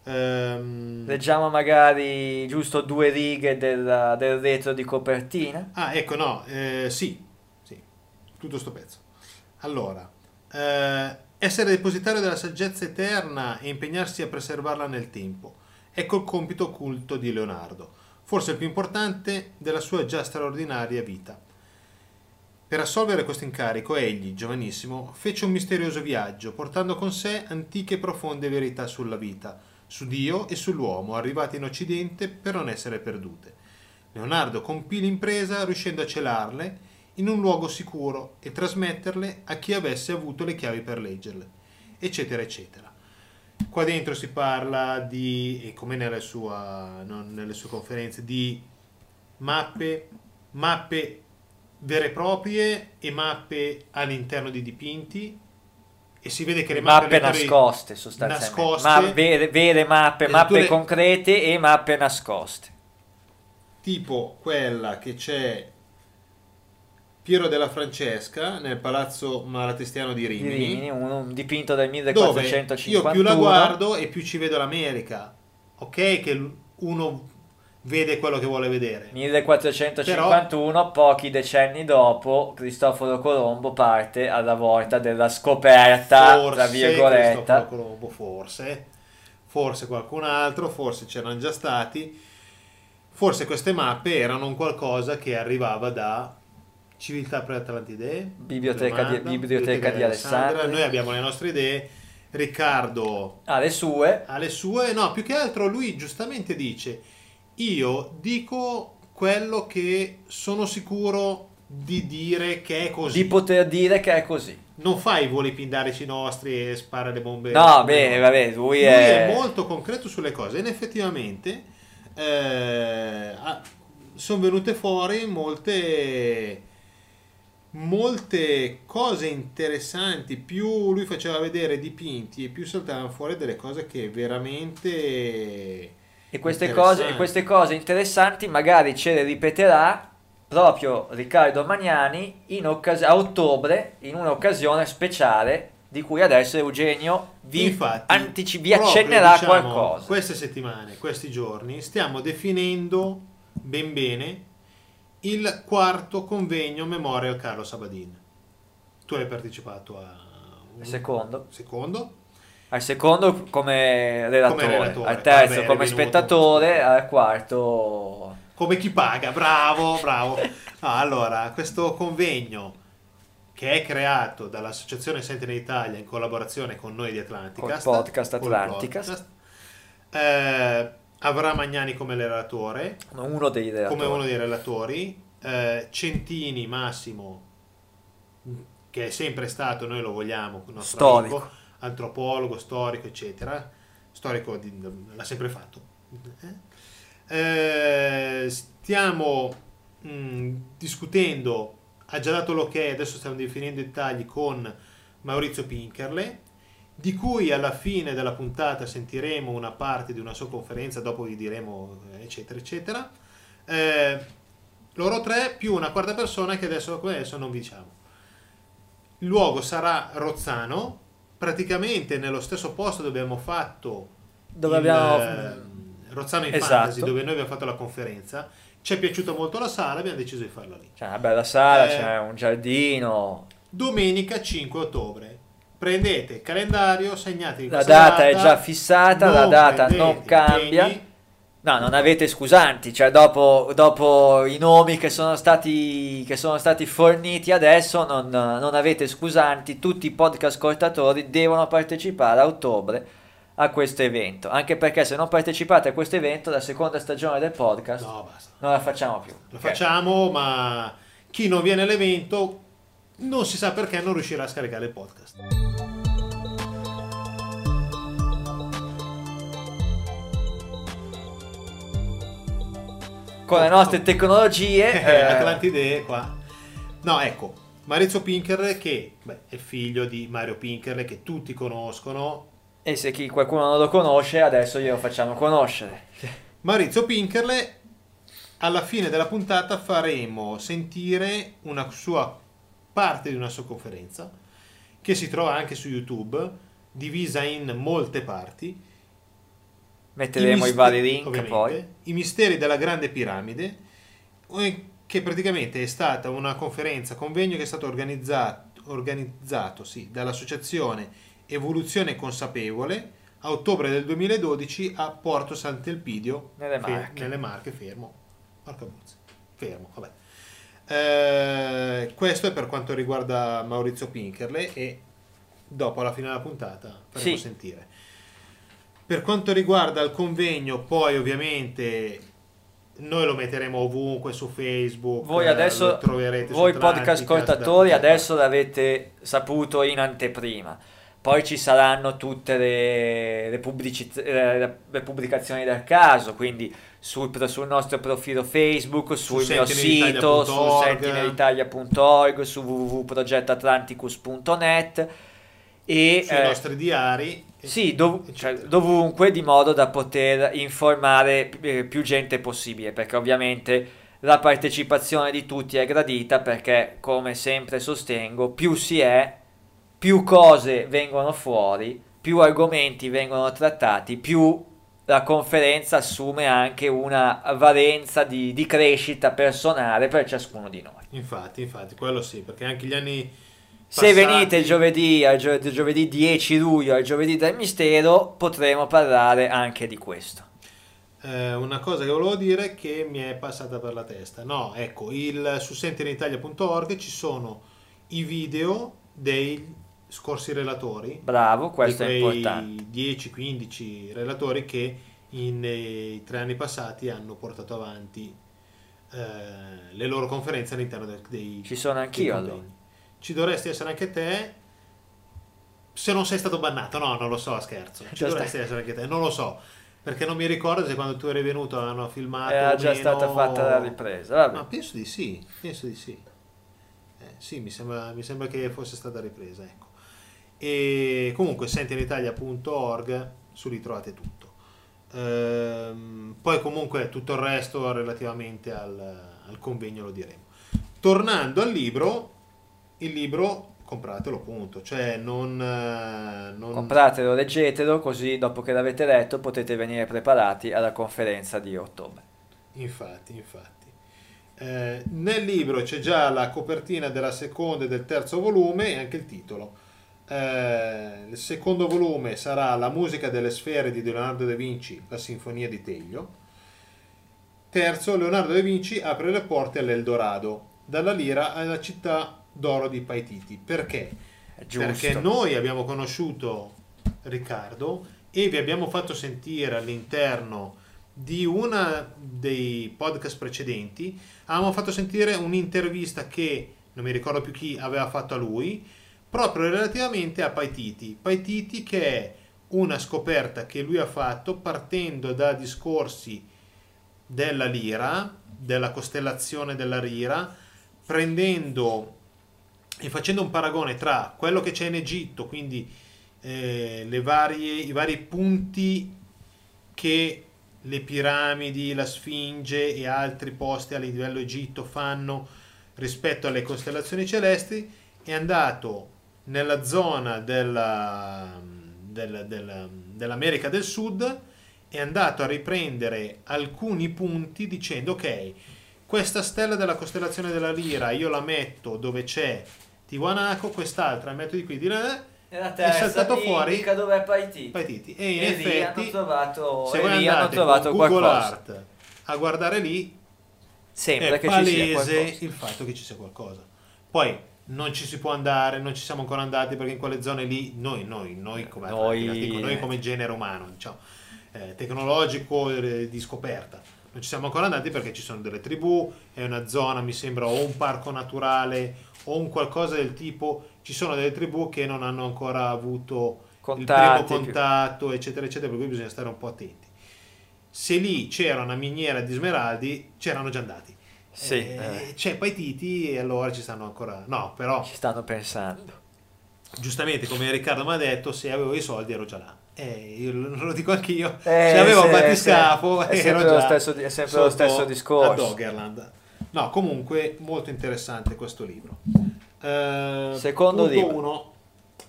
Ehm, Leggiamo magari giusto due righe del, del retro di copertina. Ah, ecco, no, eh, sì, sì, tutto sto pezzo. Allora, eh, essere depositario della saggezza eterna e impegnarsi a preservarla nel tempo. Ecco il compito occulto di Leonardo, forse il più importante della sua già straordinaria vita. Per assolvere questo incarico, egli, giovanissimo, fece un misterioso viaggio, portando con sé antiche e profonde verità sulla vita, su Dio e sull'uomo, arrivate in Occidente per non essere perdute. Leonardo compì l'impresa riuscendo a celarle in un luogo sicuro e trasmetterle a chi avesse avuto le chiavi per leggerle, eccetera, eccetera. Qua dentro si parla di, come nelle, sua- nelle sue conferenze, di mappe, mappe vere e proprie e mappe all'interno di dipinti e si vede che le mappe, Mappe nascoste sostanzialmente. nascoste. Ma vere, vere mappe, mappe Addirittura- concrete e mappe nascoste. tipo quella che c'è Piero della Francesca nel palazzo Malatestiano di Di Rimini, Rimini, un, dipinto del dove 1451. io più la guardo e più ci vedo l'America. Ok che uno vede quello che vuole vedere. 1451, pochi decenni dopo, Cristoforo Colombo parte alla volta della scoperta, tra virgolette. Cristoforo Colombo, forse, forse qualcun altro, forse c'erano già stati, forse queste mappe erano un qualcosa che arrivava da civiltà pre-atlantide, Biblioteca di- Biblioteca di Alessandria. Noi abbiamo le nostre idee, Riccardo Ha le sue, ha le sue, no, più che altro lui giustamente dice, io dico quello che sono sicuro di dire che è così. di poter dire che è così. Non fa i voli pindarici nostri e spara le bombe. No, beh, vabbè, lui, Lui è... è molto concreto sulle cose ed effettivamente eh, sono venute fuori molte molte cose interessanti più lui faceva vedere dipinti e più saltavano fuori delle cose che veramente E queste cose, e queste cose interessanti magari ce le ripeterà proprio Riccardo Magnani in occas- a ottobre in un'occasione speciale di cui adesso Eugenio vi, Infatti, antici- vi proprio, accennerà diciamo, qualcosa. Queste settimane, questi giorni, stiamo definendo ben bene il quarto convegno Memorial Carlo Sabadin. Tu hai partecipato a un secondo. secondo. Al secondo come relatore, Come relatore, al terzo vabbè, come spettatore, al quarto... Come chi paga, bravo, bravo. No, allora, questo convegno che è creato dall'Associazione Sentinel Italia in collaborazione con noi di Atlanticast, Col podcast podcast, eh, avrà Magnani come relatore, Uno dei relatori. come uno dei relatori, eh, Centini Massimo, che è sempre stato, noi lo vogliamo, il nostro Storico. amico, antropologo, storico, eccetera. Storico di- l'ha sempre fatto. Eh, stiamo mh, discutendo, ha già dato l'ok, adesso stiamo definendo i dettagli con Maurizio Pinkerle, di cui alla fine della puntata sentiremo una parte di una sua conferenza, dopo vi diremo eccetera eccetera. Eh, loro tre più una quarta persona che adesso, adesso non vi diciamo. Il luogo sarà Rozzano, praticamente nello stesso posto dove abbiamo fatto Dove il, abbiamo... eh, Rozzano in Esatto. Fantasy, dove noi abbiamo fatto la conferenza. Ci è piaciuta molto la sala, abbiamo deciso di farla lì. C'è una bella sala, Eh. c'è un giardino, Domenica 5 ottobre. Prendete il calendario, segnatevi la questa data è già fissata, la data non cambia. impegni. No, non avete scusanti, cioè dopo, dopo i nomi che sono stati, che sono stati forniti adesso non, non avete scusanti, tutti i podcast ascoltatori devono partecipare a ottobre a questo evento, anche perché se non partecipate a questo evento la seconda stagione del podcast No, basta. non la facciamo più. Lo Ok? facciamo, ma chi non viene all'evento non si sa perché non riuscirà a scaricare il podcast. Con le nostre tecnologie... [laughs] Eh, eh, Atlantide qua. No, ecco, Maurizio Pinkerle che beh, è figlio di Mario Pinkerle che tutti conoscono. e se chi, qualcuno non lo conosce, adesso glielo facciamo conoscere. [laughs] Maurizio Pinkerle alla fine della puntata faremo sentire una sua parte di una sua conferenza che si trova anche su YouTube, divisa in molte parti. Metteremo i, mister- vari link poi. I misteri della grande piramide, eh, che praticamente è stata una conferenza, convegno che è stato organizzato, organizzato sì, dall'associazione Evoluzione Consapevole a ottobre del 2012 a Porto Sant'Elpidio, Nelle fe- Marche. nelle Marche, fermo. Porca fermo, vabbè. Eh, questo è per quanto riguarda Maurizio Pinkerle e dopo alla fine della puntata faremo Sì. sentire. Per quanto riguarda il convegno, poi ovviamente noi lo metteremo ovunque su Facebook. Voi adesso, troverete voi su podcast ascoltatori, adesso l'avete saputo in anteprima. Poi ci saranno tutte le, le pubblici- eh, le pubblicazioni del caso, quindi sul, sul nostro profilo Facebook, sul mio sito, su sentinelitalia.org. sentinelitalia.org, su www.progettatlanticus.net e sui eh, nostri diari. Sì, dov- cioè, dovunque di modo da poter informare eh, più gente possibile, perché ovviamente la partecipazione di tutti è gradita perché, come sempre sostengo, più si è, più cose vengono fuori, più argomenti vengono trattati, più la conferenza assume anche una valenza di, di crescita personale per ciascuno di noi. Infatti, infatti, quello sì, perché anche gli anni Se passati- venite il giovedì, al gio- giovedì 10 luglio, al giovedì del mistero, potremo parlare anche di questo. Eh, una cosa che volevo dire che mi è passata per la testa. No, ecco, il, su sentinelitalia.org ci sono i video dei scorsi relatori. Bravo, questo è importante. 10-15 relatori che in eh, tre anni passati hanno portato avanti eh, le loro conferenze all'interno del- dei Ci sono anch'io allora. Ci dovresti essere anche te se non sei stato bannato. No, non lo so, scherzo. Ci Già dovresti stai- essere anche te, non lo so. Perché non mi ricordo se quando tu eri venuto hanno filmato. Era già meno- stata fatta la ripresa. Vabbè. Ma penso di sì, penso di sì. Eh, sì, mi sembra, mi sembra che fosse stata ripresa, ecco. E comunque sentinelitalia.org, su lì trovate tutto. Ehm, poi comunque tutto il resto relativamente al, al convegno lo diremo. Tornando al libro, il libro compratelo punto, cioè non... eh, non- Compratelo, leggetelo, così dopo che l'avete letto potete venire preparati alla conferenza di ottobre. Infatti, infatti. Eh, nel libro c'è già la copertina della seconda e del terzo volume e anche il titolo. Eh, il secondo volume sarà La musica delle sfere di Leonardo da Vinci, la sinfonia di Teglio. Terzo, Leonardo da Vinci apre le porte all'Eldorado, dalla lira alla città d'oro di Paititi. Perché? Perché noi abbiamo conosciuto Riccardo e vi abbiamo fatto sentire all'interno di uno dei podcast precedenti, avevamo fatto sentire un'intervista che non mi ricordo più chi aveva fatto a lui, proprio relativamente a Paititi. Paititi che è una scoperta che lui ha fatto partendo da discorsi della lira, della costellazione della lira, prendendo e facendo un paragone tra quello che c'è in Egitto, quindi eh, varie, i vari punti che le piramidi, la Sfinge e altri posti a livello Egitto fanno rispetto alle costellazioni celesti, è andato nella zona della, del, del, dell'America del Sud, è andato a riprendere alcuni punti dicendo ok, questa stella della costellazione della Lira io la metto dove c'è Tiwanaku, quest'altra la metto di qui, di là, E la è terza saltato ti fuori dove è Paititi. Paititi. E in E lì hanno effetti, trovato, se voi hanno trovato Google qualcosa. Art a guardare lì, Sembra è che ci sia palese qualcosa. il fatto che ci sia qualcosa. Poi non ci si può andare, non ci siamo ancora andati perché in quelle zone lì noi, noi, noi come, Noi- dico, noi come genere umano, diciamo, eh, tecnologico eh, di scoperta. Non ci siamo ancora andati perché ci sono delle tribù, è una zona, mi sembra, o un parco naturale o un qualcosa del tipo. Ci sono delle tribù che non hanno ancora avuto Contatti, il primo contatto, eccetera, eccetera, per cui bisogna stare un po' attenti. Se lì c'era una miniera di smeraldi, c'erano già andati. Sì, Eh, eh, C'è Paititi e allora ci stanno ancora... No, però ci stanno pensando. giustamente come Riccardo mi ha detto, se avevo i soldi ero già là. Eh, lo dico anch'io. Eh, se avevo sì, un battiscafo è ero sempre lo stesso è sempre lo stesso discorso. A Doggerland. No, comunque molto interessante questo libro. Eh, Secondo libro. uno.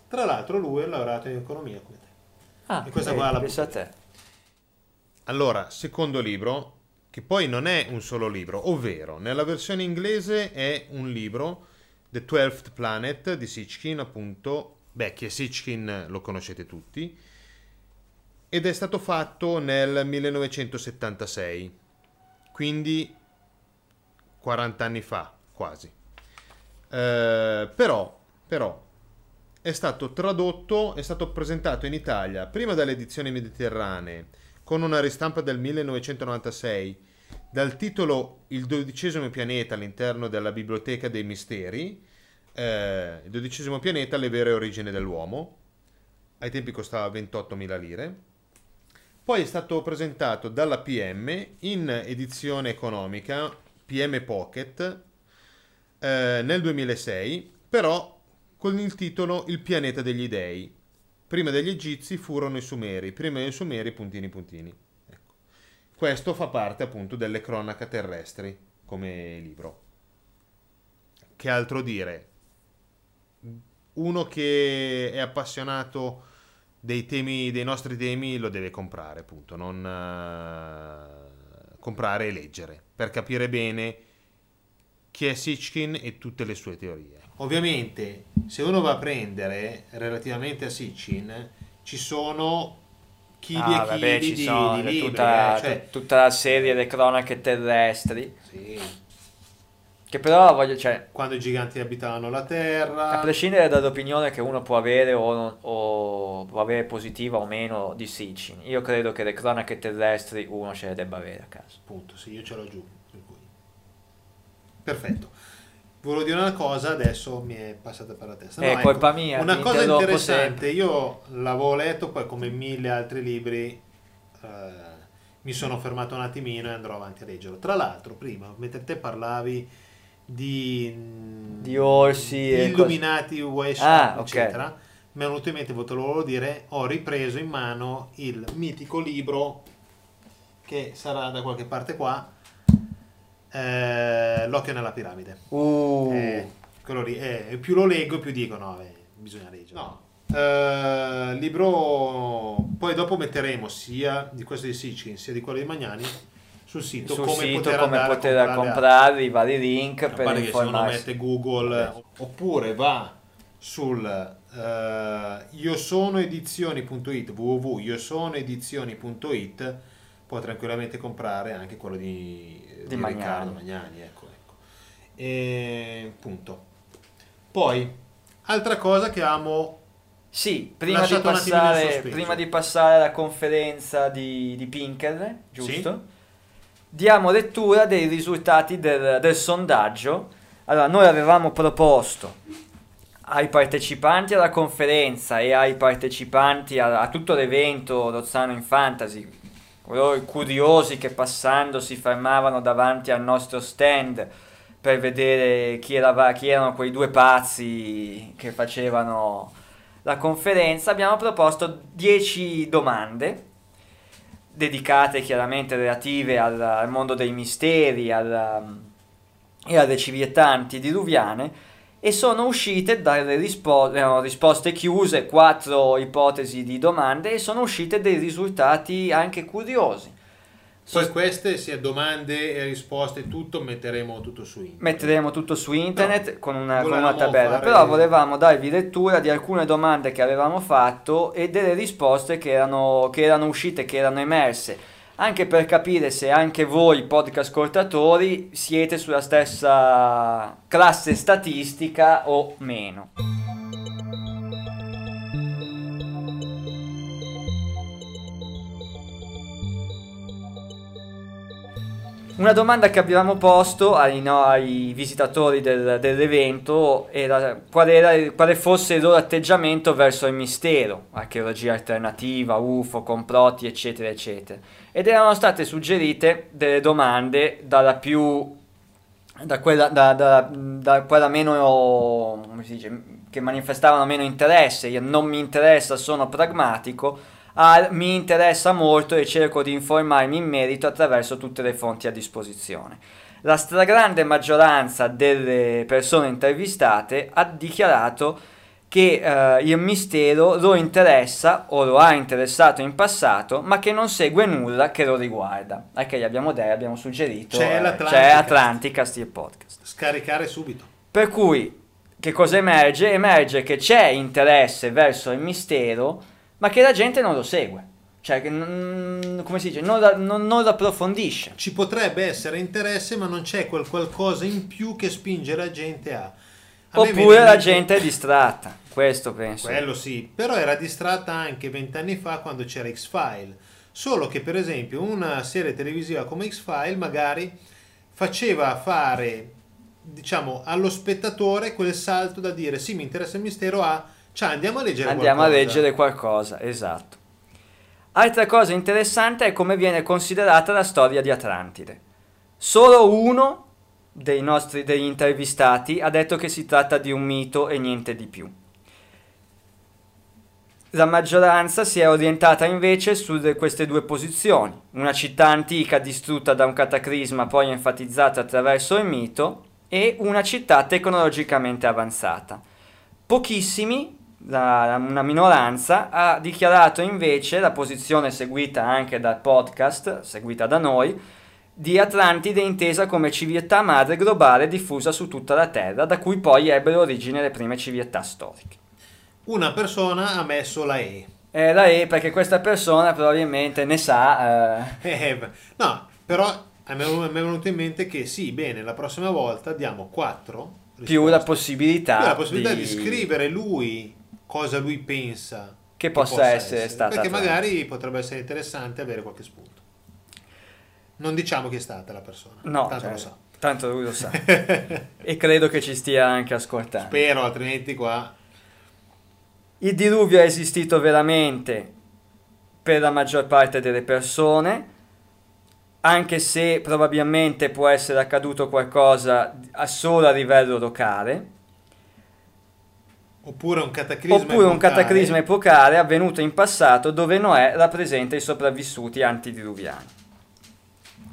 Tra l'altro lui è laureato in economia come te. Ah, E questa vedi, qua la pensa a te. Allora, secondo libro, che poi non è un solo libro, ovvero nella versione inglese è un libro, The Twelfth Planet di Sitchkin, appunto, beh, che Sitchkin lo conoscete tutti, ed è stato fatto nel 1976, quindi 40 anni fa, quasi. Eh, però, però, è stato tradotto, è stato presentato in Italia prima dalle edizioni mediterranee con una ristampa del 1996 dal titolo Il dodicesimo pianeta all'interno della Biblioteca dei Misteri, eh, il dodicesimo pianeta, le vere origini dell'uomo, ai tempi costava 28.000 lire. Poi è stato presentato dalla PM in edizione economica, PM Pocket, eh, nel 2006, però con il titolo Il pianeta degli dei. Prima degli egizi furono i sumeri, prima dei sumeri puntini puntini. Ecco. Questo fa parte appunto delle cronache terrestri come libro. Che altro dire? Uno che è appassionato dei temi, dei nostri temi, lo deve comprare, appunto, non eh, comprare e leggere per capire bene chi è Sitchkin e tutte le sue teorie. Ovviamente, se uno va a prendere relativamente a Sitchin, ci sono chili Ah, e chili vabbè, ci di, sono di libri. tutta, eh, cioè- tut- tutta la serie delle cronache terrestri. sì, Che però voglio, cioè, quando i giganti abitavano la a Terra. prescindere dall'opinione che uno può avere o, non- o può avere positiva o meno di Sitchin, io credo che le cronache terrestri uno ce le debba avere a casa. Appunto, sì, io ce l'ho giù. Perfetto. Volevo dire una cosa, adesso mi è passata per la testa. È ecco, colpa mia, Una cosa interessante, io l'avevo letto, poi come mille altri libri eh, mi sono fermato un attimino e andrò avanti a leggerlo. Tra l'altro, prima, mentre te parlavi di, Di orsi e illuminati, West, Ah, eccetera, mi è venuto in mente, volevo dire, ho ripreso in mano il mitico libro che sarà da qualche parte qua, eh, L'occhio nella piramide. Uh, Eh, lì, eh, più lo leggo più dico no, eh, bisogna leggere. No. Eh, libro, poi dopo metteremo sia di questo di Sitchin sia di quello di Magnani sul sito sul come sito poter come poter comprare i vari link a per che se uno informarsi. mette Google oppure va sul eh, io sono edizioni.it www.iosonoedizioni.it può tranquillamente comprare anche quello di, di Magnani. Riccardo Magnani ecco, ecco. E, punto poi altra cosa che amo Sì, prima di, passare, prima di passare alla conferenza di, di Pinker, giusto? Sì. Diamo lettura dei risultati del, del sondaggio. Allora, noi avevamo proposto ai partecipanti alla conferenza e ai partecipanti a, a tutto l'evento Rozzano in Fantasy, coloro curiosi che passando si fermavano davanti al nostro stand per vedere chi, era, chi erano quei due pazzi che facevano la conferenza, abbiamo proposto 10 domande dedicate chiaramente relative al, al mondo dei misteri al, e alle civiltà antidiluviane e sono uscite dalle rispo- risposte chiuse, quattro ipotesi di domande e sono uscite dei risultati anche curiosi. Poi queste sia domande e risposte tutto metteremo tutto su internet. Metteremo tutto su internet con, una, con una tabella, fare- però volevamo darvi lettura di alcune domande che avevamo fatto e delle risposte che erano, che erano uscite, che erano emerse, anche per capire se anche voi podcast ascoltatori siete sulla stessa classe statistica o meno. Una domanda che abbiamo posto ai, no- ai visitatori del- dell'evento era qual, era quale fosse il loro atteggiamento verso il mistero, archeologia alternativa, UFO, complotti, eccetera, eccetera. Ed erano state suggerite delle domande dalla più da quella, da, da- da quella meno come si dice, che manifestavano meno interesse, io non mi interessa, sono pragmatico, al mi interessa molto e cerco di informarmi in merito attraverso tutte le fonti a disposizione. La stragrande maggioranza delle persone intervistate ha dichiarato che eh, il mistero lo interessa o lo ha interessato in passato, ma che non segue nulla che lo riguarda. Gli abbiamo, detto, abbiamo suggerito, C'è eh, l'Atlanticast. c'è Atlanticast il podcast. scaricare subito Per cui, che cosa emerge? Emerge che c'è interesse verso il mistero, ma che la gente non lo segue. Cioè, che non, come si dice, non, non- non lo approfondisce. ci potrebbe essere interesse ma non c'è quel qualcosa in più che spinge la gente a, a Oppure la gente è distratta. Questo penso. quello sì però era distratta anche vent'anni fa quando c'era X-File solo che per esempio una serie televisiva come X-File magari faceva fare diciamo allo spettatore quel salto da dire sì mi interessa il mistero a cioè andiamo a leggere Andiamo a qualcosa. leggere qualcosa, esatto. Altra cosa interessante è come viene considerata la storia di Atlantide. Solo uno dei nostri degli intervistati ha detto che si tratta di un mito e niente di più. La maggioranza si è orientata invece su de- queste due posizioni, una città antica distrutta da un cataclisma poi enfatizzata attraverso il mito e una città tecnologicamente avanzata. Pochissimi, la- una minoranza, ha dichiarato invece la posizione seguita anche dal podcast, seguita da noi, di Atlantide intesa come civiltà madre globale diffusa su tutta la Terra, da cui poi ebbero origine le prime civiltà storiche. una persona ha messo la E Eh, la E perché questa persona probabilmente ne sa. eh, [laughs] Eh, no, però a me mi è venuto in mente che sì, bene, la prossima volta diamo quattro più la possibilità, Più la possibilità di... scrivere lui cosa lui pensa che possa essere stata Perché Atlantide. magari potrebbe essere interessante avere qualche spunto. Non diciamo chi è stata la persona, No, tanto cioè, lo sa. tanto lui lo sa. [laughs] e credo che ci stia anche ascoltando. Spero, altrimenti qua... Il diluvio è esistito veramente per la maggior parte delle persone, anche se probabilmente può essere accaduto qualcosa a solo a livello locale, Oppure un cataclisma oppure un epocale. cataclisma epocale avvenuto in passato dove Noè rappresenta i sopravvissuti antidiluviani.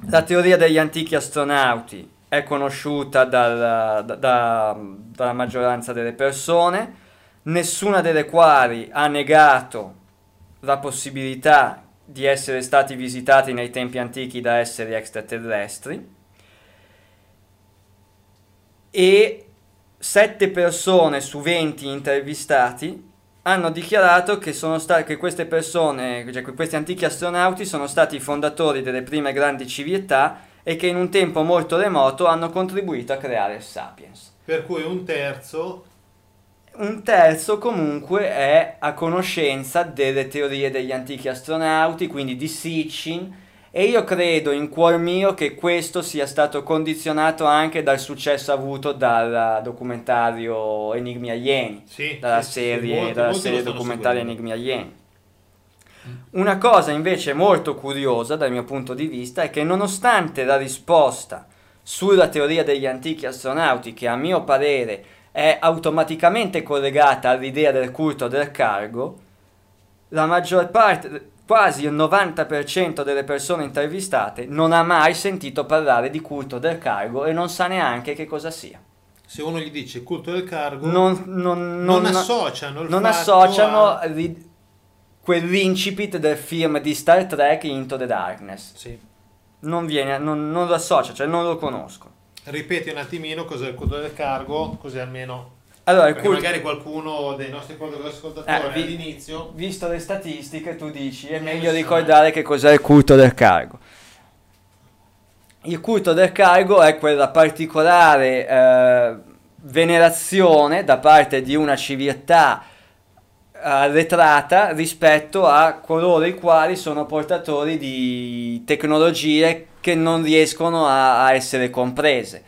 La teoria degli antichi astronauti è conosciuta dal- da- da- dalla maggioranza delle persone, nessuna delle quali ha negato la possibilità di essere stati visitati nei tempi antichi da esseri extraterrestri e 7 persone su 20 intervistati hanno dichiarato che, sono sta- che queste persone, cioè che questi antichi astronauti sono stati i fondatori delle prime grandi civiltà e che in un tempo molto remoto hanno contribuito a creare il Sapiens. Per cui un terzo Un terzo comunque è a conoscenza delle teorie degli antichi astronauti, quindi di Sitchin, e io credo in cuor mio che questo sia stato condizionato anche dal successo avuto dal documentario Enigmi Alieni, Sì, dalla sì, sì, serie, molti- dalla molti serie documentaria. Enigmi Alieni. Una cosa invece molto curiosa dal mio punto di vista è che nonostante la risposta sulla teoria degli antichi astronauti, che a mio parere è automaticamente collegata all'idea del culto del cargo, la maggior parte, quasi il 90% delle persone intervistate non ha mai sentito parlare di culto del cargo e non sa neanche che cosa sia. Se uno gli dice culto del cargo, Non, non- non non- associano il non associano a- ri- quell'incipit del film di Star Trek Into the Darkness. Sì. Non, viene, non, non lo associa, cioè non lo conosco. Ripeti un attimino cos'è il culto del cargo, così almeno Allora, perché culto- magari qualcuno dei nostri ascoltatori Eh, vi- all'inizio visto le statistiche, tu dici è Non meglio ricordare che cos'è il culto del cargo. Il culto del cargo è quella particolare eh, venerazione da parte di una civiltà arretrata rispetto a coloro i quali sono portatori di tecnologie che non riescono a, a essere comprese.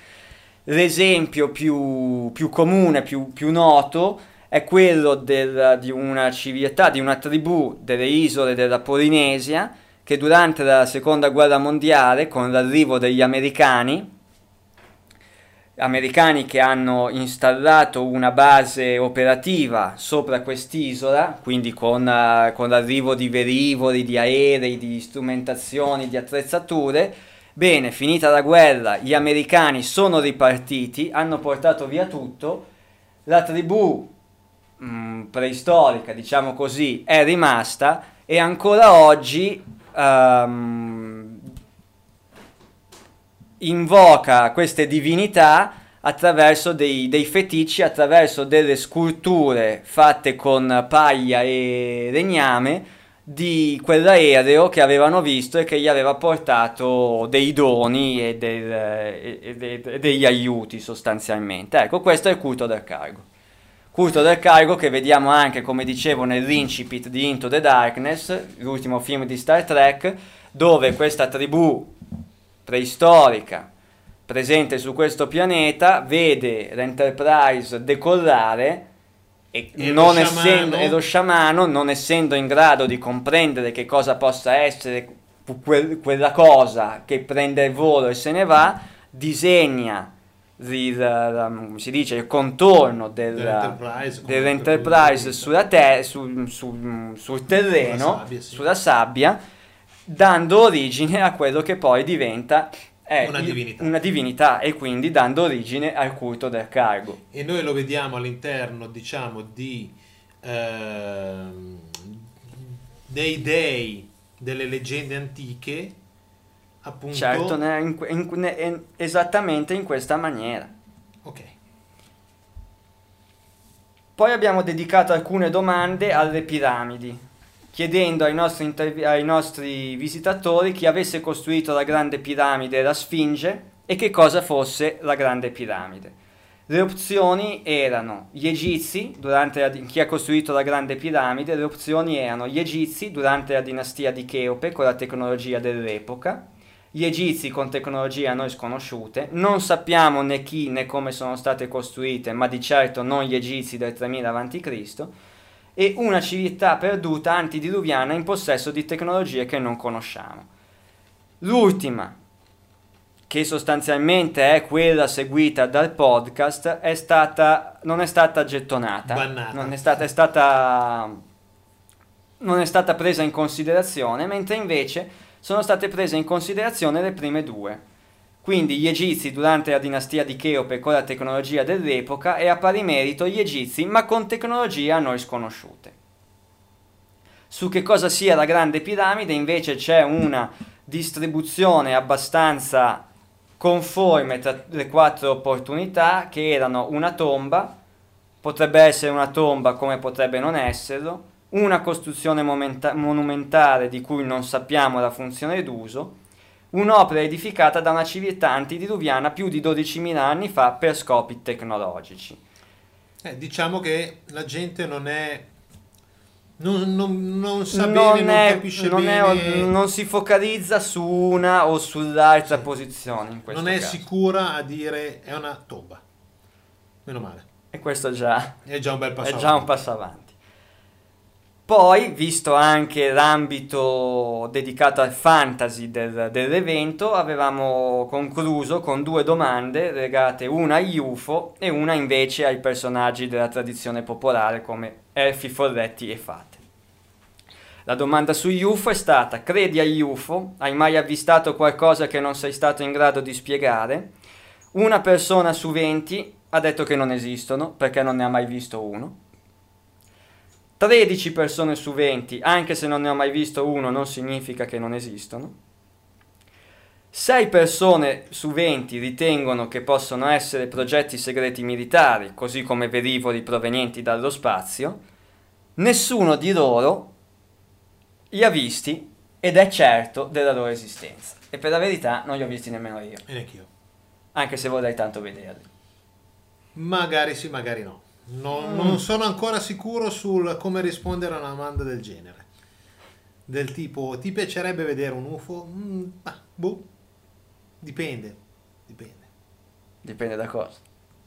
L'esempio più, più comune, più, più noto, è quello del- di una civiltà, di una tribù delle isole della Polinesia che durante la seconda guerra mondiale, con l'arrivo degli americani, americani che hanno installato una base operativa sopra quest'isola, quindi con, con l'arrivo di velivoli, di aerei, di strumentazioni, di attrezzature. Bene, finita la guerra, gli americani sono ripartiti, hanno portato via tutto, la tribù mh, preistorica, diciamo così, è rimasta e ancora oggi ehm, invoca queste divinità attraverso dei, dei feticci, attraverso delle sculture fatte con paglia e legname di quell'aereo che avevano visto e che gli aveva portato dei doni e, del- e- de- e degli aiuti sostanzialmente. Ecco, questo è il culto del cargo. Culto del cargo che vediamo anche, come dicevo, nell'incipit di Into the Darkness, l'ultimo film di Star Trek, dove questa tribù preistorica presente su questo pianeta vede l'Enterprise decollare e, E lo non sciamano- essendo, e lo sciamano, non essendo in grado di comprendere che cosa possa essere quel- quella cosa che prende il volo e se ne va, disegna il, come si dice, il contorno del, dell'Enterprise, dell'Enterprise sulla te- sul, sul- sul terreno, Sulla sabbia, sì. sulla sabbia, dando origine a quello che poi diventa eh, Una divinità. una divinità e quindi dando origine al culto del cargo. e noi lo vediamo all'interno diciamo di ehm, dei dei delle leggende antiche appunto Certo, ne- in in- ne- esattamente in questa maniera. ok Poi abbiamo dedicato alcune domande alle piramidi, chiedendo ai nostri, intervi- ai nostri visitatori chi avesse costruito la grande piramide e la Sfinge e che cosa fosse la grande piramide. Le opzioni erano gli egizi, durante la chi ha costruito la grande piramide, le opzioni erano gli egizi durante la dinastia di Cheope con la tecnologia dell'epoca, gli egizi con tecnologie a noi sconosciute, non sappiamo né chi né come sono state costruite, ma di certo non gli egizi del 3000 a.C., e una civiltà perduta antidiluviana in possesso di tecnologie che non conosciamo. L'ultima, che sostanzialmente è quella seguita dal podcast, è stata, non è stata gettonata, Bannata. non è stata, è stata non è stata presa in considerazione, mentre invece sono state prese in considerazione le prime due. Quindi gli egizi durante la dinastia di Cheope con la tecnologia dell'epoca e a pari merito gli egizi ma con tecnologie a noi sconosciute. Su che cosa sia la Grande Piramide invece c'è una distribuzione abbastanza conforme tra le quattro opportunità che erano una tomba, potrebbe essere una tomba come potrebbe non esserlo, una costruzione momenta- monumentale di cui non sappiamo la funzione d'uso, un'opera edificata da una civiltà antidiluviana più di 12.000 anni fa per scopi tecnologici. Eh, diciamo che la gente non è... Non, non- non sa non, bene, non è- capisce non è- bene, non si focalizza su una o sull'altra posizione in questo non è caso. sicura a dire è una tomba. Meno male. E questo già È già un bel passo è già un avanti. passo avanti. Poi, visto anche l'ambito dedicato al fantasy del- dell'evento, avevamo concluso con due domande legate una agli UFO e una invece ai personaggi della tradizione popolare come elfi, forretti e fate. La domanda sugli UFO è stata: credi agli UFO? Hai mai avvistato qualcosa che non sei stato in grado di spiegare? Una persona su 20 ha detto che non esistono perché non ne ha mai visto uno. 13 persone su 20, anche se non ne ho mai visto uno, non significa che non esistono. 6 persone su 20 ritengono che possono essere progetti segreti militari, così come velivoli provenienti dallo spazio. Nessuno di loro li ha visti ed è certo della loro esistenza. E per la verità non li ho visti nemmeno io, E neanch'io. anche se vorrei tanto vederli. Magari sì, magari no. Non, Mm. non sono ancora sicuro sul come rispondere a una domanda del genere. Del tipo, ti piacerebbe vedere un UFO? Mm, bah, boh. Dipende. Dipende. Dipende da cosa.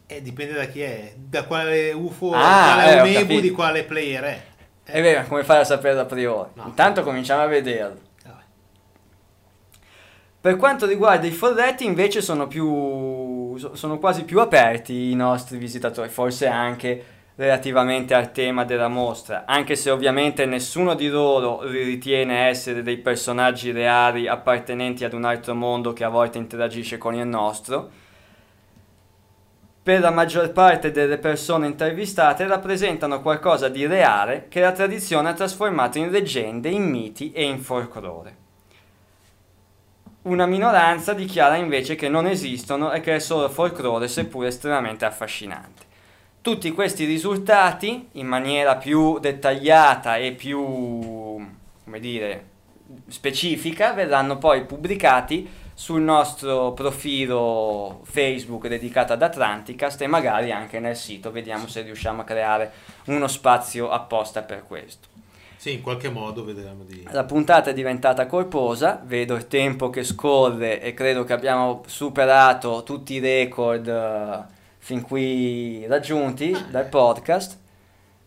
Eh, dipende da chi è. Da quale UFO, Ah, quale eh, di quale player è. È vero, come fai a saperlo a priori? No. Intanto cominciamo a vederlo. Per quanto riguarda i forretti, invece, sono più. So- sono quasi più aperti i nostri visitatori, forse anche relativamente al tema della mostra, anche se ovviamente nessuno di loro li ritiene essere dei personaggi reali appartenenti ad un altro mondo che a volte interagisce con il nostro. Per la maggior parte delle persone intervistate rappresentano qualcosa di reale che la tradizione ha trasformato in leggende, in miti e in folklore. Una minoranza dichiara invece che non esistono e che è solo folklore seppur estremamente affascinante. Tutti questi risultati, in maniera più dettagliata e più, come dire, specifica, verranno poi pubblicati sul nostro profilo Facebook dedicato ad Atlanticast e magari anche nel sito, vediamo se riusciamo a creare uno spazio apposta per questo. Sì, in qualche modo vedremo di... La puntata è diventata corposa, vedo il tempo che scorre e credo che abbiamo superato tutti i record eh, fin qui raggiunti dal podcast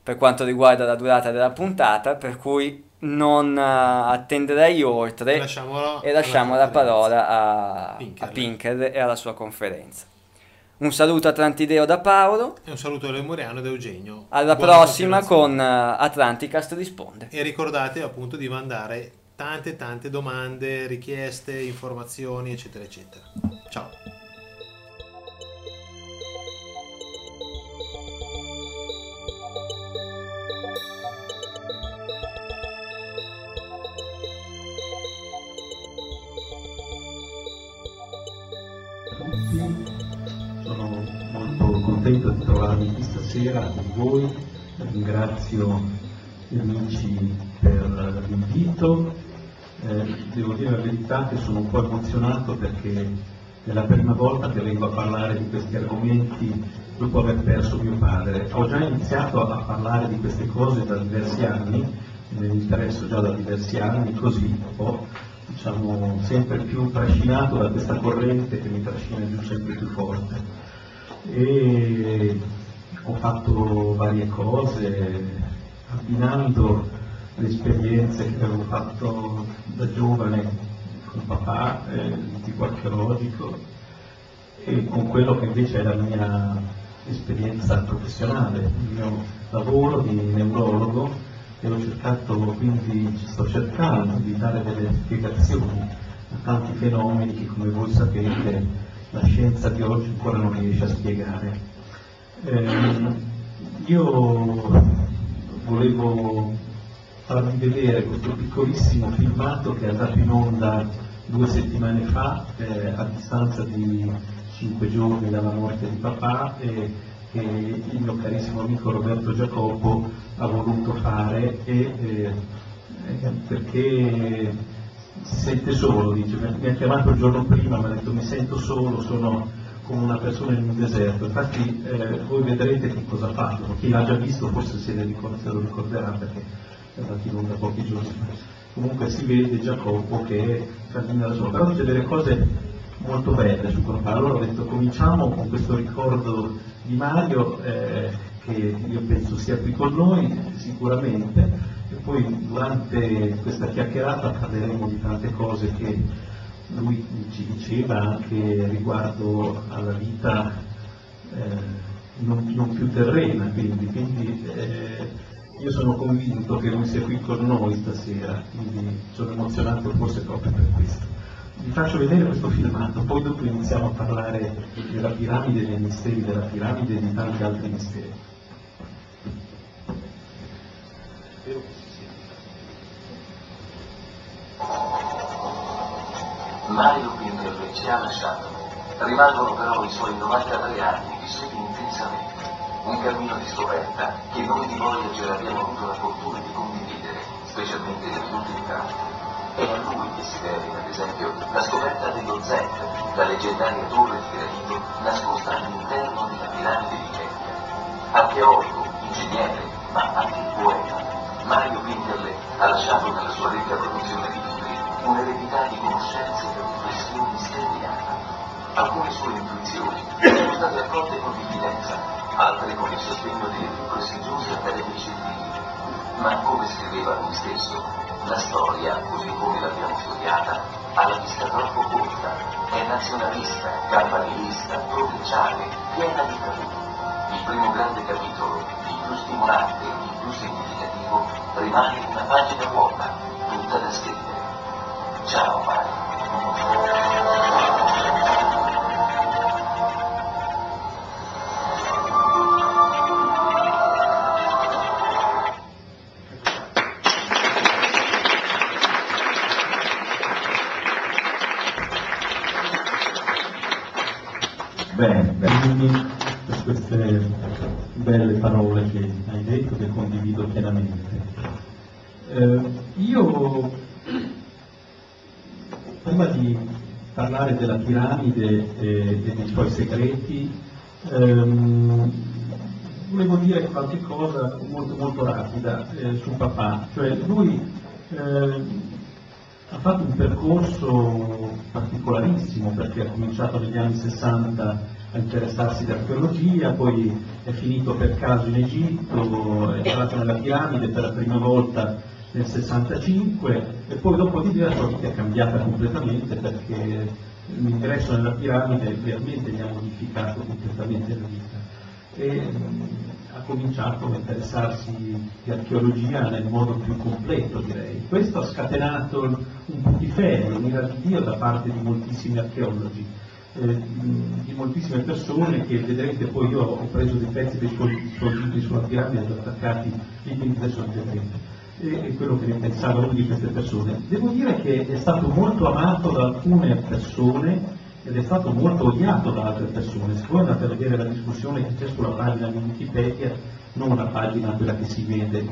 per quanto riguarda la durata della puntata, per cui non eh, attenderei oltre Lasciamolo e lasciamo la parola a a Pinker e alla sua conferenza. Un saluto a Trantideo da Paolo, E un saluto a Lemuriano ed Eugenio. alla Buona prossima con eh, Atlanticast risponde. E ricordate appunto di mandare tante tante domande, richieste, informazioni, eccetera, eccetera. Ciao. Stasera con voi, ringrazio gli amici per l'invito, Eh, devo dire la verità che sono un po' emozionato perché è la prima volta che vengo a parlare di questi argomenti dopo aver perso mio padre. Ho già iniziato a parlare di queste cose da diversi anni, ne interesso già da diversi anni, così po' diciamo, sempre più trascinato da questa corrente che mi trascina giù sempre più forte. E ho fatto varie cose, abbinando le esperienze che avevo fatto da giovane con papà, eh, tipo archeologico, e con quello che invece è la mia esperienza professionale, il mio lavoro di neurologo e ho cercato quindi, sto cercando di dare delle spiegazioni a tanti fenomeni che come voi sapete la scienza di oggi ancora non riesce a spiegare. Ehm, io volevo farvi vedere questo piccolissimo filmato che è andato in onda due settimane fa eh, a distanza di cinque giorni dalla morte di papà e che il mio carissimo amico Roberto Giacoppo ha voluto fare e, eh, perché si sente solo, dice, mi ha chiamato il giorno prima, mi ha detto mi sento solo, sono come una persona in un deserto, infatti eh, voi vedrete che cosa ha fatto, chi l'ha già visto forse se, ricorda, se lo ricorderà perché è andato in onda pochi giorni. Comunque si vede Giacoppo che cammina da solo, però dice delle cose molto belle su quello Allora ho detto cominciamo con questo ricordo di Mario eh, che io penso sia qui con noi sicuramente. E poi durante questa chiacchierata parleremo di tante cose che lui ci diceva anche riguardo alla vita eh, non, non, più terrena, quindi, quindi eh, io sono convinto che lui sia qui con noi stasera, quindi sono emozionato forse proprio per questo. Vi faccio vedere questo filmato, poi dopo iniziamo a parlare della piramide, dei misteri della piramide e di tanti altri misteri. Mario Pinterle ci ha lasciato. Rimangono però i suoi 93 anni vissuti intensamente. Un cammino di scoperta che noi di Voyager abbiamo avuto la fortuna di condividere, specialmente negli ultimi tratti. È a lui che si deve, ad esempio, la scoperta dello Z, la leggendaria torre di granito nascosta all'interno della piramide di Chetia. Archeologo, ingegnere, ma anche poeta, Mario Pinterle ha lasciato nella sua ricca produzione di un'eredità di conoscenze e riflessioni seriate. Alcune sue intuizioni sono state accolte con diffidenza, altre con il sostegno delle più prestigiose accademie scientifiche. Ma come scriveva lui stesso, la storia, così come l'abbiamo studiata, ha la vista troppo corta, è nazionalista, campanilista, provinciale, piena di tabù. Il primo grande capitolo, il più stimolante, il più significativo, rimane una pagina vuota, tutta da scrivere. Ciao Mario. Bene, quindi per queste belle parole che hai detto, che condivido pienamente. Eh, io, prima di parlare della piramide e, e dei suoi segreti, ehm, volevo dire qualche cosa molto, molto rapida eh, su papà. Cioè, lui eh, ha fatto un percorso particolarissimo perché ha cominciato negli anni 60 a interessarsi di poi è finito per caso in Egitto, è entrato nella piramide per la prima volta nel 65 e poi dopo di lì la sua vita è cambiata completamente perché l'ingresso nella piramide veramente gli ha modificato completamente la vita e mh, ha cominciato a interessarsi di archeologia nel modo più completo direi. Questo ha scatenato un putiferio, un'ira di Dio da parte di moltissimi archeologi, eh, di moltissime persone che vedrete poi io ho preso dei pezzi dei suoi, libri sulla piramide e li ho attaccati lì, quindi adesso vedrete e quello che ne pensava lui di queste persone. Devo dire che è stato molto amato da alcune persone ed è stato molto odiato da altre persone. Se voi andate a vedere la discussione che c'è sulla pagina di Wikipedia, non la pagina quella che si vede,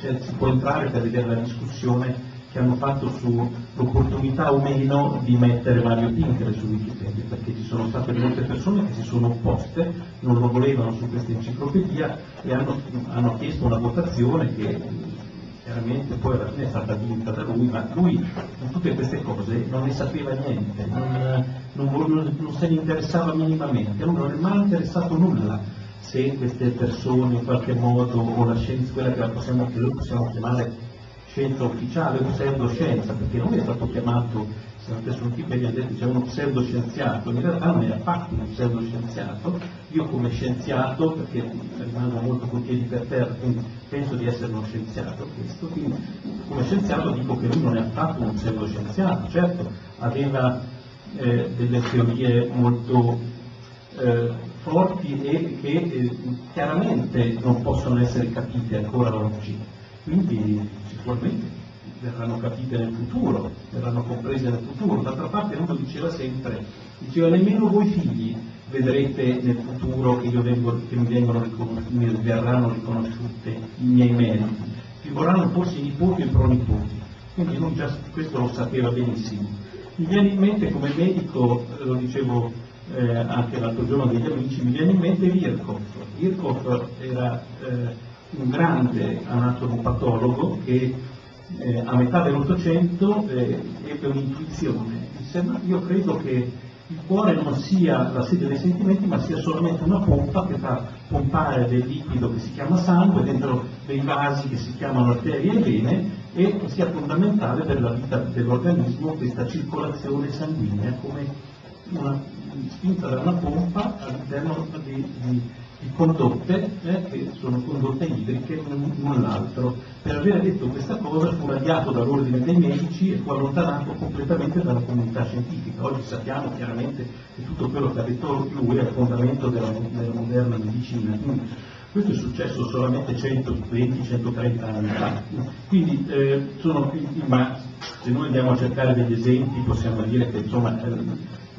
cioè, si può entrare per vedere la discussione che hanno fatto sull'opportunità o meno di mettere Mario Pinker su Wikipedia, perché ci sono state molte persone che si sono opposte, non lo volevano su questa enciclopedia e hanno, hanno chiesto una votazione che chiaramente poi alla fine è stata vinta da lui, ma lui in tutte queste cose non ne sapeva niente, non, non, non, non se ne interessava minimamente, lui non è mai interessato nulla se queste persone in qualche modo o la scienza, quella che, possiamo, che noi possiamo chiamare scienza ufficiale pseudoscienza, perché lui è stato chiamato, se non su Wikipedia detto c'è uno pseudoscienziato, in realtà non è affatto uno pseudoscienziato, io come scienziato, perché rimango molto con i piedi per terra, quindi penso di essere uno scienziato questo, quindi come scienziato dico che lui non è affatto un pseudoscienziato, certo aveva eh, delle teorie molto eh, forti e che eh, chiaramente non possono essere capite ancora oggi, quindi sicuramente verranno capite nel futuro, verranno comprese nel futuro. D'altra parte uno diceva sempre, diceva nemmeno voi figli vedrete nel futuro che, vengo, che mi, mi, verranno riconosciute i miei meriti, ci vorranno forse i nipoti e i pronipoti. Quindi lui già questo lo sapeva benissimo. Mi viene in mente come medico, lo dicevo eh, anche l'altro giorno degli amici, mi viene in mente Virkov. Virkov era eh, un grande anatomopatologo che eh, a metà dell'Ottocento eh, ebbe un'intuizione, io credo che il cuore non sia la sede dei sentimenti ma sia solamente una pompa che fa pompare del liquido che si chiama sangue dentro dei vasi che si chiamano arterie e vene e sia fondamentale per la vita dell'organismo questa circolazione sanguigna come una spinta da una pompa all'interno di, di condotte eh, che sono condotte idriche, null'altro. Per aver detto questa cosa fu radiato dall'ordine dei medici e fu allontanato completamente dalla comunità scientifica. Oggi sappiamo chiaramente che tutto quello che ha detto lui è il fondamento della, della moderna medicina. Questo è successo solamente 120-130 anni fa. Quindi, eh, sono, ma se noi andiamo a cercare degli esempi possiamo dire che insomma,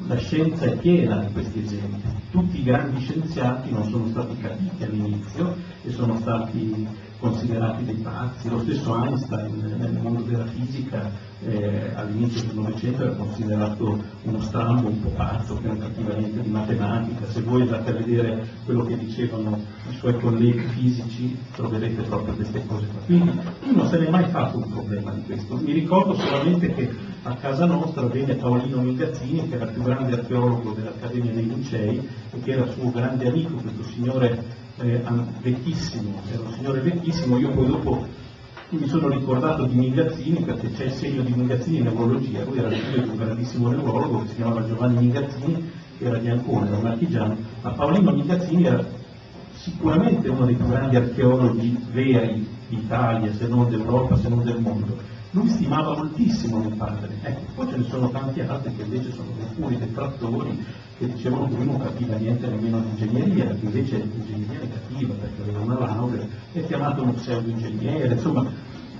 la scienza è piena di questi esempi. Tutti i grandi scienziati non sono stati capiti all'inizio e sono stati considerati dei pazzi. Lo stesso Einstein nel mondo della fisica eh, all'inizio del Novecento era considerato uno strambo, un po' pazzo, che non capiva niente di matematica. Se voi andate a vedere quello che dicevano i suoi colleghi fisici troverete proprio queste cose qua. Quindi non se ne è mai fatto un problema di questo. Mi ricordo solamente che a casa nostra venne Paolino Mingazzini, che era il più grande archeologo dell'Accademia dei Licei e che era suo grande amico, questo signore eh, vecchissimo, era un signore vecchissimo, io poi dopo mi sono ricordato di Mingazzini perché c'è il segno di Mingazzini in neurologia, lui era figlio di un grandissimo neurologo che si chiamava Giovanni Mingazzini, era di Ancona, era un artigiano, ma Paolino Mingazzini era sicuramente uno dei più grandi archeologi veri d'Italia, se non d'Europa, se non del mondo. Lui stimava moltissimo mio padre, ecco, poi ce ne sono tanti altri che invece sono dei detrattori che dicevano che lui non capiva niente nemmeno di ingegneria, che invece l'ingegneria ne capiva perché aveva una laurea, è chiamato uno pseudo-ingegnere, insomma,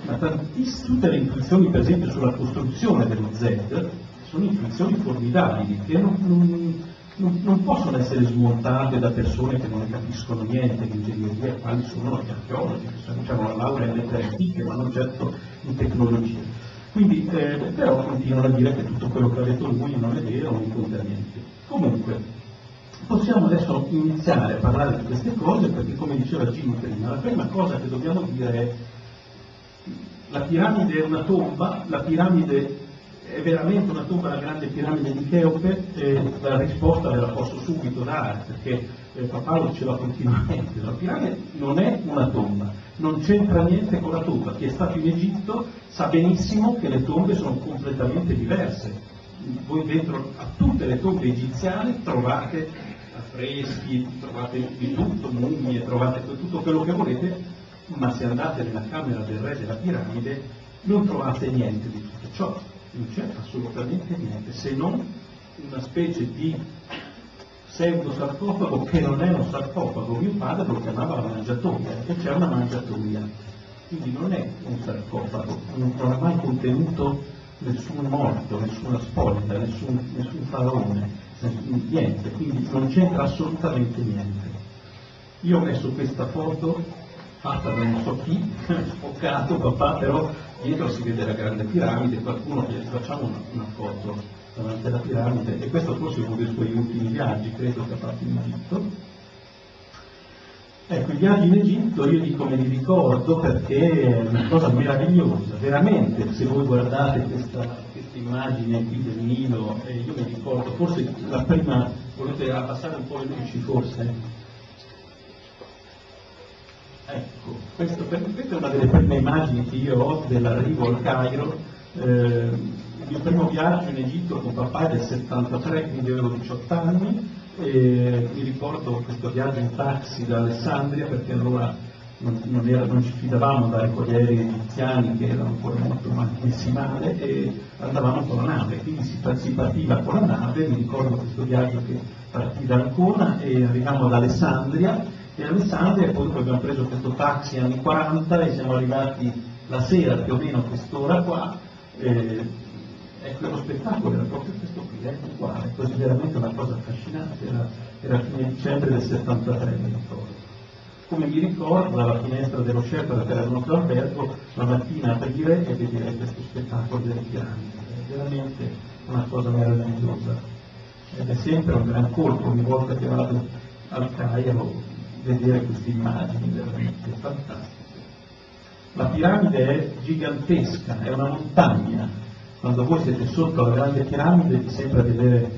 ma tutte le intuizioni per esempio sulla costruzione dello Z sono intuizioni formidabili che non, non, non, non, possono essere smontate da persone che non ne capiscono niente di ingegneria, quali sono gli archeologi, che hanno la laurea in lettere antiche, ma non certo in tecnologia. Quindi, eh, però continuano a dire che tutto quello che ha detto lui non è vero, non conta niente. Comunque, possiamo adesso iniziare a parlare di queste cose perché, come diceva Jim prima, la prima cosa che dobbiamo dire è la piramide è una tomba, la piramide è veramente una tomba, la grande piramide di Cheope, e la risposta ve la posso subito dare perché eh, papà lo diceva continuamente, la piramide non è una tomba, non c'entra niente con la tomba, chi è stato in Egitto sa benissimo che le tombe sono completamente diverse, voi dentro a tutte le tombe egiziane trovate affreschi, trovate di tutto, mummie, trovate tutto quello che volete, ma se andate nella camera del re della piramide non trovate niente di tutto ciò, non c'è assolutamente niente, se non una specie di pseudo sarcofago che non è un sarcofago, mio padre lo chiamava la mangiatoia, e c'è una mangiatoia, quindi non è un sarcofago, non ha mai contenuto nessun morto, nessuna spoglia, nessun, nessun faraone, niente, quindi non c'entra assolutamente niente. Io ho messo questa foto fatta da non so chi, [laughs] sfoccato papà, però dietro si vede la grande piramide, qualcuno gli facciamo una, una foto davanti alla piramide e questo forse è uno dei suoi ultimi viaggi, credo che ha fatto in Egitto Ecco, i viaggi in Egitto io dico me li ricordo perché è una cosa meravigliosa, veramente, se voi guardate questa, questa immagine qui del Nilo, eh, io mi ricordo, forse la prima, volete abbassare un po' le luci forse? Ecco, questo, questa è una delle prime immagini che io ho dell'arrivo al Cairo, eh, il mio primo viaggio in Egitto con papà è del 73, quindi avevo 18 anni, e mi ricordo questo viaggio in taxi da Alessandria perché allora non, non, era, non ci fidavamo dai corrieri egiziani che erano ancora molto messi e andavamo con la nave, quindi si, si, partiva con la nave, mi ricordo questo viaggio che partì da Ancona e arrivavamo ad Alessandria e Alessandria poi abbiamo preso questo taxi anni 40 e siamo arrivati la sera più o meno a quest'ora qua, eh, ecco lo spettacolo era proprio questo qui, è uguale, così veramente una cosa affascinante, era, era fine dicembre del 73 mi ricordo. Come mi ricordo dalla finestra dello Shepherd che era venuto albergo la mattina aprire e vedere questo spettacolo delle piramidi, è veramente una cosa meravigliosa ed è sempre un gran colpo ogni volta che vado al Cairo vedere queste immagini veramente fantastiche. La piramide è gigantesca, è una montagna. Quando voi siete sotto la grande piramide vi sembra vedere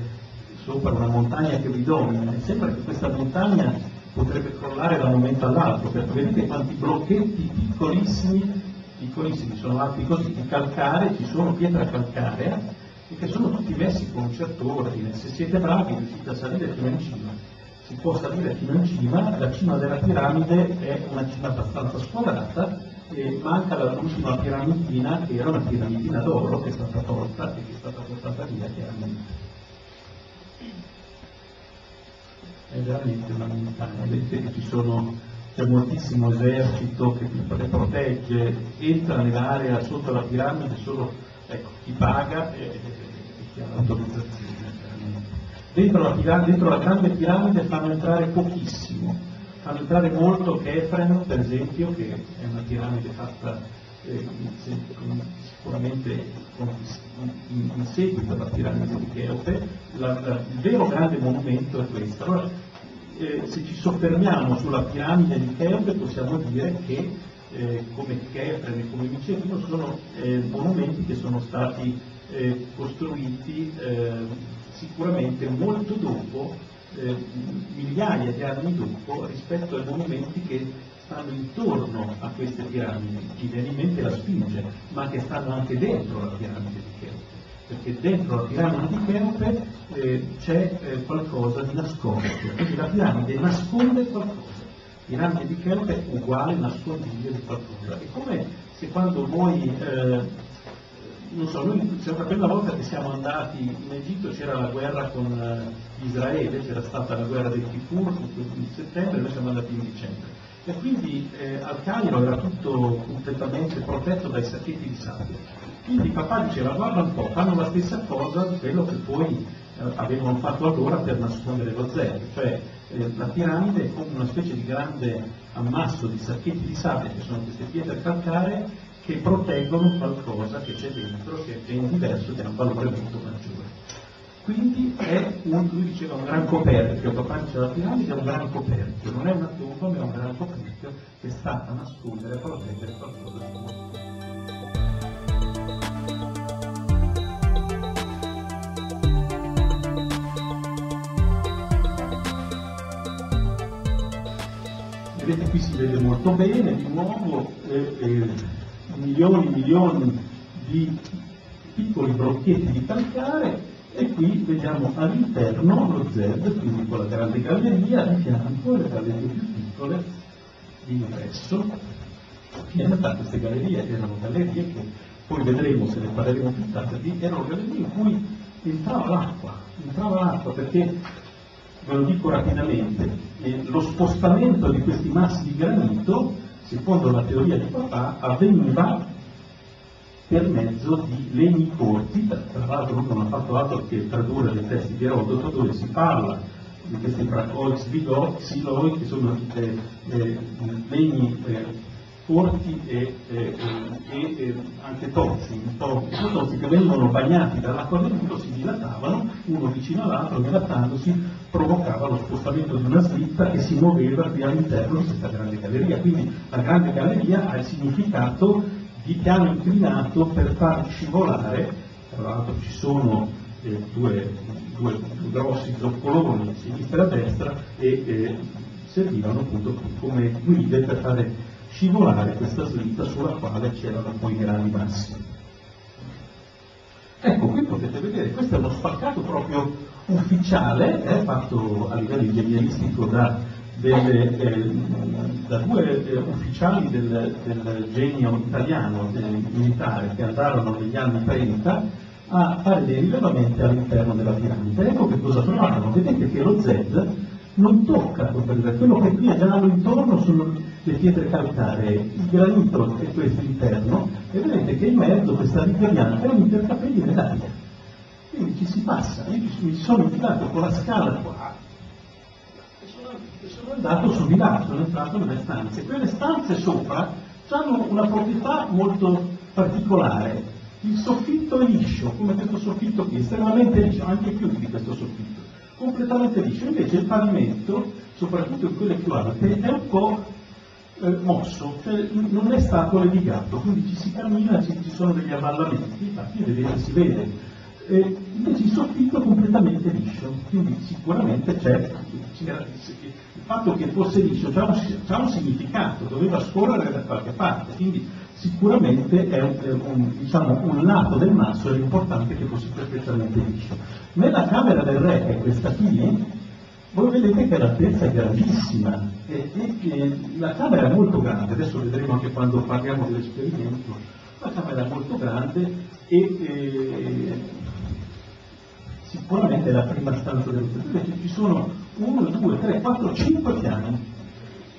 sopra una montagna che vi domina e sembra che questa montagna potrebbe crollare da un momento all'altro, perché vedete quanti blocchetti piccolissimi, piccolissimi sono alti così, di calcare, ci sono pietra calcarea e che sono tutti messi con un certo ordine. Se siete bravi riuscite a salire fino in cima si può salire fino in cima, la cima della piramide è una cima abbastanza squadrata e manca l'ultima piramidina che era una piramidina d'oro che è stata tolta e che è stata portata via chiaramente. È veramente una montagna, vedete che c'è moltissimo esercito che ti protegge, entra nell'area sotto la piramide solo ecco, chi paga e, e chi ha l'autorizzazione. Dentro la, dentro la grande piramide fanno entrare pochissimo, fanno entrare molto Kefren, per esempio, che è una piramide fatta eh, sicuramente in, in, seguito alla piramide di Cheope. La, la, il vero grande monumento è questo. Allora, eh, se ci soffermiamo sulla piramide di Cheope possiamo dire che eh, come Kefren e come Michelino sono eh, monumenti che sono stati eh, costruiti eh, sicuramente molto dopo, eh, migliaia di anni dopo, rispetto ai monumenti che stanno intorno a queste piramidi. Ci viene in mente la Sfinge, ma che stanno anche dentro la piramide di Cheope, perché dentro la piramide di Cheope eh, c'è eh, qualcosa di nascosto, quindi la piramide nasconde qualcosa. La piramide di Cheope è uguale nascondiglio di qualcosa. È come se quando voi eh, non so, noi la prima volta che siamo andati in Egitto c'era la guerra con uh, Israele, c'era stata la guerra del Kipur in settembre e noi siamo andati in dicembre. E quindi eh, al Cairo era tutto completamente protetto dai sacchetti di sabbia. Quindi papà diceva guarda un po', fanno la stessa cosa di quello che poi eh, avevano fatto allora per nascondere lo zero, cioè eh, la piramide è come una specie di grande ammasso di sacchetti di sabbia che sono queste pietre calcaree che proteggono qualcosa che c'è dentro che è diverso, che ha un valore molto maggiore. Quindi è un, lui diceva un gran coperchio, papà diceva la piramide è un gran coperchio, non è una tomba ma è un gran coperchio che sta a nascondere, a proteggere qualcosa di molto. Vedete qui si vede molto bene, di nuovo eh, eh, milioni e milioni di piccoli blocchetti di calcare e qui vediamo all'interno lo Z, quindi con la grande galleria, di fianco le gallerie più piccole di ingresso. In realtà queste gallerie erano gallerie che poi vedremo se ne parleremo più tardi, erano gallerie in cui entrava l'acqua, entrava l'acqua perché, ve lo dico rapidamente, eh, lo spostamento di questi massi di granito secondo la teoria di papà, avveniva per mezzo di legni corti, tra l'altro non ha fatto altro che tradurre dei testi di Erodoto dove si parla di questi bracoix xiloi che sono eh, eh, legni eh, corti e, e, e, anche tozzi, tozzi che vengono bagnati dall'acqua del Nilo, si dilatavano uno vicino all'altro, dilatandosi provocava lo spostamento di una slitta che si muoveva all'interno di questa grande galleria. Quindi la grande galleria ha il significato di piano inclinato per far scivolare, tra l'altro ci sono eh, due, due, due, grossi zoccoloni a sinistra e a destra e eh, servivano appunto come guide per fare scivolare questa slitta sulla quale c'erano poi i grani massi. Ecco, qui potete vedere, questo è uno spaccato proprio ufficiale, eh, fatto a livello ingegneristico da, delle, eh, da due eh, ufficiali del, del, genio italiano del militare che andarono negli anni 30 a fare dei rilevamenti all'interno della piramide. Ecco che cosa trovarono. Vedete che lo Z non tocca quello che qui è giallo intorno sono le pietre calcaree, il granito è questo interno e vedete che in mezzo questa riga è un intercapelli nell'aria. Quindi ci si passa, io mi sono infilato con la scala qua e sono, e sono andato su di là, sono entrato nelle stanze. Quelle stanze sopra hanno una proprietà molto particolare. Il soffitto è liscio, come questo soffitto qui, estremamente liscio, anche più di questo soffitto, completamente liscio. Invece il pavimento, soprattutto in quelle più alte, è un po' eh, mosso, cioè non è stato levigato, quindi ci si cammina, ci, ci sono degli avvallamenti, infatti vedete, si vede. Eh, invece il soffitto è completamente liscio, quindi sicuramente c'è, il fatto che fosse liscio c'ha un, un significato, doveva scorrere da qualche parte, quindi sicuramente è un, è diciamo, un lato del masso era importante che fosse perfettamente liscio. Nella camera del re, che è questa qui, voi vedete che l'altezza è grandissima e, e che la camera è molto grande, adesso vedremo anche quando parliamo dell'esperimento, la camera è molto grande e, e sicuramente è la prima stanza dell'hotel, invece ci sono 1, 2, 3, 4, 5 piani,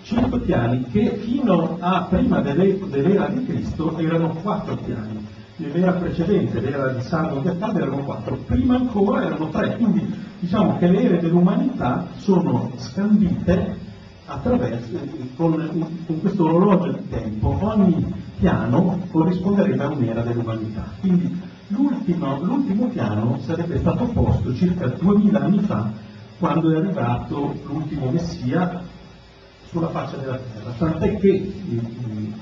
5 piani che fino a prima dell'e- dell'era di Cristo erano 4 piani, nell'era precedente, l'era di di Accade erano 4, prima ancora erano 3, quindi diciamo che le ere dell'umanità sono scandite attraverso, con, con questo orologio di tempo, ogni piano corrisponderebbe a un'era dell'umanità. Quindi l'ultimo, piano sarebbe stato posto circa 2000 anni fa, quando è arrivato l'ultimo Messia sulla faccia della terra, tant'è che il,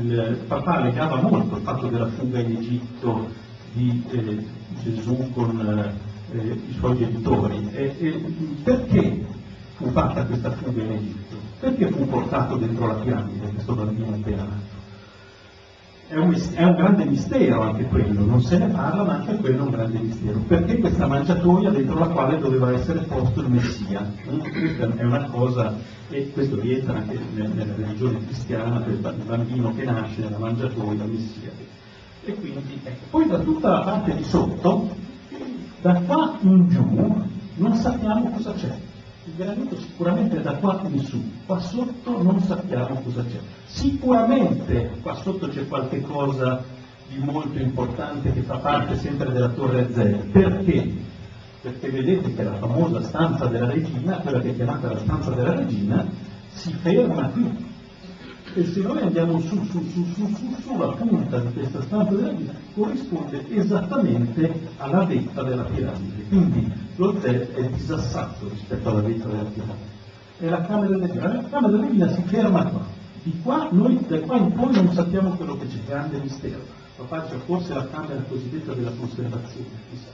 il- papà legava molto il fatto della fuga in Egitto di eh, Gesù con eh, i suoi genitori. E, e perché fu fatta questa fuga in Egitto? Perché fu portato dentro la piramide questo bambino nato? È un, è un grande mistero anche quello, non se ne parla, ma anche quello è un grande mistero. Perché questa mangiatoia dentro la quale doveva essere posto il Messia? Mm? Questa è una cosa, e questo rientra anche nel- nella religione cristiana, il bambino che nasce nella mangiatoia, il Messia. E quindi, ecco. Poi da tutta la parte di sotto, da qua in giù, non sappiamo cosa c'è. Il granito sicuramente da qua in su, qua sotto non sappiamo cosa c'è. Sicuramente qua sotto c'è qualche cosa di molto importante che fa parte sempre della torre Z. Perché? Perché vedete che la famosa stanza della regina, quella che è chiamata la stanza della regina, si ferma qui. E se noi andiamo su, su, su, su, su, sulla punta di questa stanza della regina, corrisponde esattamente alla vetta della piramide. Quindi Z è disassato rispetto alla vetta della piramide. E la camera della la camera della regina si ferma qua. Di qua, noi da qua in poi non sappiamo quello che c'è, grande mistero. Papà c'è forse la camera cosiddetta della conservazione.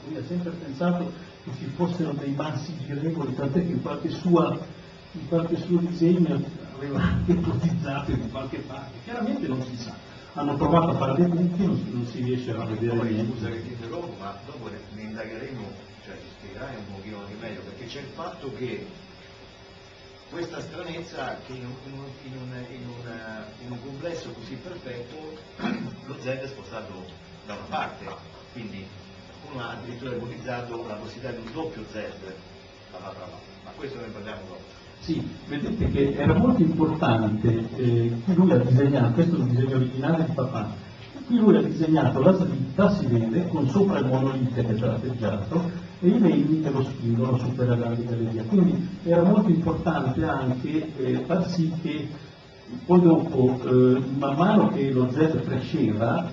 Lui ha sempre pensato che ci fossero dei massi girevoli, tant'è che in qualche, sua, in qualche suo disegno aveva [laughs] ipotizzato in qualche parte. Chiaramente non si sa. Hanno provato a fare dei buchi, non, non si riesce a vedere niente. scusa che ti interrompo, ma dopo ne, ne indagheremo, cioè ci spiegherai un pochino di meglio, perché c'è il fatto che questa stranezza che in un, in un- in un- in un- in un complesso così perfetto [clears throat] lo Z è spostato da una parte, quindi uno ha addirittura ipotizzato la possibilità di un doppio Z dall'altra parte, ma questo ne parliamo dopo. Sì, vedete che era molto importante, eh, lui ha disegnato, questo è il disegno originale di papà, qui lui ha disegnato la slitta, si vede, con sopra il monolite che è tratteggiato e i legni che lo spingono su quella grande galleria. Quindi era molto importante anche eh, far sì che poi dopo, eh, man mano che lo Z cresceva,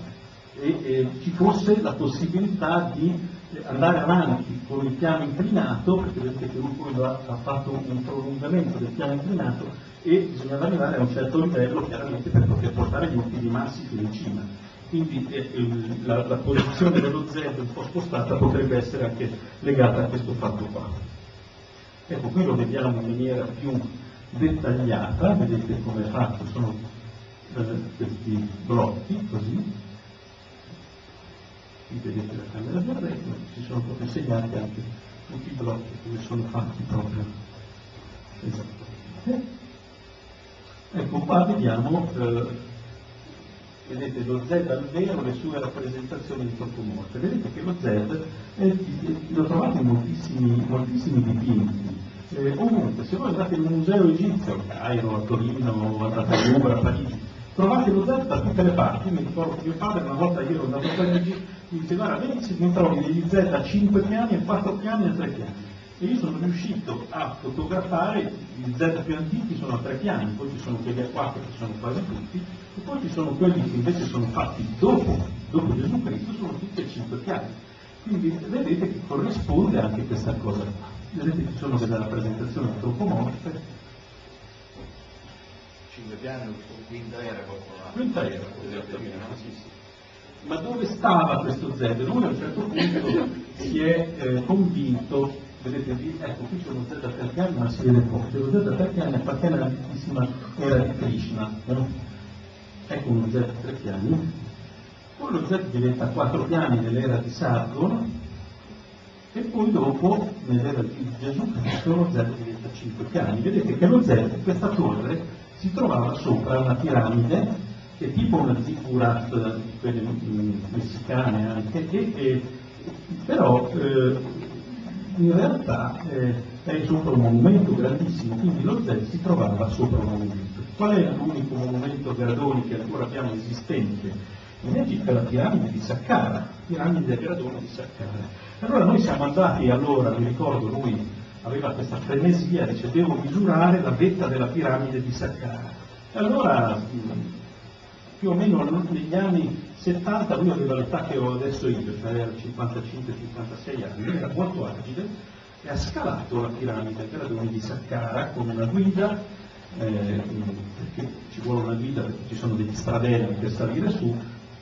e, e ci fosse la possibilità di eh, andare avanti con il piano inclinato, perché vedete che lui ha, ha fatto un prolungamento del piano inclinato e bisognava arrivare a un certo livello chiaramente per poter portare gli ultimi massi fino in cima. Quindi eh, la, la posizione dello Z un po' spostata potrebbe essere anche legata a questo fatto qua. Ecco, qui lo vediamo in maniera più dettagliata, vedete come è fatto, sono eh, questi blocchi così, qui vedete la camera re, ma ci sono proprio segnati anche tutti i blocchi come sono fatti proprio. Esatto. Ecco qua vediamo, eh, vedete lo Z al vero, le sue rappresentazioni antropomorfe. Vedete che lo Z è- lo trovate in moltissimi, moltissimi dipinti. eh, ovunque, se voi andate in un museo egizio, a Cairo, a Torino, andate a Louvre, a Parigi, trovate lo Z da tutte le parti. Mi ricordo che mio padre una volta io ero andato a Parigi, mi dice guarda, se mi trovi degli Z a 5 piani, a 4 piani e a 3 piani. E io sono riuscito a fotografare i Z più antichi sono a 3 piani, poi ci sono quelli a 4 che sono quasi tutti, e poi ci sono quelli che invece sono fatti dopo, dopo Gesù Cristo, sono tutti a 5 piani. Quindi vedete che corrisponde anche questa cosa qua. Vedete ci sono delle rappresentazioni antropomorfe, 5 piani, quinta era quinta era, esattamente, sì, sì. Ma dove stava questo Z? Lui a un certo punto si è eh, convinto, vedete lì, ecco qui c'è uno Z piani ma si vede poco, lo Z a tre piani appartiene all'altissima era di Krishna, no? ecco uno Z tre piani, poi lo Z diventa quattro piani nell'era di Sargon e poi dopo nell'era di Gesù Cristo lo Z diventa a cinque piani. Vedete che lo Z, questa torre, si trovava sopra una piramide che è tipo una ziggurat di quelle mm, messicane anche, che, che però eh, in realtà eh, è sopra un monumento grandissimo, quindi lo Z si trovava sopra un monumento. Qual è l'unico monumento gradoni che ancora abbiamo esistente? In Egitto è la piramide di Saqqara, piramide gradoni di Saqqara. Allora noi siamo andati allora, mi ricordo lui aveva questa frenesia, dice devo misurare la vetta della piramide di Saqqara. E allora più o meno negli anni 70 lui aveva l'età che ho adesso io, cioè era 55-56 anni, era molto agile e ha scalato la piramide a gradoni di Saqqara con una guida, eh, perché ci vuole una guida perché ci sono degli stradelli per salire su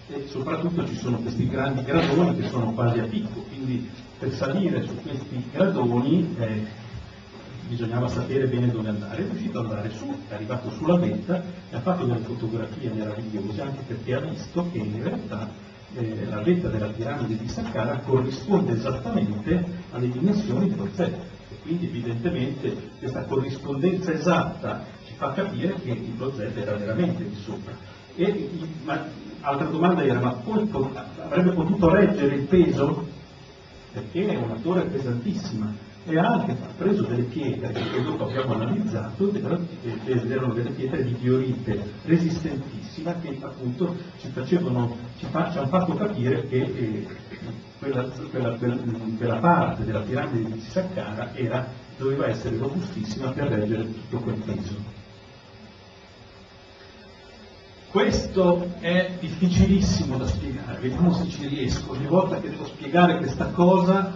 e soprattutto ci sono questi grandi gradoni che sono quasi a picco, quindi per salire su questi gradoni eh, bisognava sapere bene dove andare, è riuscito ad andare su, è arrivato sulla vetta e ha fatto delle fotografie meravigliose anche perché ha visto che in realtà eh, la vetta della piramide di Saqqara corrisponde esattamente alle dimensioni dello e quindi evidentemente questa corrispondenza esatta ci fa capire che lo Z era veramente di sopra. E, ma, altra domanda era, ma poi po- avrebbe potuto reggere il peso? Perché è una torre pesantissima e ha anche preso delle pietre che dopo abbiamo analizzato erano, ed erano delle pietre di diorite resistentissima che appunto ci facevano, ci, fa- ci hanno fatto capire che eh, quella, quella- quella- parte della piramide di Saqqara era, doveva essere robustissima per reggere tutto quel peso. Questo è difficilissimo da spiegare, vediamo se ci riesco. Ogni volta che devo spiegare questa cosa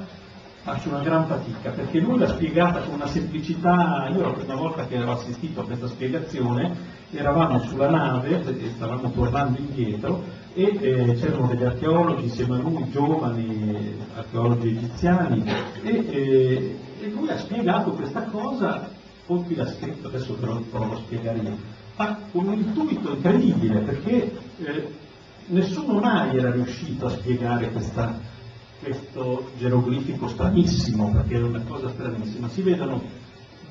faccio una gran fatica, perché lui l'ha spiegata con una semplicità, io la prima volta che ho assistito a questa spiegazione, eravamo sulla nave, e stavamo tornando indietro, e eh, c'erano degli archeologi insieme a lui, giovani archeologi egiziani, e, eh, e lui ha spiegato questa cosa, poi qui l'ha scritto, adesso però provo a spiegare io con un intuito incredibile perché eh, nessuno mai era riuscito a spiegare questa- questo geroglifico stranissimo, perché era una cosa stranissima. Si vedono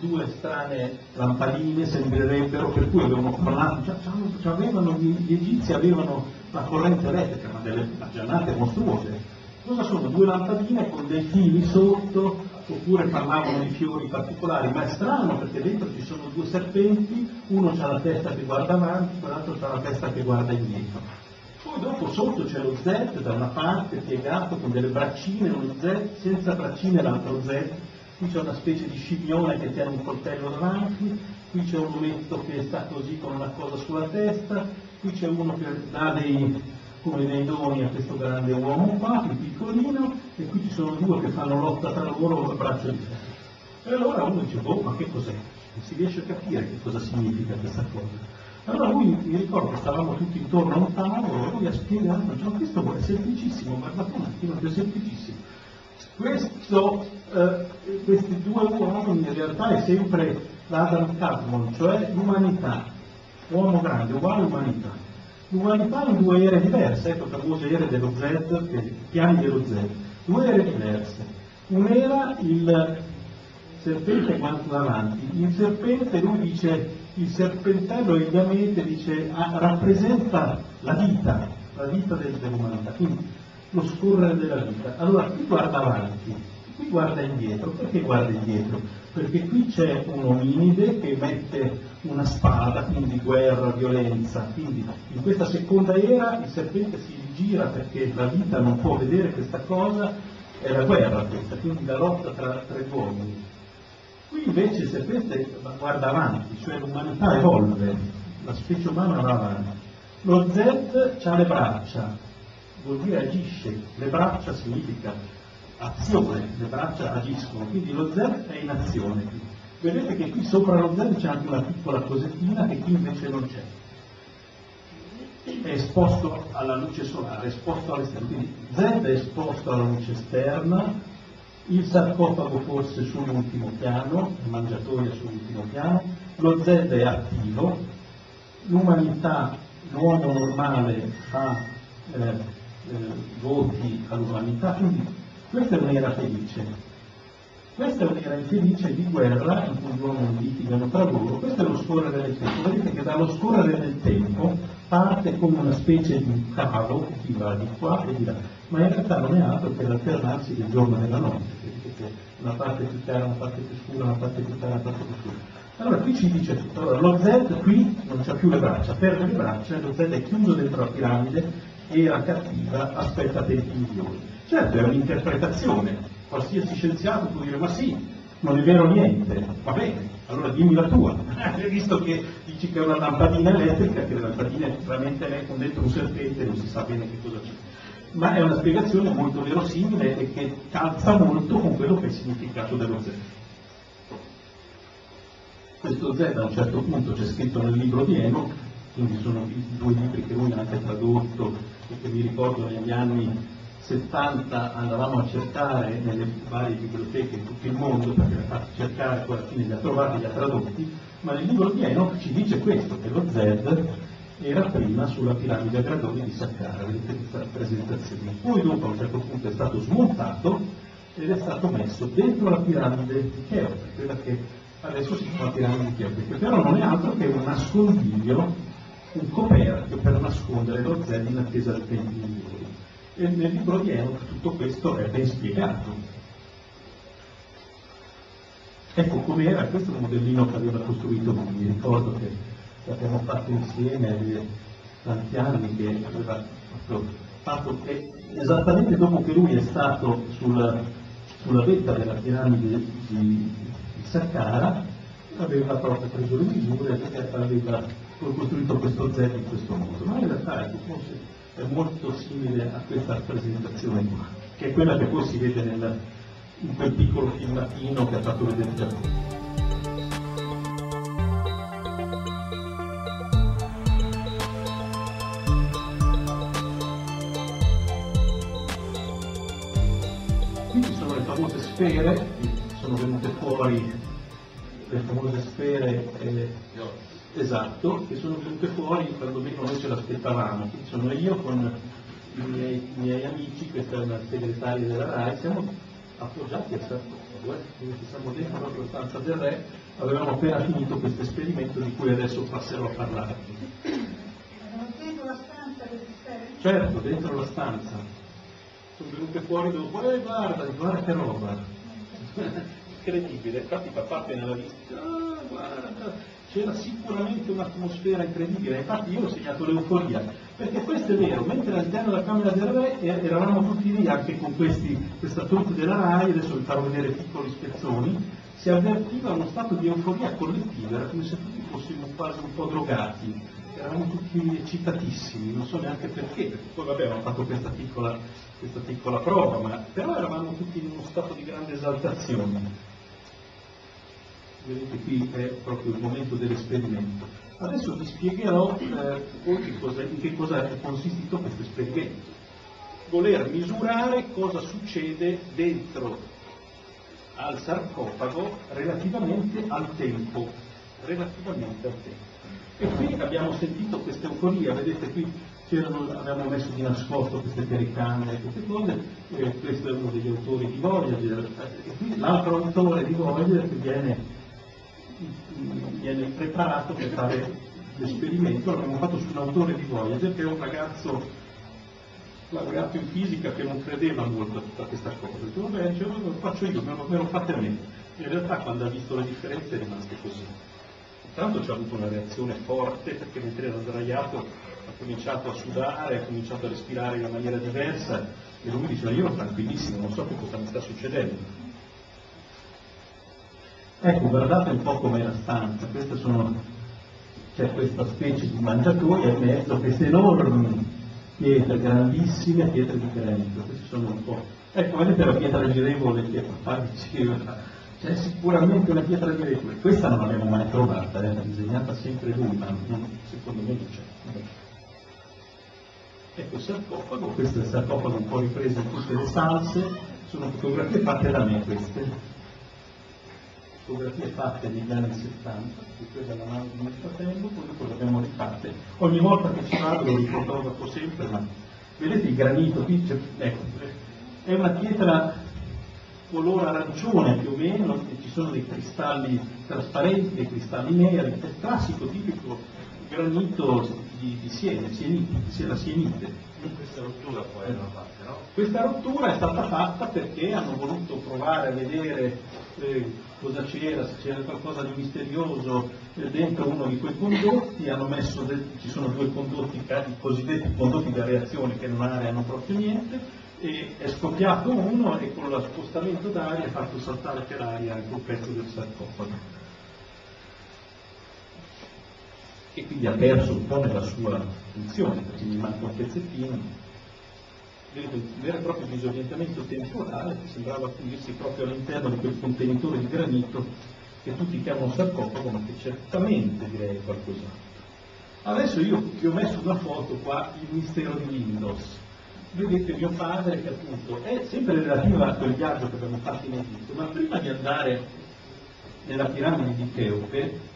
due strane lampadine, sembrerebbero, per cui avevano parlato, cioè, avevano, gli egizi avevano la corrente elettrica, ma delle giornate mostruose. Cosa sono? Due lampadine con dei fili sotto, oppure parlavano di fiori particolari, ma è strano perché dentro ci sono due serpenti, uno ha la testa che guarda avanti, quell'altro ha la testa che guarda indietro. Poi dopo sotto c'è lo Z da una parte piegato con delle braccine, uno Z, senza braccine l'altro Z, qui c'è una specie di scimmione che tiene un coltello davanti, qui c'è un ometto che sta così con una cosa sulla testa, qui c'è uno che dà dei, come dei doni a questo grande uomo qua, più piccolino, e qui ci sono due che fanno lotta tra loro a braccio di ferro. E allora uno dice, boh, ma che cos'è? Non si riesce a capire che cosa significa questa cosa. Allora lui, mi ricordo che stavamo tutti intorno a un tavolo, lui ha spiegato, cioè, questo è semplicissimo, guardate un attimo, è semplicissimo. Questo, eh, questi due uomini in realtà è sempre l'Adam Kadmon, cioè l'umanità, uomo grande, uguale umanità. L'umanità in due ere diverse, ecco famose ere dello Z, che- piani dello Z, due ere diverse. Un'era il serpente guanto davanti, il serpente lui dice, il serpentello il gamete dice, ah, rappresenta la vita, la vita del- dell'umanità, quindi lo scorrere della vita. Allora chi guarda avanti? Qui guarda indietro, perché guarda indietro? Perché qui c'è un ominide che mette una spada, quindi guerra, violenza, quindi in questa seconda era il serpente si rigira perché la vita non può vedere questa cosa, è la guerra questa, quindi la lotta tra tre uomini. Qui invece il serpente guarda avanti, cioè l'umanità evolve, la specie umana va avanti. Lo Z ha le braccia, vuol dire agisce, le braccia significa azione, le braccia agiscono, quindi lo Z è in azione. Vedete che qui sopra lo Z c'è anche una piccola cosettina che qui invece non c'è. È esposto alla luce solare, è esposto all'esterno, quindi Z è esposto alla luce esterna, il sarcofago forse sull'ultimo piano, il mangiatoio sull'ultimo piano, lo Z è attivo, l'umanità, l'uomo normale fa eh, eh, voti all'umanità, quindi questa è un'era felice. Questa è un'era infelice di guerra in cui gli uomini litigano tra loro, questo è lo scorrere del tempo. Vedete che dallo scorrere del tempo parte come una specie di cavo che va di qua e di là, ma in realtà non è altro che l'alternarsi del giorno e della notte, vedete una parte più chiara, una parte più scura, una parte più chiara, una parte più scura. Allora qui ci dice tutto, allora lo Z qui non c'ha più le braccia, perde le braccia, lo Z è chiuso dentro la piramide, era cattiva, aspetta tempi migliori. Certo è un'interpretazione, qualsiasi scienziato può dire ma sì, non è vero niente, va bene, allora dimmi la tua, [laughs] visto che dici che è una lampadina elettrica, che le lampadine veramente elettriche dentro un serpente non si sa bene che cosa c'è. Ma è una spiegazione molto verosimile e che calza molto con quello che è il significato dello Z. Questo Z a un certo punto c'è scritto nel libro di Enoch, quindi sono due libri che lui ha anche tradotto e che mi ricordo negli anni 70 andavamo a cercare nelle varie biblioteche in tutto il mondo, perché le ha cercare, poi alla fine li ha trovati, li ha tradotti, ma nel libro di Enoch ci dice questo, che lo Z era prima sulla piramide a gradoni di Saqqara, vedete questa rappresentazione. Poi dopo a un certo punto è stato smontato ed è stato messo dentro la piramide di Cheope, quella che adesso si chiama piramide di Cheope, che però non è altro che un nascondiglio, un coperchio per nascondere lo Z in attesa del migliori. E nel libro di Enoch tutto questo è ben spiegato. Ecco com'era, questo è un modellino che aveva costruito mi ricordo che l'abbiamo fatto insieme tanti anni che aveva fatto, fatto e esattamente dopo che lui è stato sulla, sulla vetta della piramide di, di Saqqara aveva proprio preso le misure e aveva costruito questo Z in questo modo, ma in realtà ecco, forse è molto simile a questa rappresentazione qua, che è quella che poi si vede nel, in quel piccolo filmatino che ha fatto vedere Giacomo. Qui sono le famose sfere, sono venute fuori le famose sfere eh, esatto, che sono venute fuori quando meno noi ce l'aspettavamo. Sono io con i miei, i miei amici, questa è una segretaria della RAI, siamo appoggiati a sarcofago, eh, siamo dentro la stanza del re, avevamo appena finito questo esperimento di cui adesso passerò a parlare. dentro la stanza sfere? Certo, dentro la stanza. Sono venute fuori dopo, eh guarda, guarda che roba. [laughs] Incredibile, infatti fa parte nella vista, ah, guarda, c'era sicuramente un'atmosfera incredibile, infatti io ho segnato l'euforia, perché questo è vero, mentre all'interno della Camera del Re eravamo tutti lì anche con questi, questa troupe della RAI, adesso vi farò vedere piccoli spezzoni, si avvertiva uno stato di euforia collettiva, era come se tutti fossimo quasi un po' drogati, eravamo tutti eccitatissimi, non so neanche perché, perché poi vabbè avevamo fatto questa piccola, questa piccola prova, ma però eravamo tutti in uno stato di grande esaltazione vedete qui è proprio il momento dell'esperimento. Adesso vi spiegherò eh, che cosa, in che cosa è consistito questo esperimento. Voler misurare cosa succede dentro al sarcofago relativamente al tempo. Relativamente al tempo. E qui abbiamo sentito questa euforia, vedete qui abbiamo messo di nascosto queste telecamere, queste cose, e questo è uno degli autori di Voyager, e qui l'altro autore di Voyager che viene viene preparato per fare l'esperimento, l'abbiamo fatto su un autore di Voyager che è un ragazzo laureato in fisica che non credeva molto a tutta questa cosa. Ha detto, vabbè, lo faccio io, me lo, me lo fate me. In realtà quando ha visto le differenze è rimasto così. Intanto c'è avuto una reazione forte perché mentre era sdraiato ha cominciato a sudare, ha cominciato a respirare in una maniera diversa e lui diceva io ero tranquillissimo, non so che cosa mi sta succedendo. Ecco, guardate un po' com'è la stanza, queste sono, c'è questa specie di mangiatoia in mezzo, queste enormi pietre, grandissime pietre di granito, queste sono un po'. Ecco, vedete la pietra girevole che papà diceva, c'è sicuramente una pietra girevole, questa non l'abbiamo mai trovata, eh, l'ha disegnata sempre lui, ma non, secondo me non c'è. Ecco il sarcofago, questo è il sarcofago un po' ripreso in tutte le salse, sono fotografie fatte da me queste, fotografie fatte negli anni 70, di quella alla mano di mio fratello, poi dopo le abbiamo rifatte. Ogni volta che ci vado lo rifotografo sempre, ma vedete il granito qui, c'è- ecco, è una pietra color arancione più o meno, ci sono dei cristalli trasparenti, dei cristalli neri, è il classico tipico granito di, di Siena, sienite, sia la sienite. Questa rottura poi l'hanno fatta, no? Questa rottura è stata fatta perché hanno voluto provare a vedere eh, cosa c'era, se c'era qualcosa di misterioso eh, dentro uno di quei condotti, hanno de- ci sono due condotti, ca- i cosiddetti condotti da reazione che non areano proprio niente, e è scoppiato uno e con lo spostamento d'aria ha fatto saltare per aria un pezzo del sarcofago. E quindi ha perso un po' nella sua funzione, perché gli manca un pezzettino un vero e proprio disorientamento temporale che sembrava finirsi proprio all'interno di quel contenitore di granito che tutti chiamano sarcofago, ma che certamente direi qualcos'altro. Adesso io vi ho messo una foto qua, il mistero di Windows. Vedete mio padre che appunto è sempre relativa a quel viaggio che abbiamo fatto in Egitto, ma prima di andare nella piramide di Cheope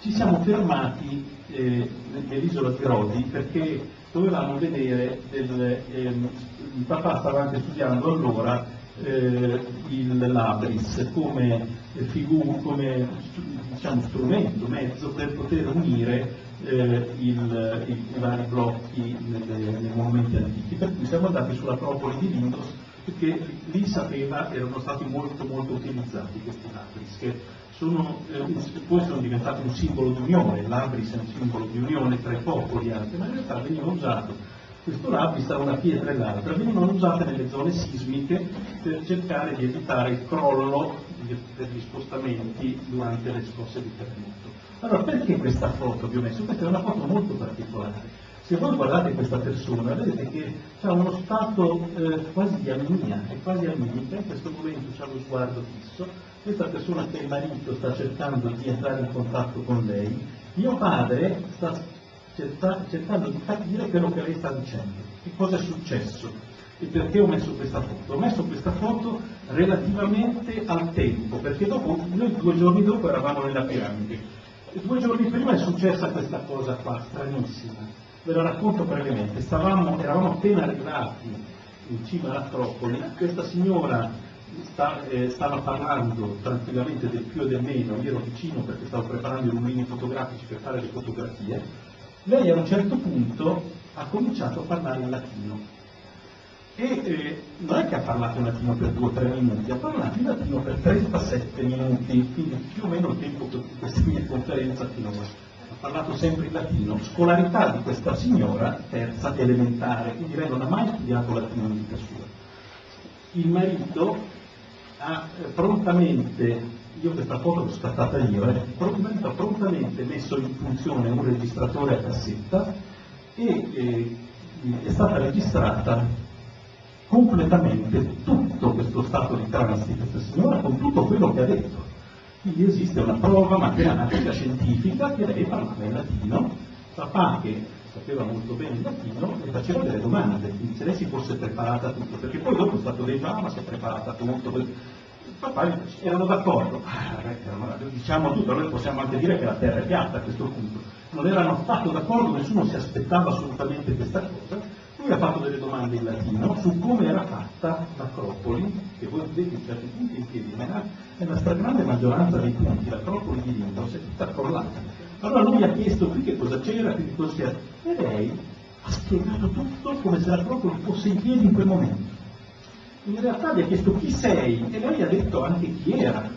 ci siamo fermati eh, nell'isola di Rodi perché dovevamo vedere ehm, il papà stava anche studiando allora eh, il Labris come, figu- come diciamo, strumento, mezzo per poter unire eh, il- i, i vari blocchi nei monumenti antichi. Per cui siamo andati sull'Acropoli di Lindos perché lì sapeva erano stati molto molto utilizzati questi Labris sono, eh, poi sono diventati un simbolo di unione, l'Abris è un simbolo di unione tra i popoli anche, ma in realtà veniva usato, questo l'Abris tra una pietra e l'altra, venivano usate nelle zone sismiche per cercare di evitare il crollo de- degli spostamenti durante le scosse di terremoto. Allora perché questa foto vi ho messo? Questa è una foto molto particolare. Se voi guardate questa persona, vedete che ha uno stato eh, quasi di amnia, è quasi amminica, in questo momento ha lo sguardo fisso, questa persona che è il marito sta cercando di entrare in contatto con lei, mio padre sta cerca- cercando di capire quello che lei sta dicendo, che cosa è successo? E perché ho messo questa foto. Ho messo questa foto relativamente al tempo, perché dopo, noi due giorni dopo eravamo nella piramide, due giorni prima è successa questa cosa qua, stranissima. Ve la racconto brevemente, Stavamo, eravamo appena arrivati in cima all'Acropoli, questa signora sta- eh, stava parlando tranquillamente del più e del meno, io ero vicino perché stavo preparando i rubini fotografici per fare le fotografie, lei a un certo punto ha cominciato a parlare in latino. E eh, non è che ha parlato in latino per due o tre minuti, ha parlato in latino per 37 minuti, quindi più o meno il tempo per questa mia conferenza finora. Parlato sempre in latino, scolarità di questa signora, terza elementare, quindi lei non ha mai studiato latino in vita sua. Il marito ha eh, prontamente, io questa foto l'ho scattata io, eh, pro- il marito ha prontamente messo in funzione un registratore a cassetta e eh, è stata registrata completamente tutto questo stato di trance di questa signora con tutto quello che ha detto. Quindi esiste una prova matematica, scientifica che lei parlava in latino, papà che sapeva molto bene il latino le faceva delle domande, quindi se lei si fosse preparata a tutto, perché poi dopo è stato detto, ah ma si è preparata a tutto, papà erano d'accordo, Ah, diciamo tutto, allora possiamo anche dire che la terra è piatta a questo punto, non erano affatto d'accordo, nessuno si aspettava assolutamente questa cosa, lui ha fatto delle domande in latino su come era fatta l'Acropoli, che voi vedete in certi punti in piedi, ma nella stragrande maggioranza dei punti l'Acropoli di Lindos è tutta crollata. Allora lui ha chiesto qui che cosa c'era, che cosa c'era, e lei ha spiegato tutto come se l'Acropoli fosse in piedi in quel momento. In realtà gli ha chiesto chi sei e lei ha detto anche chi era.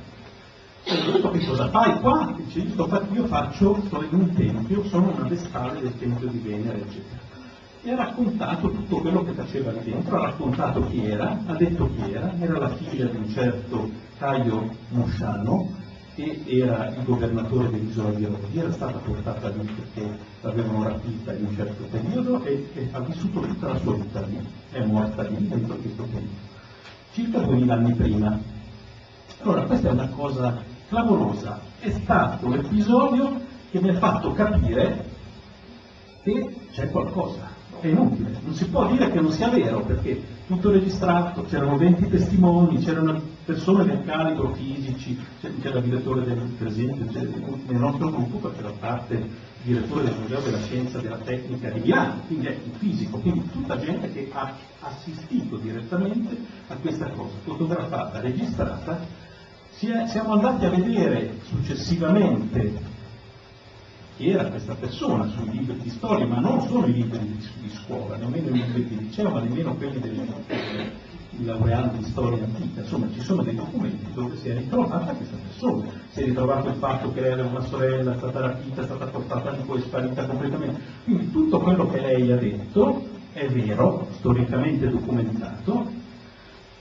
E ha detto che cosa fai qua? Dice, io faccio, sto in un tempio, sono una vestale del tempio di Venere, eccetera. E ha raccontato tutto quello che faceva lì dentro, ha raccontato chi era, ha detto chi era, era la figlia di un certo Caio Mosciano, che era il governatore dell'isola di Rodi, era stata portata lì perché l'avevano rapita in un certo periodo e, e ha vissuto tutta la sua vita lì, è morta lì dentro questo periodo, circa 2000 anni prima. Allora, questa è una cosa clamorosa, è stato l'episodio che mi ha fatto capire che c'è qualcosa, è inutile, non si può dire che non sia vero perché tutto registrato, c'erano 20 testimoni, c'erano persone del calibro fisici, c'era il direttore del, c'è- nel nostro gruppo faceva parte il direttore del Museo della Scienza e della Tecnica di Milano, quindi è un fisico, quindi tutta gente che ha assistito direttamente a questa cosa, fotografata, registrata, siamo andati a vedere successivamente chi era questa persona sui libri di storia, ma non solo i libri di, di scuola, nemmeno i libri di liceo, ma nemmeno quelli dei i laureati di storia antica, insomma ci sono dei documenti dove si è ritrovata questa persona, si è ritrovato il fatto che aveva una sorella, è stata rapita, è stata portata di poi sparita completamente. Quindi tutto quello che lei ha detto è vero, storicamente documentato,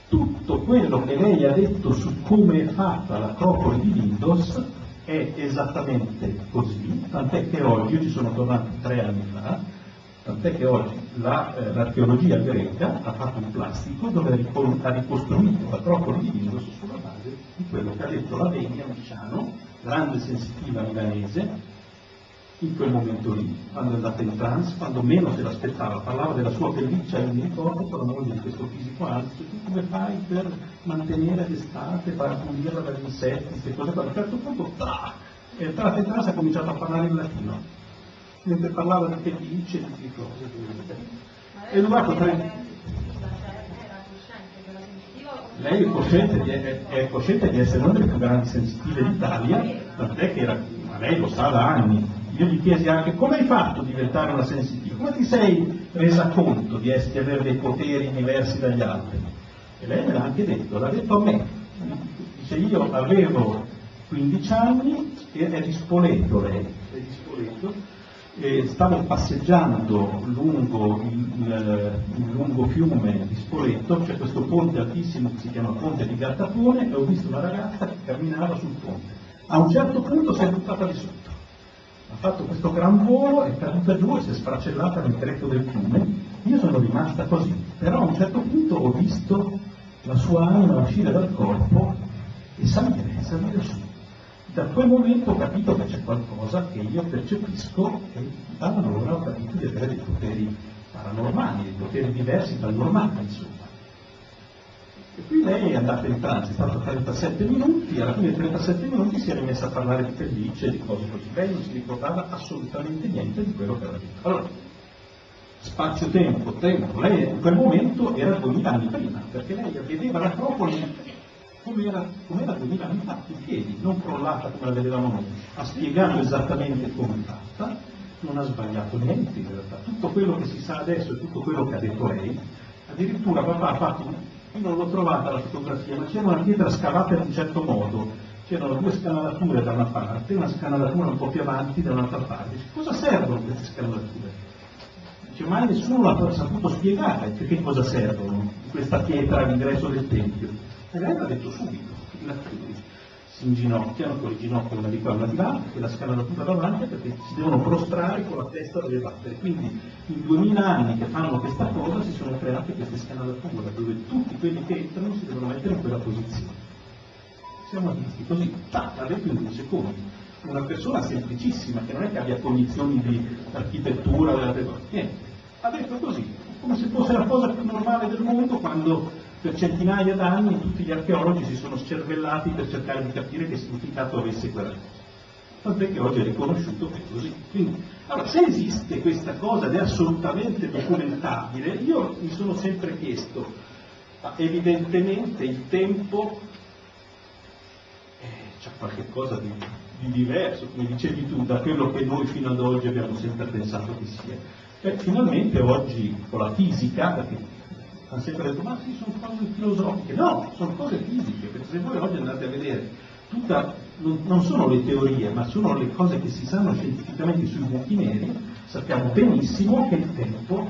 tutto quello che lei ha detto su come è fatta l'acropoli di Lindos è esattamente così, tant'è che oggi, io ci sono tornato tre anni fa, tant'è che oggi la, eh, l'archeologia greca ha fatto un plastico dove ha ricostruito l'acropoli di Lindos sulla base di quello che ha detto la Vegna Miciano, grande sensitiva milanese, in quel momento lì, quando è andata in trance, quando meno se l'aspettava, parlava della sua pelliccia, io mi ricordo, moglie di questo fisico alto, come fai per mantenere l'estate, far pulirla dagli insetti, queste cose qua. A un certo punto, tra, è entrata in trance e ha cominciato a parlare in latino, mentre parlava di pellicce e di cose. È durato tre... Lei è cosciente, di, è, è cosciente di essere una delle più grandi sensitive d'Italia, tant'è che era, ma lei lo sa da anni. Io gli chiesi anche come hai fatto a diventare una sensitiva, come ti sei resa conto di, essere, di avere dei poteri diversi dagli altri? E lei me l'ha anche detto, l'ha detto a me. Dice io avevo 15 anni e è di lei, è di e stavo passeggiando lungo il, lungo fiume di Spoleto, c'è questo ponte altissimo che si chiama Ponte di Gattapone e ho visto una ragazza che camminava sul ponte. A un certo punto si è buttata di sotto, ha fatto questo gran volo, è caduta giù e si è sfracellata nel greco del fiume. Io sono rimasta così, però a un certo punto ho visto la sua anima uscire dal corpo e salire, salire su. Da quel momento ho capito che c'è qualcosa che io percepisco e allora ho capito di avere dei poteri paranormali, dei poteri diversi dal normale, insomma. E qui lei è andata in trance, è stato 37 minuti, alla fine dei 37 minuti si è rimessa a parlare di pellicce e di cose così. Lei non si ricordava assolutamente niente di quello che aveva detto. Allora, spazio-tempo, tempo, lei in quel momento era 2000 anni prima, perché lei vedeva l'Acropoli come era, come era 2000 anni fa, in piedi, non crollata come la vedevamo noi. Ha spiegato esattamente come è fatta, non ha sbagliato niente in realtà. Tutto quello che si sa adesso e tutto quello che ha detto lei, addirittura papà ha fatto, io non l'ho trovata la fotografia, ma c'era una pietra scavata in un certo modo, c'erano due scanalature da una parte una scanalatura un po' più avanti da un'altra parte. Cosa servono queste scanalature? Dice, mai nessuno l'ha saputo spiegare che cosa servono questa pietra all'ingresso del tempio. E lei l'ha detto subito, in alcuni si inginocchiano con le ginocchia una di qua e una di là, e la scanalatura davanti perché si devono prostrare con la testa delle battere. Quindi in 2000 anni che fanno questa cosa si sono create queste scanalature dove tutti quelli che entrano si devono mettere in quella posizione. Siamo visti così, tac, ha detto in due secondi. Una persona semplicissima che non è che abbia cognizioni di architettura, niente. Ha detto così, come se fosse la cosa più normale del mondo quando per centinaia d'anni tutti gli archeologi si sono scervellati per cercare di capire che significato avesse quella cosa. Tant'è che oggi è riconosciuto che è così. Quindi, allora, se esiste questa cosa ed è assolutamente documentabile, io mi sono sempre chiesto, ma evidentemente il tempo eh, c'è qualche cosa di, di diverso, come dicevi tu, da quello che noi fino ad oggi abbiamo sempre pensato che sia. E finalmente oggi con la fisica, perché hanno sempre detto ma sì sono cose filosofiche, no, sono cose fisiche, perché se voi oggi andate a vedere tutta, non, non sono le teorie, ma sono le cose che si sanno scientificamente sui buchi neri, sappiamo benissimo che il tempo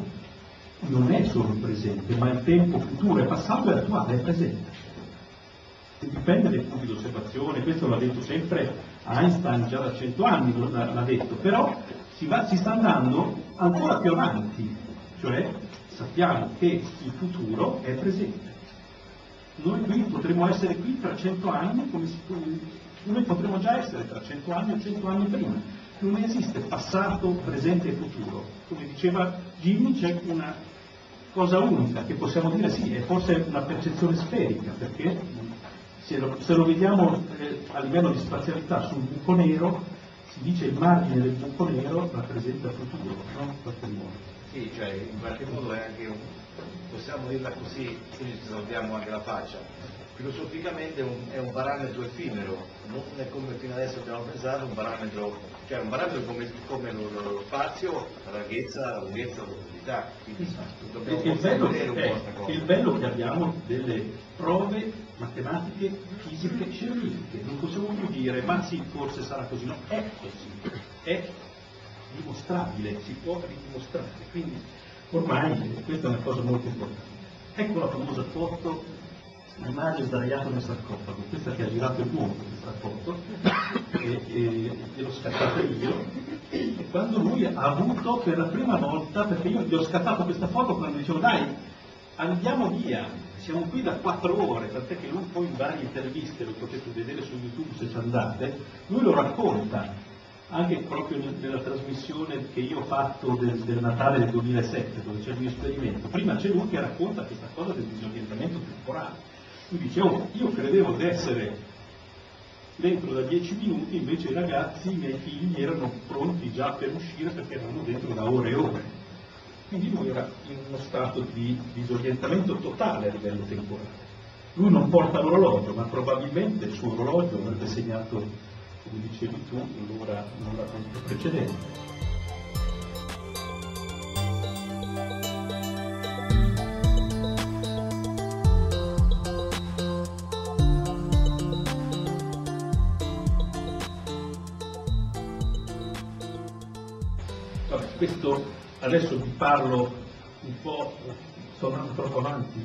non è solo il presente, ma il tempo futuro è passato e attuale è presente. Dipende dai punti di osservazione, questo l'ha detto sempre Einstein già da cento anni, l'ha detto, però si, va- si sta andando ancora più avanti, cioè sappiamo che il futuro è presente. Noi qui potremmo essere qui tra cento anni, come si, noi potremmo già essere tra cento anni o cento anni prima. Non esiste passato, presente e futuro. Come diceva Jimmy, c'è una cosa unica che possiamo dire sì, è forse una percezione sferica, perché se lo, se lo vediamo eh, a livello di spazialità sul buco nero, si dice il margine del buco nero rappresenta il futuro, no? In qualche modo. Sì, cioè in qualche modo è anche un, possiamo dirla così, quindi ci salviamo anche la faccia. Filosoficamente è un, è un parametro effimero, non è come fino adesso abbiamo pensato, un parametro, cioè un parametro come, come lo, lo- lo spazio, la larghezza, la lunghezza, la profondità. Quindi dobbiamo il bello, vedere un po' è, questa cosa. il bello che abbiamo delle prove matematiche, fisiche, scientifiche, non possiamo più dire ma sì, forse sarà così, no, è così, è dimostrabile, si può ridimostrare, quindi ormai questa è una cosa molto importante. Ecco la famosa foto di Mario sdraiato nel sarcofago, questa che ha girato il mondo questa foto, e, e gliel'ho scattata io, e quando lui ha avuto per la prima volta, perché io gli ho scattato questa foto quando dicevo dai, andiamo via, siamo qui da quattro ore, tant'è che lui poi in varie interviste, lo potete vedere su YouTube se ci andate, lui lo racconta, anche proprio nel- nella trasmissione che io ho fatto del, del Natale del 2007, dove c'è il mio esperimento. Prima c'è lui che racconta questa cosa del disorientamento temporale. Lui dice, oh, io credevo di essere dentro da dieci minuti, invece i ragazzi, i miei figli, erano pronti già per uscire perché erano dentro da ore e ore. Quindi lui era in uno stato di disorientamento totale a livello temporale. Lui non porta l'orologio, ma probabilmente il suo orologio avrebbe segnato, come dicevi tu, l'ora, l'ora precedente. Vabbè, questo adesso vi parlo un po', sto andando troppo avanti,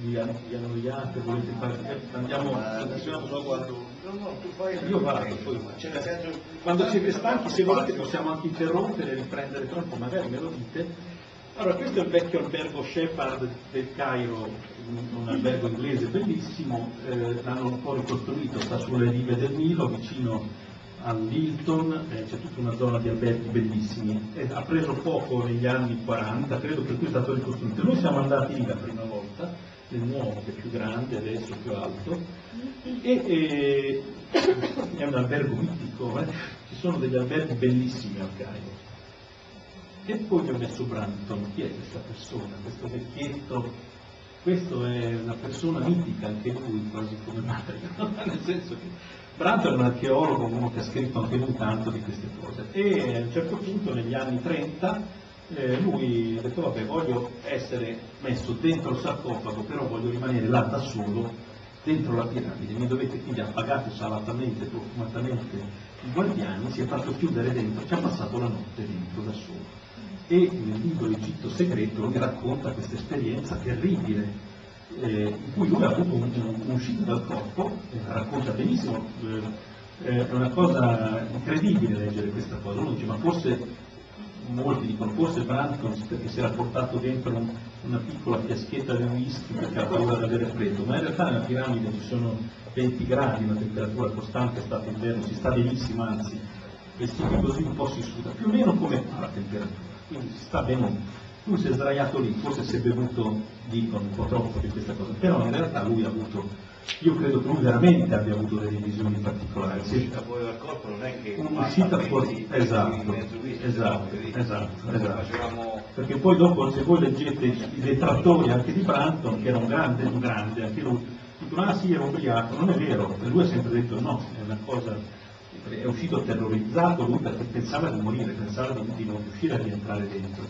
vi, annoiate, volete fare, eh, andiamo, continuiamo solo quando... No, no, tu fai... Io vado, poi Cioè nel senso... quando siete stanchi, se volete possiamo anche interrompere e riprendere tra un po', magari me lo dite. Allora, questo è il vecchio albergo Shepard del Cairo, un, un albergo inglese bellissimo, eh, l'hanno un po' ricostruito, sta sulle rive del Nilo, vicino all'Hilton, eh, c'è tutta una zona di alberghi bellissimi. Eh, ha preso poco negli anni 40, credo per cui è stato ricostruito. Noi siamo andati lì la prima volta, nel nuovo che è più grande, adesso più alto, e è un albergo mitico, eh. ci sono degli alberghi bellissimi al Cairo. E poi gli ho messo Branton, chi è questa persona, questo vecchietto, questo è una persona mitica anche lui, quasi come Mario, [laughs] nel senso che Branton è un archeologo, uno che ha scritto anche lui tanto di queste cose. E a un certo punto negli anni 30 eh, lui ha detto vabbè voglio essere messo dentro il sarcofago, però voglio rimanere là da solo dentro la piramide, mi dovete quindi ha salatamente, profumatamente i guardiani, si è fatto chiudere dentro, ci ha passato la notte dentro da solo. E nel libro Egitto segreto lui racconta questa esperienza terribile eh, in cui lui ha avuto un, un, uscito dal corpo, eh, racconta benissimo, eh, eh, è una cosa incredibile leggere questa cosa, uno dice ma forse molti dicono forse Branton perché si era portato dentro un- una piccola fiaschetta di whisky perché ha paura di avere freddo, ma in realtà nella piramide ci sono 20 gradi, una temperatura costante, è stato inverno, si sta benissimo, anzi vestiti così un po' si suda, più o meno come fa la temperatura, quindi si sta bene. Lui si è sdraiato lì, forse si è bevuto, dicono, un po' troppo di questa cosa, però in realtà lui ha avuto, io credo che lui veramente abbia avuto delle visioni particolari. L'uscita fuori dal corpo non è che... Un'uscita fuori, esatto, esatto, esatto, esatto. Perché poi dopo se voi leggete i detrattori anche di Branton, che era un grande, un grande, anche lui, dicono ah sì era ubriaco, non è vero, e lui ha sempre detto no, è una cosa, è uscito terrorizzato lui perché pensava di morire, pensava di non riuscire a rientrare dentro.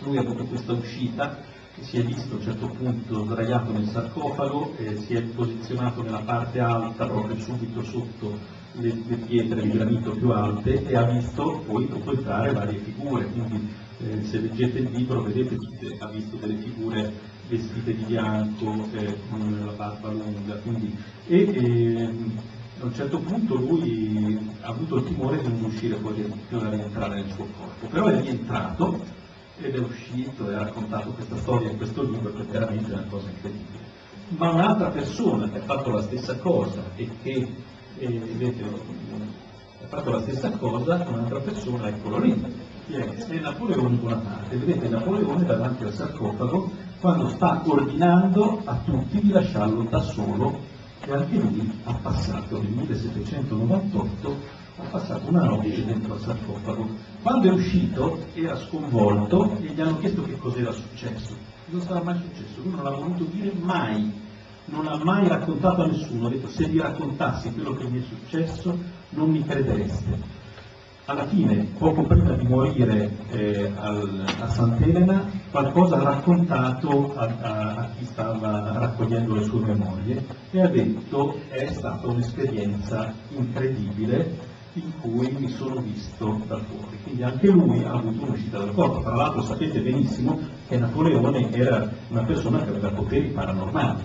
Lui ha avuto questa uscita, si è visto a un certo punto sdraiato nel sarcofago, eh, si è posizionato nella parte alta, proprio subito sotto le, le pietre di granito più alte e ha visto poi entrare varie figure, quindi eh, se leggete il libro vedete tutte, ha visto delle figure vestite di bianco, eh, con la barba lunga, quindi, e ehm, a un certo punto lui ha avuto il timore di non uscire poi da rientrare nel suo corpo, però è rientrato ed è uscito e ha raccontato questa storia in questo libro che veramente è una cosa incredibile. Ma un'altra persona che ha fatto la stessa cosa e che eh, vedete, ha fatto la stessa cosa, un'altra persona, eccolo lì? È Napoleone Bonaparte. Vedete Napoleone davanti al sarcofago quando sta ordinando a tutti di lasciarlo da solo e anche lui ha passato nel 1798 ha passato una notte dentro al sarcofago. Quando è uscito era sconvolto e gli hanno chiesto che cos'era successo. Non sarà mai successo, lui non l'ha voluto dire mai, non ha mai raccontato a nessuno, ha detto se vi raccontassi quello che mi è successo non mi credereste. Alla fine, poco prima di morire eh, al, a Sant'Elena, qualcosa ha raccontato a, a, a chi stava raccogliendo le sue memorie e ha detto è stata un'esperienza incredibile in cui mi sono visto da fuori. Quindi anche lui ha avuto un'uscita dal corpo. Tra l'altro sapete benissimo che Napoleone era una persona che aveva poteri paranormali.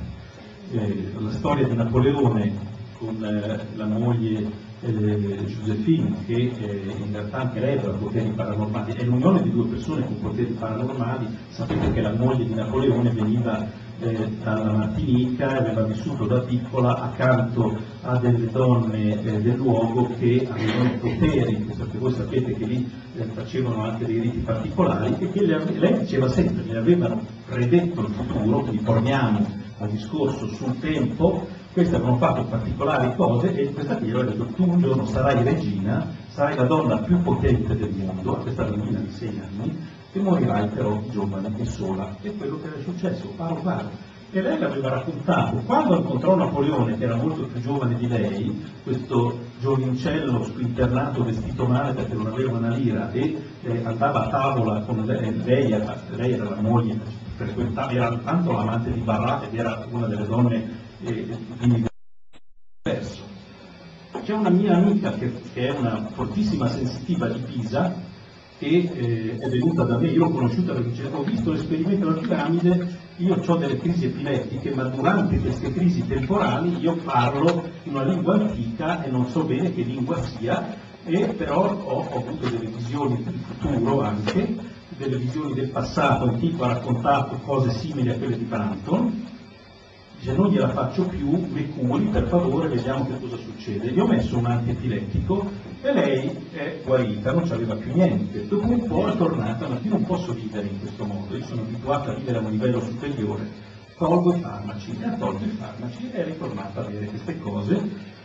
Eh, la storia di Napoleone con eh, la moglie eh, Josephine, che eh, in realtà anche lei aveva poteri paranormali, è l'unione di due persone con poteri paranormali. Sapete che la moglie di Napoleone veniva eh, dalla Martinica e aveva vissuto da piccola accanto a delle donne eh, del luogo che avevano poteri, perché voi sapete che lì eh, facevano anche dei riti particolari e che le, lei diceva sempre, le avevano predetto il futuro, quindi torniamo al discorso sul tempo, queste avevano fatto particolari cose e questa qui aveva detto tu un giorno sarai regina, sarai la donna più potente del mondo, questa bambina di sei anni, e morirai però giovane e sola. E quello che era successo, paro paro. E lei l'aveva raccontato, quando incontrò Napoleone, che era molto più giovane di lei, questo giovincello spinternato vestito male perché non aveva una lira e eh, andava a tavola con lei, lei era, lei era la moglie, frequentava, era tanto l'amante di Barra ed era una delle donne eh, di diverso. C'è una mia amica che, che, è una fortissima sensitiva di Pisa che eh, è venuta da me, io l'ho conosciuta perché ho visto l'esperimento della piramide, io ho delle crisi epilettiche, ma durante queste crisi temporali io parlo in una lingua antica e non so bene che lingua sia, e però ho, ho avuto delle visioni del futuro anche, delle visioni del passato, il tipo ha raccontato cose simili a quelle di Plankton, dice non gliela faccio più, mi curi, per favore, vediamo che cosa succede. Gli ho messo un antiepilettico e lei è guarita, non c'aveva più niente. Dopo un po' è tornata, ma io non posso vivere in questo modo, io sono abituata a vivere a un livello superiore, tolgo i farmaci, e ha tolto i farmaci e è ritornata a avere queste cose.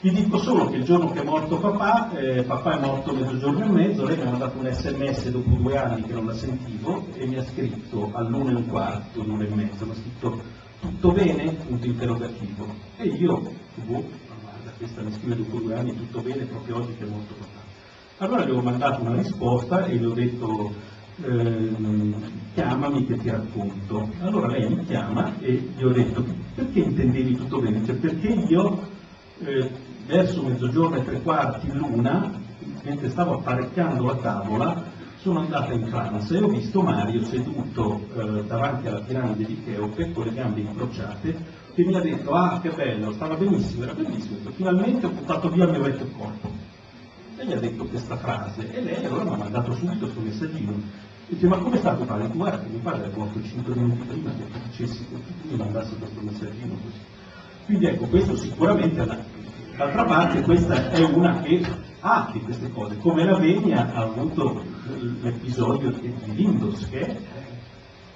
Vi dico solo che il giorno che è morto papà, eh, papà è morto mezzogiorno e mezzo, lei mi ha mandato un sms dopo due anni che non la sentivo e mi ha scritto all'una e un quarto, l'una e mezzo, mi ha scritto tutto bene? Punto interrogativo. E io, boh, questa mi scrive dopo due anni, tutto bene, proprio oggi che è molto papà. Allora gli ho mandato una risposta e gli ho detto ehm, chiamami che ti racconto. Allora lei mi chiama e gli ho detto perché intendevi tutto bene? Cioè perché io eh, verso mezzogiorno e tre quarti l'una, mentre stavo apparecchiando la tavola, sono andata in Francia e ho visto Mario seduto eh, davanti alla piramide di Cheope con le gambe incrociate che mi ha detto ah che bello, stava benissimo, era bellissimo, finalmente ho buttato via il mio vecchio corpo. E gli ha detto questa frase e lei allora mi ha mandato subito questo messaggino. Dice ma come sta tuo padre? Guarda che mio padre è morto 5 minuti prima che tu dicessi che tu mi mandassi questo messaggino così. Quindi ecco, questo sicuramente è una D'altra parte questa è una che ha di queste cose, come la Venia ha avuto l'episodio di Windows, che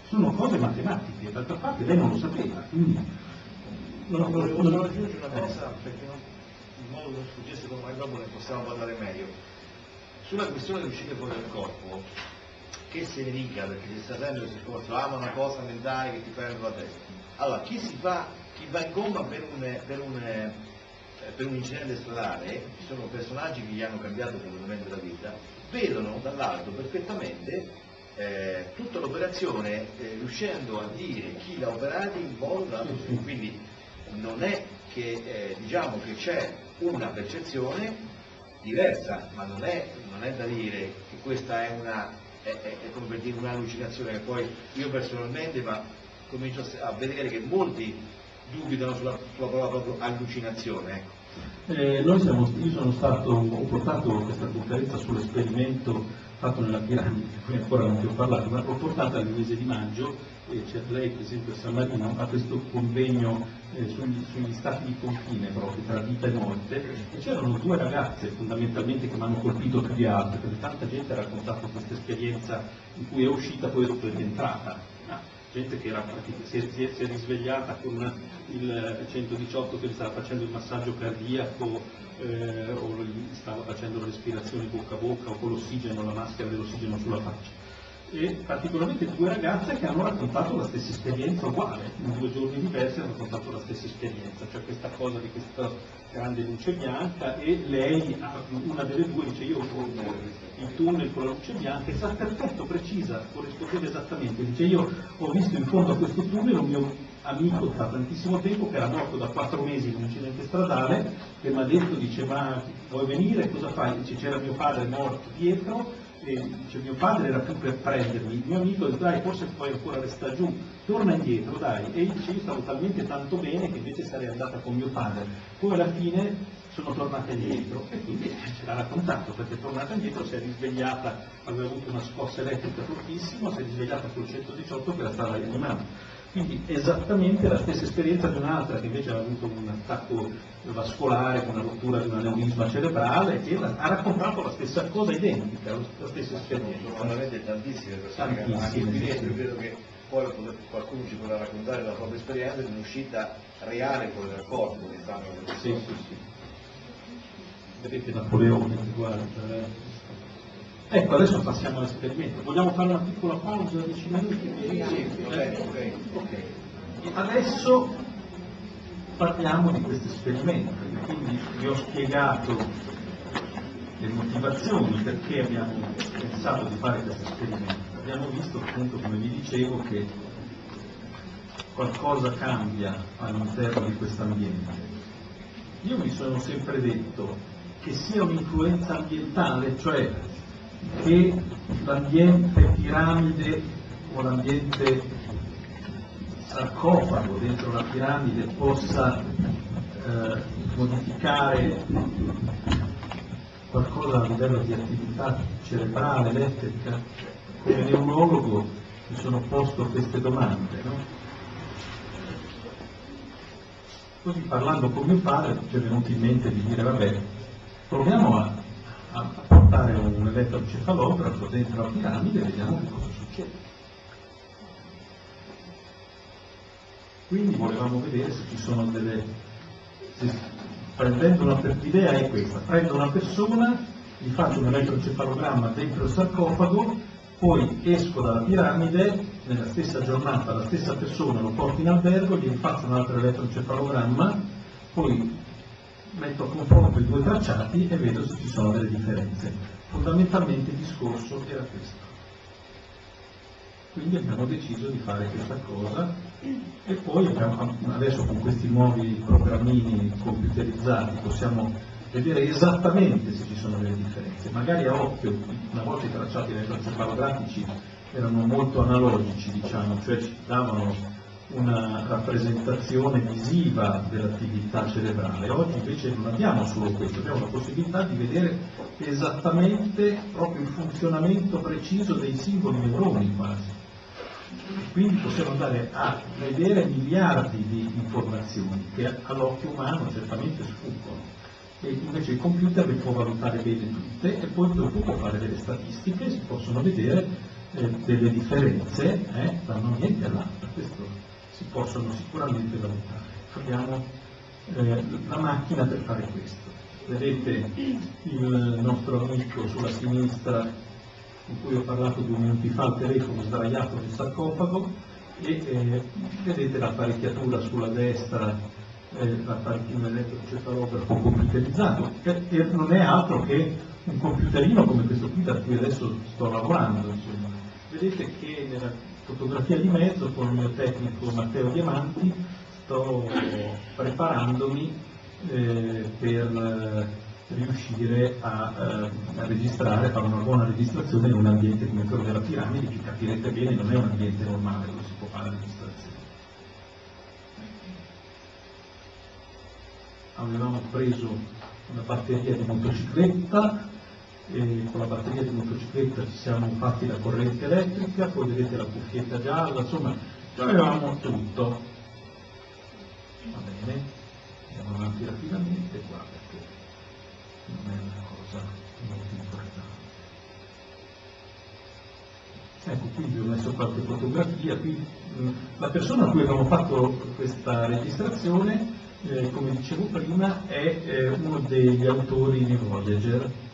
sono cose matematiche, d'altra parte lei non lo sapeva, quindi non volevo solo aggiungere una cosa, perché non, in modo che non sfuggisse come mai dopo ne possiamo parlare meglio. Sulla questione di uscire fuori dal corpo, che se ne dica, perché si sta sempre questo discorso, ama una cosa mentale che ti prende la testa. Allora, chi si fa, chi va in coma per un, per un eh, per un incidente stradale, ci sono personaggi che gli hanno cambiato completamente la vita, vedono dall'alto perfettamente eh, tutta l'operazione eh, riuscendo a dire chi l'ha operata in modo da quindi non è che eh, diciamo che c'è una percezione diversa, ma non è, non è da dire che questa è una è, è, come per dire un'allucinazione che poi io personalmente ma comincio a, vedere che molti dubitano sulla, sulla parola proprio allucinazione. Ecco. Eh, siamo, io sono stato, ho portato questa conferenza sull'esperimento fatto nella piramide, cui ancora non ti ho parlato, ma l'ho portata nel mese di maggio lei per esempio a questo convegno eh, sugli, sugli, stati di confine proprio tra vita e morte e c'erano due ragazze fondamentalmente che mi hanno colpito più di altre perché tanta gente ha raccontato questa esperienza in cui è uscita poi dopo è rientrata. Gente che era, si, è, si, è, si è risvegliata con il 118 che gli stava facendo il massaggio cardiaco eh, o gli stava facendo la respirazione bocca a bocca o con l'ossigeno, la maschera dell'ossigeno sulla faccia e particolarmente due ragazze che hanno raccontato la stessa esperienza uguale, in due giorni diversi hanno raccontato la stessa esperienza, cioè questa cosa di questa grande luce bianca e lei, una delle due, dice io ho il tunnel con la luce bianca, è perfetto, precisa, corrispondeva esattamente, dice io ho visto in fondo a questo tunnel un mio amico da tantissimo tempo che era morto da quattro mesi in un incidente stradale, che mi ha detto, dice ma vuoi venire, cosa fai? Dice c'era mio padre morto dietro, dice, mio padre era più per prendermi, il mio amico dice dai forse puoi ancora restare giù, torna indietro dai, e dice io stavo talmente tanto bene che invece sarei andata con mio padre, poi alla fine sono tornata indietro e quindi ce l'ha raccontato perché tornata indietro, si è risvegliata, aveva avuto una scossa elettrica fortissima, si è risvegliata sul 118 che la stava rianimando. Quindi esattamente la stessa esperienza di un'altra che invece ha avuto un attacco vascolare con una rottura di un aneurisma cerebrale e ha raccontato la stessa cosa identica, la stessa esperienza. Sono veramente tantissime persone che hanno anche qui dentro, credo che poi qualcuno ci potrà raccontare la propria esperienza di un'uscita reale con il corpo che stanno Sì, sì, sì. Vedete Napoleone, guarda. Ecco, adesso passiamo all'esperimento. Vogliamo fare una piccola pausa, 10 minuti? Sì, ok, ok. Adesso parliamo di questo esperimento, quindi vi ho spiegato le motivazioni perché abbiamo pensato di fare questo esperimento. Abbiamo visto appunto, come vi dicevo, che qualcosa cambia all'interno di questo ambiente. Io mi sono sempre detto che sia un'influenza ambientale, cioè che l'ambiente piramide o l'ambiente sarcofago dentro la piramide possa eh, modificare qualcosa a livello di attività cerebrale, elettrica, come neurologo mi sono posto queste domande. No? Così parlando con mio padre ci è venuto in mente di dire vabbè, proviamo a a portare un elettrocefalografo dentro la piramide e vediamo che cosa succede. Quindi volevamo vedere se ci sono delle... Se, prendendo una, l'idea è questa, prendo una persona, gli faccio un elettrocefalogramma dentro il sarcofago, poi esco dalla piramide, nella stessa giornata la stessa persona lo porto in albergo, gli faccio un altro elettrocefalogramma, poi metto a confronto i due tracciati e vedo se ci sono delle differenze. Fondamentalmente il discorso era questo. Quindi abbiamo deciso di fare questa cosa e poi abbiamo, adesso con questi nuovi programmini computerizzati possiamo vedere esattamente se ci sono delle differenze. Magari a occhio, una volta i tracciati elettrocefalografici erano molto analogici, diciamo, cioè ci davano una rappresentazione visiva dell'attività cerebrale. Oggi invece non abbiamo solo questo, abbiamo la possibilità di vedere esattamente proprio il funzionamento preciso dei singoli neuroni quasi. Quindi possiamo andare a vedere miliardi di informazioni che all'occhio umano certamente sfuggono. E invece il computer le può valutare bene tutte e poi dopo può fare delle statistiche, si possono vedere eh, delle differenze eh, da un ambiente all'altro. Questo si possono sicuramente valutare. Abbiamo eh, la macchina per fare questo. Vedete il nostro amico sulla sinistra con cui ho parlato due minuti fa al telefono sdraiato nel sarcofago e eh, vedete l'apparecchiatura sulla destra, eh, un elettrocefalografo computerizzato, che, che non è altro che un computerino come questo qui da cui adesso sto lavorando. Insomma vedete che nella fotografia di mezzo con il mio tecnico Matteo Diamanti sto preparandomi eh, per eh, riuscire a, eh, a registrare, a fare una buona registrazione in un ambiente come quello della piramide che capirete bene non è un ambiente normale dove si può fare registrazione. Avevamo preso una batteria di motocicletta con la batteria di motocicletta ci siamo fatti la corrente elettrica, poi vedete la cuffietta gialla, insomma, avevamo tutto. Va bene, andiamo avanti rapidamente qua perché non è una cosa molto importante. Ecco, qui vi ho messo qualche fotografia, qui mh, la persona a cui abbiamo fatto questa registrazione, eh, come dicevo prima, è eh, uno degli autori di Voyager,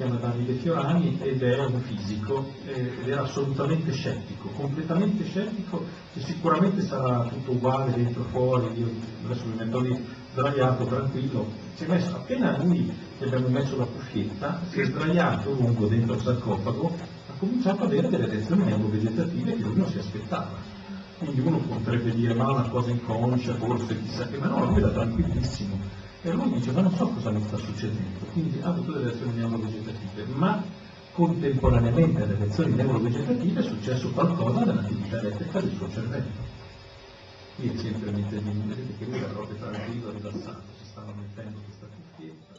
chiama Davide Fiorani ed è un fisico ed era assolutamente scettico, completamente scettico e sicuramente sarà tutto uguale dentro fuori, io adesso mi metto lì sdraiato, tranquillo, si è messo, appena lui gli abbiamo messo la cuffietta, si è sdraiato lungo dentro il sarcofago, ha cominciato ad avere delle reazioni neurovegetative che lui non si aspettava. Quindi uno potrebbe dire ma una cosa inconscia, forse chissà che, ma no, lui era tranquillissimo. E lui dice ma non so cosa mi sta succedendo, quindi ha avuto delle reazioni neurovegetative, ma contemporaneamente alle reazioni neurovegetative è successo qualcosa nell'attività elettrica del suo cervello. Qui è sempre mentre vedete che lui era proprio tranquillo, rilassato, si stava mettendo questa cuffietta.